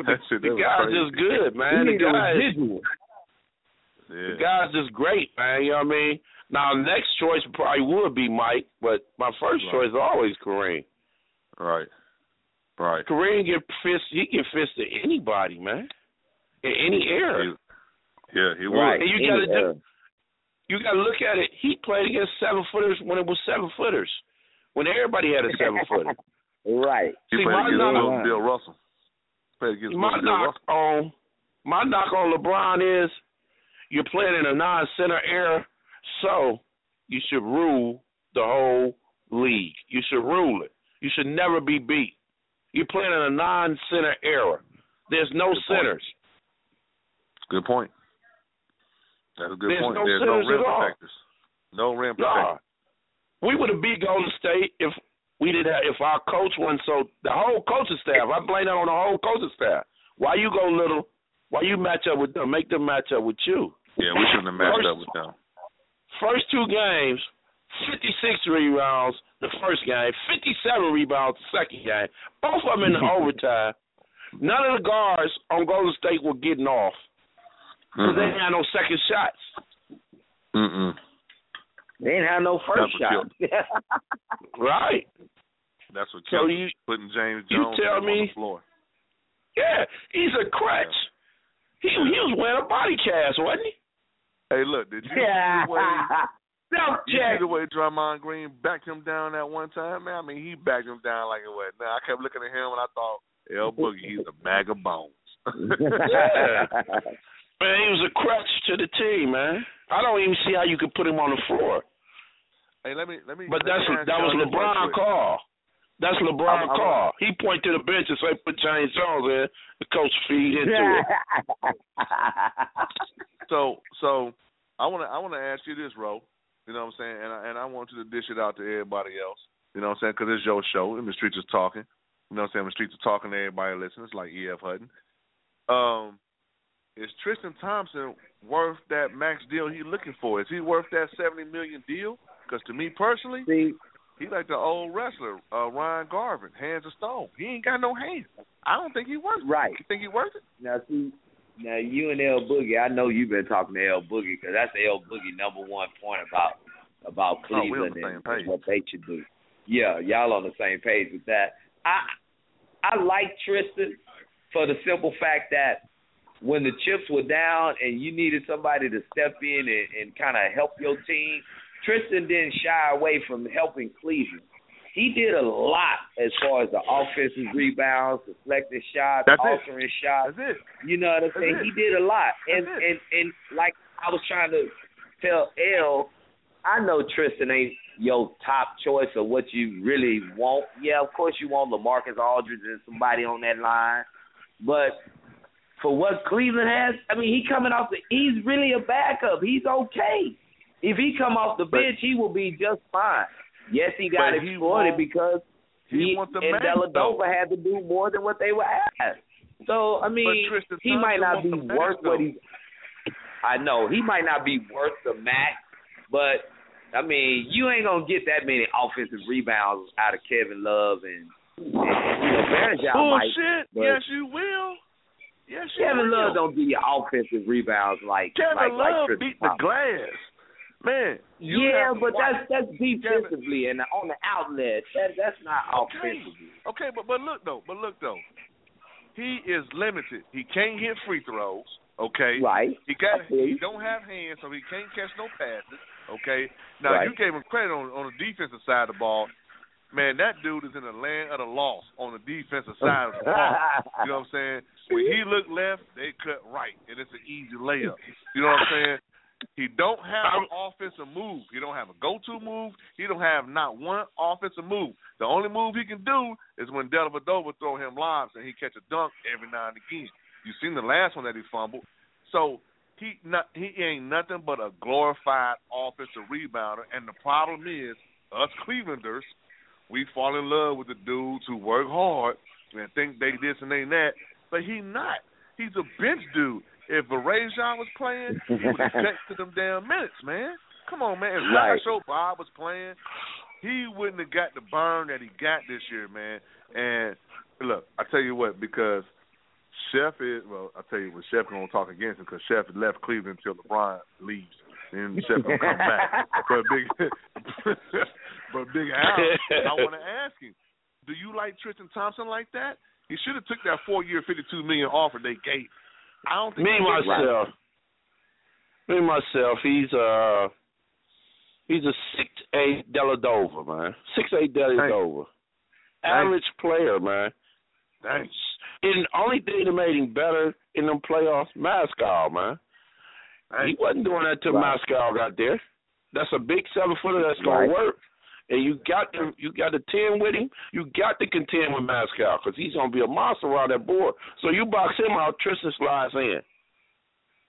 that shit, The guy's just good, man. He The guy is. Yeah. the guy's just great, man. You know what I mean? Now next choice probably would be Mike, but my first Right. choice is always Kareem. Right. Right. Kareem get fist he get fist to anybody, man. In any era. He- yeah, he would. Right. And you gotta do- You gotta look at it. He played against seven footers when it was seven footers. When everybody had a seven footer. Right. He See, played my against knock- Bill, Bill Russell. Played against my Bill knock Russell. on my knock on LeBron is you're playing in a non center era, so you should rule the whole league. You should rule it. You should never be beat. You're playing in a non center era. There's no Good centers. Good point. That's a good There's point. no There's no rim at all. protectors. No rim Nah. protector. We would have beat Golden State if we did have, if our coach wasn't so the whole coaching staff. I blame that on the whole coaching staff. Why you go little? Why you match up with them? Make them match up with you. Yeah, we shouldn't have matched First- up with them. First two games, 56 rebounds the first game, 57 rebounds the second game. Both of them in the overtime. None of the guards on Golden State were getting off because they Mm-mm. didn't have no second shots. Mm-mm. They ain't have no first That's shot. Right. That's what So killed you- putting James Jones you Jones tell on me- the floor. Yeah, he's a crutch. He he was wearing a body cast, wasn't he? Hey, look, did you yeah. see the way Self you see check. the way Draymond Green backed him down that one time, man? I mean, he backed him down like it was. Now I kept looking at him and I thought, L Boogie, he's a bag of bones. Yeah. Man, he was a crutch to the team, man. I don't even see how you could put him on the floor. hey, let me let me. But let that's me that was LeBron call. That's LeBron I'm- I'm- call. He point to the bench and say, "Put James Jones in." The coach feed into it. So so I wanna I wanna ask you this, Ro. You know what I'm saying? And I, and I want you to dish it out to everybody else. You know what I'm saying? Because it's your show and the streets is talking. You know what I'm saying? The streets are talking to everybody listening. It's like E.F. Hutton. Um, is Tristan Thompson worth that max deal he's looking for? Is he worth that seventy million deal? Because to me personally, See, he like the old wrestler uh, Ron Garvin, hands of stone. He ain't got no hands. I don't think he worth it. right. You think he worth it? Now, see, now you and L Boogie, I know you've been talking to L Boogie because that's L Boogie number one point about about Oh, Cleveland same and, page. what they should do. Yeah, y'all on the same page with that. I I like Tristan for the simple fact that when the chips were down and you needed somebody to step in and, and kind of help your team, Tristan didn't shy away from helping Cleveland. He did a lot as far as the offensive rebounds, deflected shots, That's it. altering shots. That's it. You know what I'm saying? That's He did a lot. And it. and and like I was trying to tell L, I know Tristan ain't your top choice of what you really want. Yeah, of course you want LaMarcus Aldridge and somebody on that line. But for what Cleveland has, I mean he coming off the he's really a backup. He's okay. If he come off the bench, he will be just fine. Yes, he got exploited because he he, and Deladova had to do more than what they were asked. So I mean, Tristan he might not be worth what he. I know he might not be worth the max, but I mean, you ain't gonna get that many offensive rebounds out of Kevin Love and, and you know, might. Bullshit. but- yes, you will. Yes, you Kevin will. Love don't give you offensive rebounds like Kevin like like Love Tristan beat the glass. Man, Yeah, but that's that's defensively and on the outlet. That that's not Okay. offensively. Okay, but but look though, but look though, he is limited. He can't hit free throws. Okay, Right. He got feel he don't have hands, so he can't catch no passes. Okay, now Right. you gave him credit on on the defensive side of the ball. Man, that dude is in the land of the lost on the defensive side of the ball. You know what I'm saying? When he look left, they cut right, and it's an easy layup. You know what I'm saying? He don't have an offensive move. He don't have a go-to move. He don't have not one offensive move. The only move he can do is when Dellavedova throw him lobs and he catch a dunk every now and again. You seen the last one that he fumbled. So he not he ain't nothing but a glorified offensive rebounder. And the problem is us Clevelanders, we fall in love with the dudes who work hard and think they this and they that, but he not. He's a bench dude. If Varejao was playing, he would have to them damn minutes, man. Come on, man. If Right. Josh Bob was playing, he wouldn't have got the burn that he got this year, man. And look, I tell you what, because Chef is well, I tell you what, Chef gonna talk against him because Chef left Cleveland until LeBron leaves, and Chef gonna come back. But big, but big Al, I want to ask him, do you like Tristan Thompson like that? He should have took that four year, fifty two million offer they gave. I don't think Me he right. myself. Me myself. He's uh he's a six eight Deladova, man. Six eight Deladova. Average player, man. Thanks. And the only thing that made him better in them playoffs, Mozgov, man. He wasn't doing that till Right. Mozgov got there. That's a big seven footer that's gonna Right. work. And you got to you got to ten with him. You got to contend with Mozgov because he's gonna be a monster around that board. So you box him out, Tristan slides in.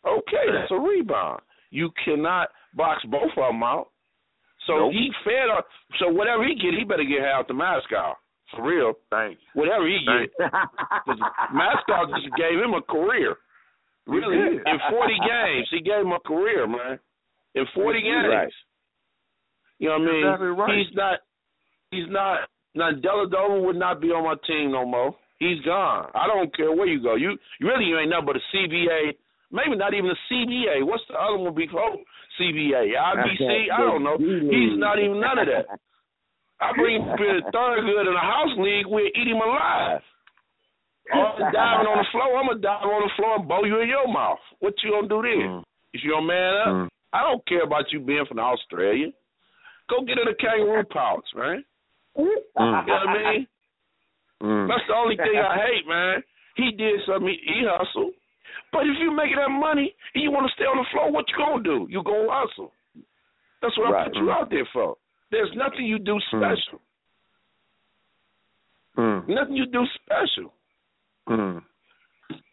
Okay, that's a rebound. You cannot box both of them out. So Nope. he fed her. So whatever he get, he better get half the mascot. For real. Thank you. Whatever he get. Because just gave him a career. Really. In 40 games, he gave him a career, man. In 40 games. Right. You know what I mean? Exactly right. He's not. He's not. Now Deladova would not be on my team no more. He's gone. I don't care where you go. You, you really you ain't nothing but a CBA. Maybe not even a CBA. What's the other one before CBA? IBC? I don't know. He's not even none of that. I bring him to the third good in a house league. We'll eat him alive. All the diving on the floor, I'm gonna dive on the floor and bow you in your mouth. What you gonna do then? If you don't man up, Mm. I don't care about you being from Australia. Go get in a kangaroo pouch, man. You know what I mean? Mm. That's the only thing I hate, man. He did something. He, he hustled. But if you making that money and you want to stay on the floor, what you gonna do? You gonna hustle. That's what I put you out there for. There's nothing you do special. Mm. Nothing you do special. Mm.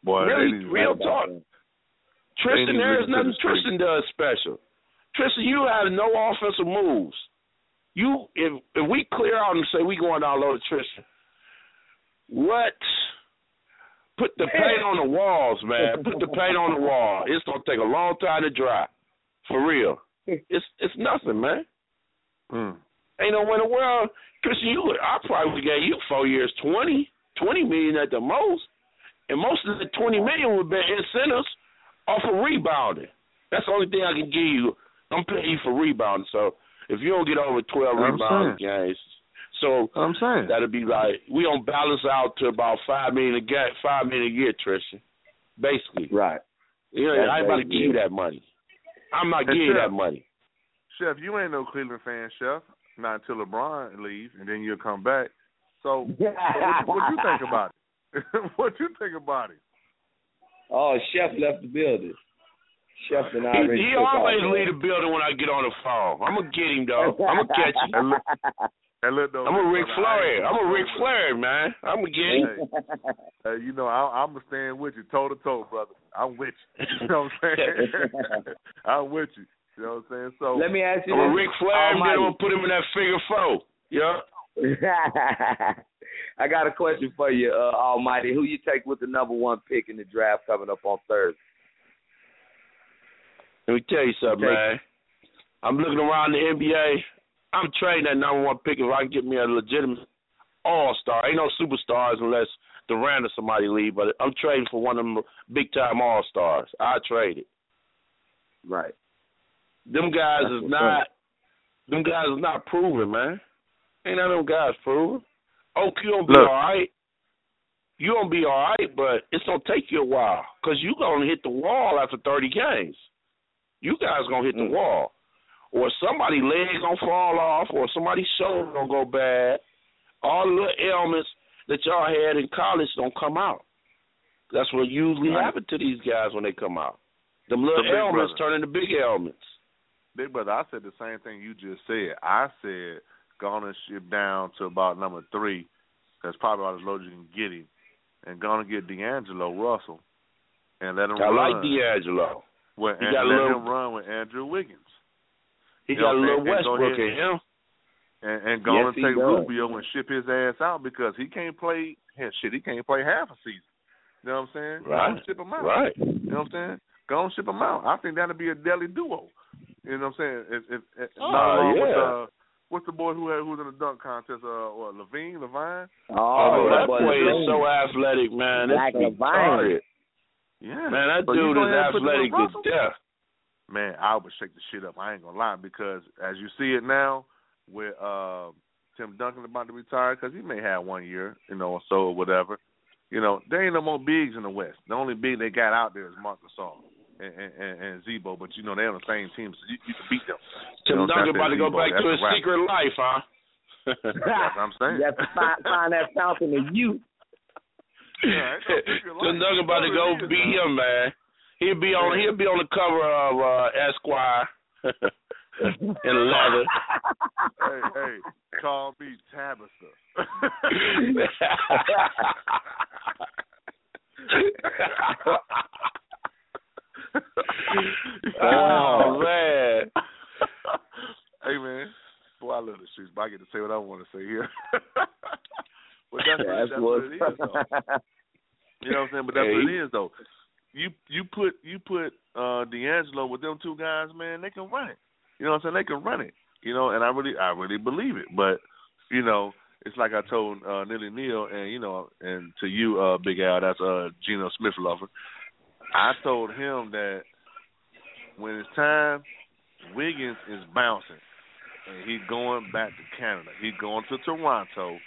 Boy, really, they need to real talk. Tristan, They need to there is nothing. Tristan does special. Tristan, you have no offensive moves. You, if if we clear out and say we going down low to Tristan, what? Put the paint on the walls, man. Put the paint on the wall. It's gonna take a long time to dry, for real. It's it's nothing, man. Mm. Ain't no way in the world, Tristan. You, I probably would gave you four years, twenty, twenty million at the most, and most of the twenty million would be incentives off of rebounding. That's the only thing I can give you. I'm paying you for rebounding. So if you don't get over twelve I'm rebounds games, so I'm saying. that'll be like we don't balance out to about five million a game, five million a year, Trisha. Basically, Right. you know, That's I ain't about to give you that money. I'm not Hey, giving that money. Chef, you ain't no Cleveland fan, Chef. Not until LeBron leaves, and then you'll come back. So, what, what you think about it? what you think about it? Oh, Chef left the building. Chef and I He, he always off. leave the building when I get on the phone. I'm gonna get him though. I'm gonna catch him. And look, and look though, I'm a Ric brother, I Flair. ain't- I'm a Ric Flair, man. I'm gonna get him. Hey, you know, I, I'm gonna stand with you, toe to toe, brother. I'm with you. You know what I'm saying? I'm with you. You know what I'm saying? So Let me ask you I'm a this. Ric Flair, and I'm gonna put him in that figure four. Yeah. I got a question for you, uh, Almighty. Who you take with the number one pick in the draft coming up on Thursday? Let me tell you something, Okay. man. I'm looking around the NBA. I'm trading that number one pick if I can get me a legitimate all star. Ain't no superstars unless Durant or somebody leave, but I'm trading for one of them big time all stars. I trade it. Right. Them guys That's is not them guys is not proven, man. Ain't none of them guys proven. Oak, you gonna be Look. all right. You gonna be all right, but it's gonna take you a while because you gonna hit the wall after 30 games. You guys gonna hit Mm. the wall, or somebody leg gonna fall off, or somebody's shoulder gonna go bad. All the little ailments that y'all had in college don't come out. That's what usually Right. happens to these guys when they come out. Them little The ailments brother. turn into big ailments. Big brother, I said the same thing you just said. I said gonna ship down to about number three. That's probably about as low as you can get him, and gonna get D'Angelo Russell, and let him I run. like D'Angelo. With, He and got a let little- him run with Andrew Wiggins, He You got a little and- and go Westbrook in him. and and go Yes, and take. Rubio and ship his ass out because he can't play. Hell, shit, he can't play half a season. You know what I'm saying? Go Right. and ship him out. Right. You know what I'm saying? Go and ship him out. I think that'd be a deadly duo. You know what I'm saying? If, if, if, Oh, not along with yeah. uh, what's the boy who had, who was in the dunk contest? Uh, what LaVine, LaVine? Oh, that boy boy is so athletic, man. Black It's LaVine. Retarded. Yeah. Man, that So dude is ahead and put him athletic with to death. Man, I would shake the shit up. I ain't gonna lie because as you see it now, with uh, Tim Duncan about to retire because he may have one year, you know, or so or whatever. You know, there ain't no more bigs in the West. The only big they got out there is Marc Gasol and, and, and, and Z-Bo, but you know they're on the same team, so you, you can beat them. You Tim know, Duncan about to go Z-Bo. back That's to his secret life, huh? That's what I'm saying. You have to find, find that fountain of youth. Yeah, ain't no secret life. Tim Duncan about to go what it is, beat man. him, man. He'll be on. He'll be on the cover of uh, Esquire in leather. hey, hey, call me Tabitha. oh man. hey man, boy, I love the streets, but I get to say what I want to say here. But that's, That's what, that's what it is, though. You know what I'm saying? But that's what it is, though. You you put you put uh D'Angelo with them two guys, man. They can run it. You know what I'm saying? They can run it. You know, and I really I really believe it. But you know, it's like I told uh, Nilly Neal, and you know, and to you, uh, Big Al, that's uh Geno Smith lover. I told him that when it's time, Wiggins is bouncing, and he's going back to Canada. He's going to Toronto,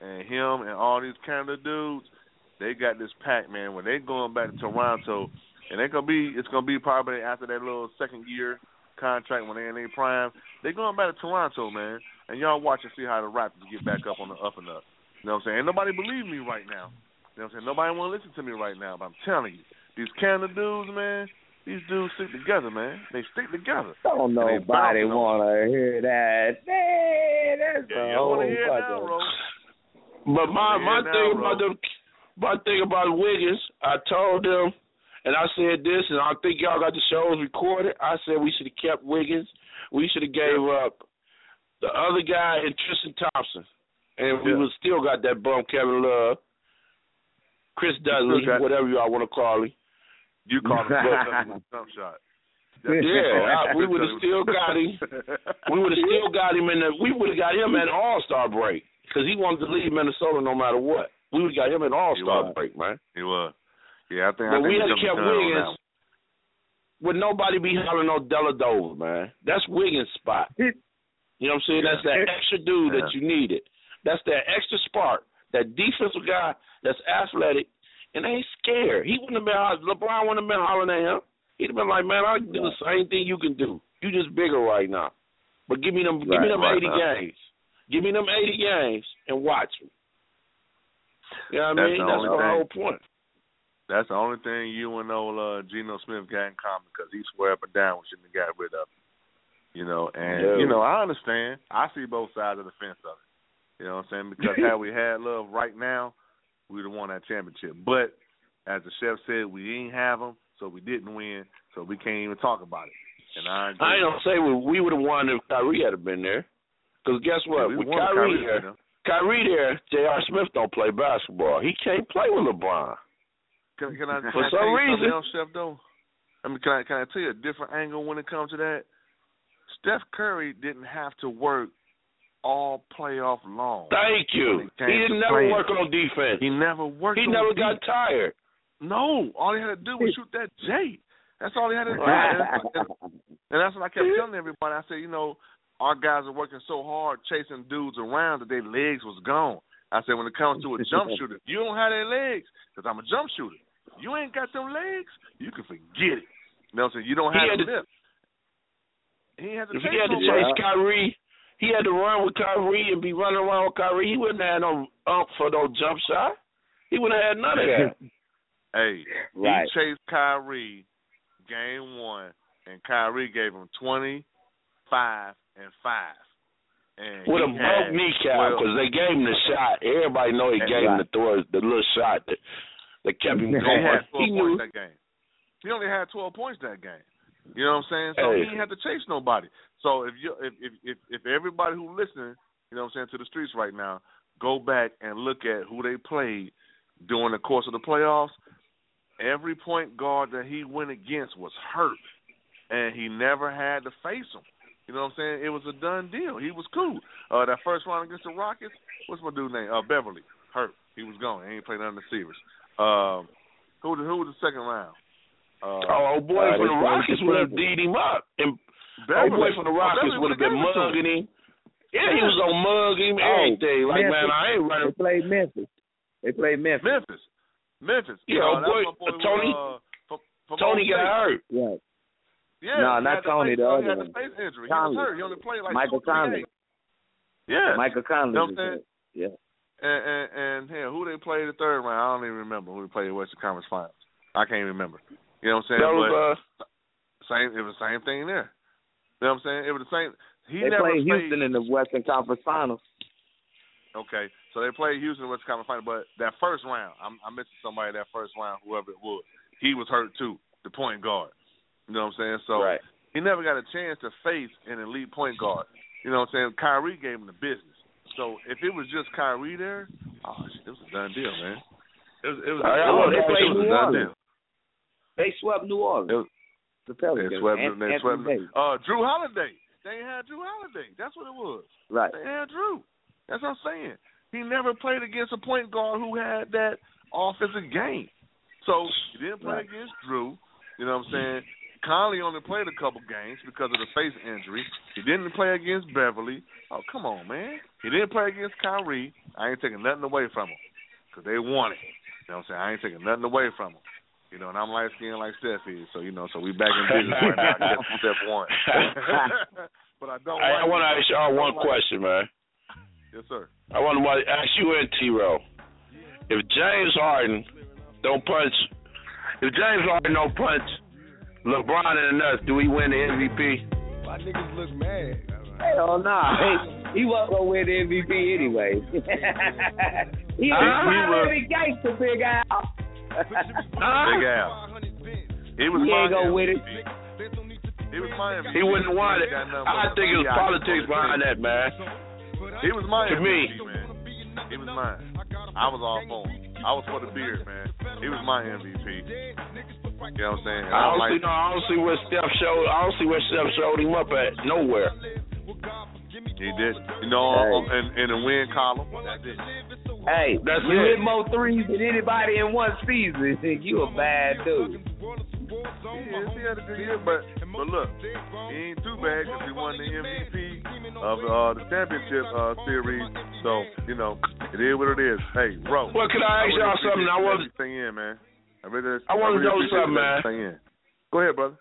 and him and all these Canada dudes, they got this pack, man. When they going back to Toronto, and they gonna be, it's gonna be probably after that little second year contract when they in their prime. They going back to Toronto, man. And y'all watch and see how the Raptors get back up on the up and up. You know what I'm saying? Ain't nobody believe me right now. You know what I'm saying? Nobody want to listen to me right now, but I'm telling you, these Canada dudes, man, these dudes stick together, man. They stick together. Don't nobody want to hear that. Man, that's Yeah, a whole want to But my Yeah, my now, thing bro. about the my thing about Wiggins, I told them, and I said this, and I think y'all got the shows recorded. I said we should have kept Wiggins. We should have gave up the other guy and Tristan Thompson, and we Yeah. would still got that bum Kevin Love, Chris Dudley, whatever y'all want to call him. You call him jump shot. Yeah, I- we would have still got him. We would have still got him in the. We would have got him at All Star break because he wanted to leave Minnesota no matter what. We would got him at All Star break, man. He was. Yeah, I think. I But think we he had to jumped kept the gun Wiggins one. with nobody be hollering on Dellavedova, man. That's Wiggins' spot. You know what I'm saying? That's that extra dude that you needed. That's that extra spark. That defensive guy that's athletic and ain't scared. He wouldn't have been holler- LeBron wouldn't have been hollering at him. He'd have been like, Man, I can do the same thing you can do. You just bigger right now. But give me them give me them right eighty now. games. Give me them eighty games and watch me. You know what I mean? the That's the thing. whole point. That's the only thing you and old uh, Geno Smith got in common because he swear up and down we shouldn't have got rid of him. You know, and Yeah. you know I understand. I see both sides of the fence of it. You know what I'm saying? Because had we had love right now, we'd have won that championship. But as the chef said, we didn't have them, so we didn't win, so we can't even talk about it. And I agree. I gonna say we, we would have won if Kyrie had been there. Because guess what? Yeah, we with Kyrie, Kyrie, there, you. Kyrie there, J.R. Smith don't play basketball. He can't play with LeBron. Can, can I, can For I some tell reason- something else, Chef? Though, I mean, can I can I tell you a different angle when it comes to that? Steph Curry didn't have to work all playoff long. Thank you. When He didn't never playing. work on defense. He never worked. He on never defense. got tired. No, all he had to do was shoot that J. That's all he had to do. And, and that's what I kept telling everybody. I said, you know, our guys are working so hard chasing dudes around that their legs was gone. I said, when it comes to a jump shooter, you don't have their legs because I'm a jump shooter. You ain't got them legs, you can forget it. You know what I'm saying? You don't He have had the to- lift. He had to If he chase had to nobody. chase Kyrie, he had to run with Kyrie and be running around with Kyrie. He wouldn't have had no ump for no jump shot. He wouldn't have had none of that. Hey, Right. he chased Kyrie game one, and Kyrie gave him twenty, five, and five. And with a broke had kneecap because they gave him the shot. Everybody know he That's gave him the throw, the little shot that, that kept him going. He had 12 He points knew. that game. He only had 12 points that game. You know what I'm saying? So Hey. he didn't have to chase nobody. So if you if if if, if everybody who listening, you know what I'm saying, to the streets right now, go back and look at who they played during the course of the playoffs, every point guard that he went against was hurt. And he never had to face them. You know what I'm saying? It was a done deal. He was cool. Uh that first round against the Rockets, what's my dude name? Uh Beverley. Hurt. He was gone. He ain't played none of the receivers. Um who who was the second round? Uh, Oh, old boy Uh, from the Rockets would have Blazers. D'd him up, and old Beverley. boy from the Oh, Rockets Beverley would have been would've given it to mugging him. Yeah, he was gonna mug him, Oh, everything. Like Memphis. man, I ain't running. They running. played Memphis. They played Memphis. Memphis. Memphis. Yeah, uh, old boy, my boy Tony- Uh, from, from Tony got hurt. Yeah. Yeah, No, not had the Tony, face- the uh, other He had one. the face injury. He was hurt. He only played like Michael two, Conley. Yeah. Michael Conley. You know what I'm saying? Yeah. And and, and hell, who they played the third round? I don't even remember who they played in Western Conference Finals. I can't even remember. You know what I'm saying? That but was uh, same. It was the same thing there. You know what I'm saying? It was the same. He They never played played Houston in the Western Conference Finals. Okay, so they played Houston in the Western Conference Final, but that first round, I'm, I'm missing somebody that first round, whoever it was. He was hurt too, the point guard. You know what I'm saying? So right. he never got a chance to face an elite point guard. You know what I'm saying? Kyrie gave him the business. So if it was just Kyrie there, oh, shit, it was a done deal, man. It was, it was, Oh, it was, they played New done Orleans. deal. They swept New Orleans. It was- the They swept, An- they Anthony swept, Davis. uh, Jrue Holiday. They had Jrue Holiday. That's what it was. Right. They had Jrue. That's what I'm saying. He never played against a point guard who had that offensive game. So he didn't play Right. against Jrue. You know what I'm saying? Conley only played a couple games because of the face injury. He didn't play against Beverley. Oh, come on, man. He didn't play against Kyrie. I ain't taking nothing away from him because they won it. You know what I'm saying? I ain't taking nothing away from him. You know, and I'm light skinned like Steph is, so you know, so we back in business right now. I guess Steph won. but I don't. I like- want to ask y'all one like- question, man. Yes, sir. I want to ask you and T. Row. If James Harden don't punch, if James Harden don't punch LeBron and the nuts, do he win the MVP? My niggas look mad. Hell nah. He, he wasn't gonna win the MVP anyway. he was Huh? Miami gangster, Big Al. Big Al. He was He my ain't gonna win it. He was my MVP. He wouldn't want it. I think it was PI politics behind team. that, man. He was my To MVP, me. man. He was mine. I was all for him. I was for the beard, man. He was my MVP. You know what I'm saying? And I I'm don't like, see no. I don't see where Steph showed. I don't see where Steph showed him up at. Nowhere. he did. You know, Hey. in, in the win column. That's it. Hey, That's you it. hit more threes than anybody in one season. you a bad dude. He. He had a good year, but but look, he ain't too bad because he won the MVP of uh, the championship uh, series. So you know, it is what it is. Hey, bro. Well, can I ask y'all something? appreciate I you want- letting me stay in, man. I really, I wanna really know something, man. Go ahead, brother.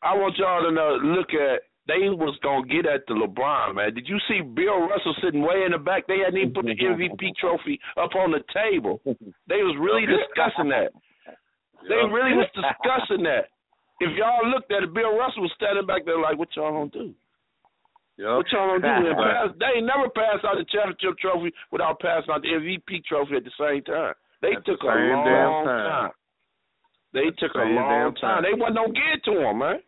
I want y'all to know, look at. They was gonna get at the LeBron man. Did you see Bill Russell sitting way in the back? They hadn't even put the MVP trophy up on the table. They was really discussing that. They really was discussing that. If y'all looked at it, Bill Russell was standing back there like, "What y'all gonna do? Yup. What y'all gonna do?" Pass, they ain't never passed out the championship trophy without passing out the MVP trophy at the same time. They At the took a long damn time. time. They At the took a long damn time. time. They wasn't gonna get to him, man.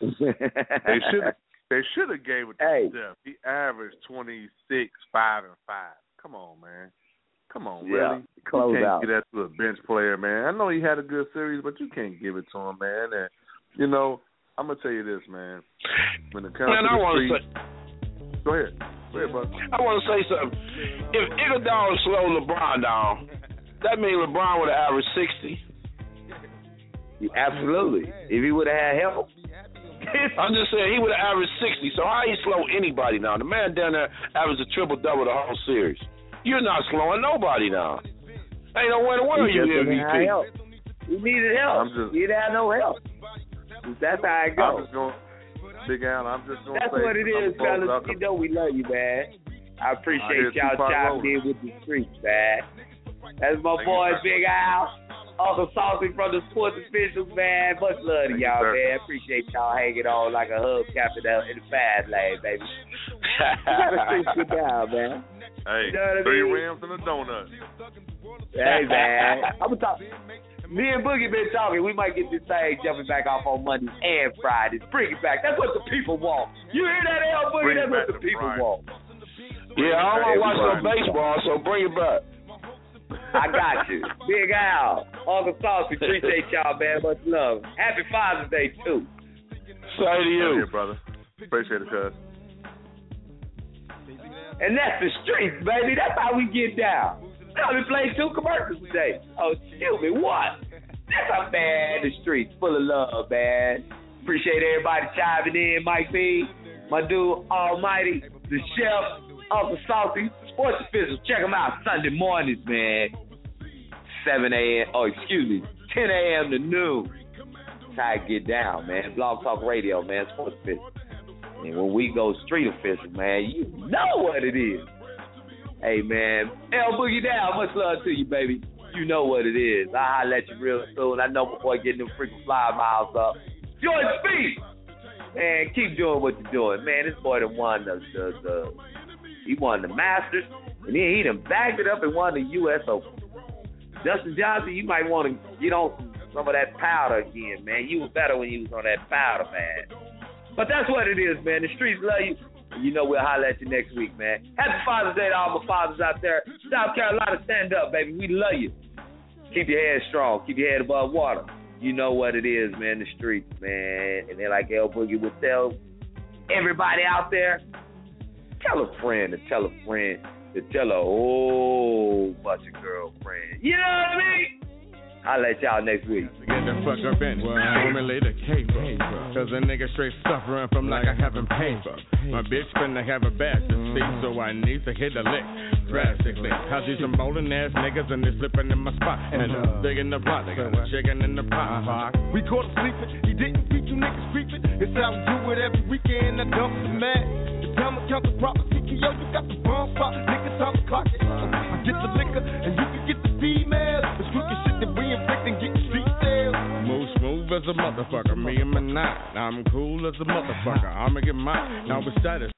They should they should have gave it to Hey. Steph. He averaged twenty six, five and five. Come on, man. Come on, Yeah, really? close you can't out. give that to a bench player, man. I know he had a good series, but you can't give it to him, man. And you know, I'm gonna tell you this, man. When it comes Man, to I the want to streets, say, go ahead, go ahead, brother. I want to say something. If Iguodala slowed LeBron down, that means LeBron would have averaged sixty. Absolutely. If he would have had help. I'm just saying he would have averaged sixty. So how he slow anybody now? The man down there averaged a triple double the whole series. You're not slowing nobody now. Ain't no way in the world you just didn't have MVP. help. He needed help. I'm just- he didn't have no help. That's how it I'm goes. just going, Big Al. I'm just going. That's say, what it is, I'm fellas. You know we love you, man. I I appreciate hear y'all Tupac chiming rolling. in with the streets, man. That's my Thank boy, you. Big Al. Uncle Saucy from the sports officials, man. Much love to you, y'all, sir. man. Appreciate y'all hanging on like a hubcap in the, in the fast lane, baby. You gotta streets get down, man. Hey, You know what I three mean? rams and a donut. Hey, man. I'm gonna talk. Me and Boogie been talking. We might get this thing jumping back off on Mondays and Fridays. Bring it back. That's what the people want. You hear that, L Boogie? Bring That's what the people Friday. want. Yeah, I don't want to watch no baseball, so bring it back. I got you. Big Al, Uncle Saucy, appreciate y'all, man. Much love. Happy Father's Day, too. Say to you. Here, brother. Appreciate it, cuz. And that's the streets, baby. That's how we get down. Now we played two commercials today. Oh, excuse me, what? That's how bad the streets, full of love, man. Appreciate everybody chiming in, Mike B, my dude Almighty, the chef, Uncle Saucy, sports officials. Check them out Sunday mornings, man. 7 a.m. Oh, excuse me, 10 a.m. to noon. How I get down, man. Blog Talk Radio, man. Sports officials. And when we go street official, man, you know what it is. Hey, man. L Boogie down. Much love to you, baby. You know what it is. I'll at you real soon. I know boy getting them freaking fly miles up. Jordan Spieth! Man, keep doing what you're doing. Man, this boy done won the, the, the he won the Masters, and then he done bagged it up and won the U.S. Open. Dustin Johnson, you might want to get on some, of that powder again, man. You was better when you was on that powder, man. But that's what it is, man. The streets love you. You know we'll holler at you next week, man. Happy Father's Day to all my fathers out there. South Carolina, stand up, baby. We love you. Keep your head strong. Keep your head above water. You know what it is, man. The streets, man. And then like El Boogie would tell everybody out there, tell a friend to tell a friend to tell a whole bunch of girlfriends. You know what I mean? I'll let y'all next week. Get the fuck up in it. Well, homie, lay the caper. Cause a nigga straight suffering from like I haven't paid for. My bitch finna have a bad to see, so I need to hit a lick drastically. Cause these some bowling ass niggas and they slipping in my spot. And uh, big in the pot, they got a chicken in the pot. We caught him sleeping, he didn't beat you niggas creeping. It's how we do it every weekend, I dump the man. The time I count the profits, yo, you got the bomb spot, niggas to clock. I get the liquor and you can get the female. It's crooked shit that we inflict and get street sales. Move smooth as a motherfucker, me and my nine. I'm cool as a motherfucker, I'ma get mine. Now we status.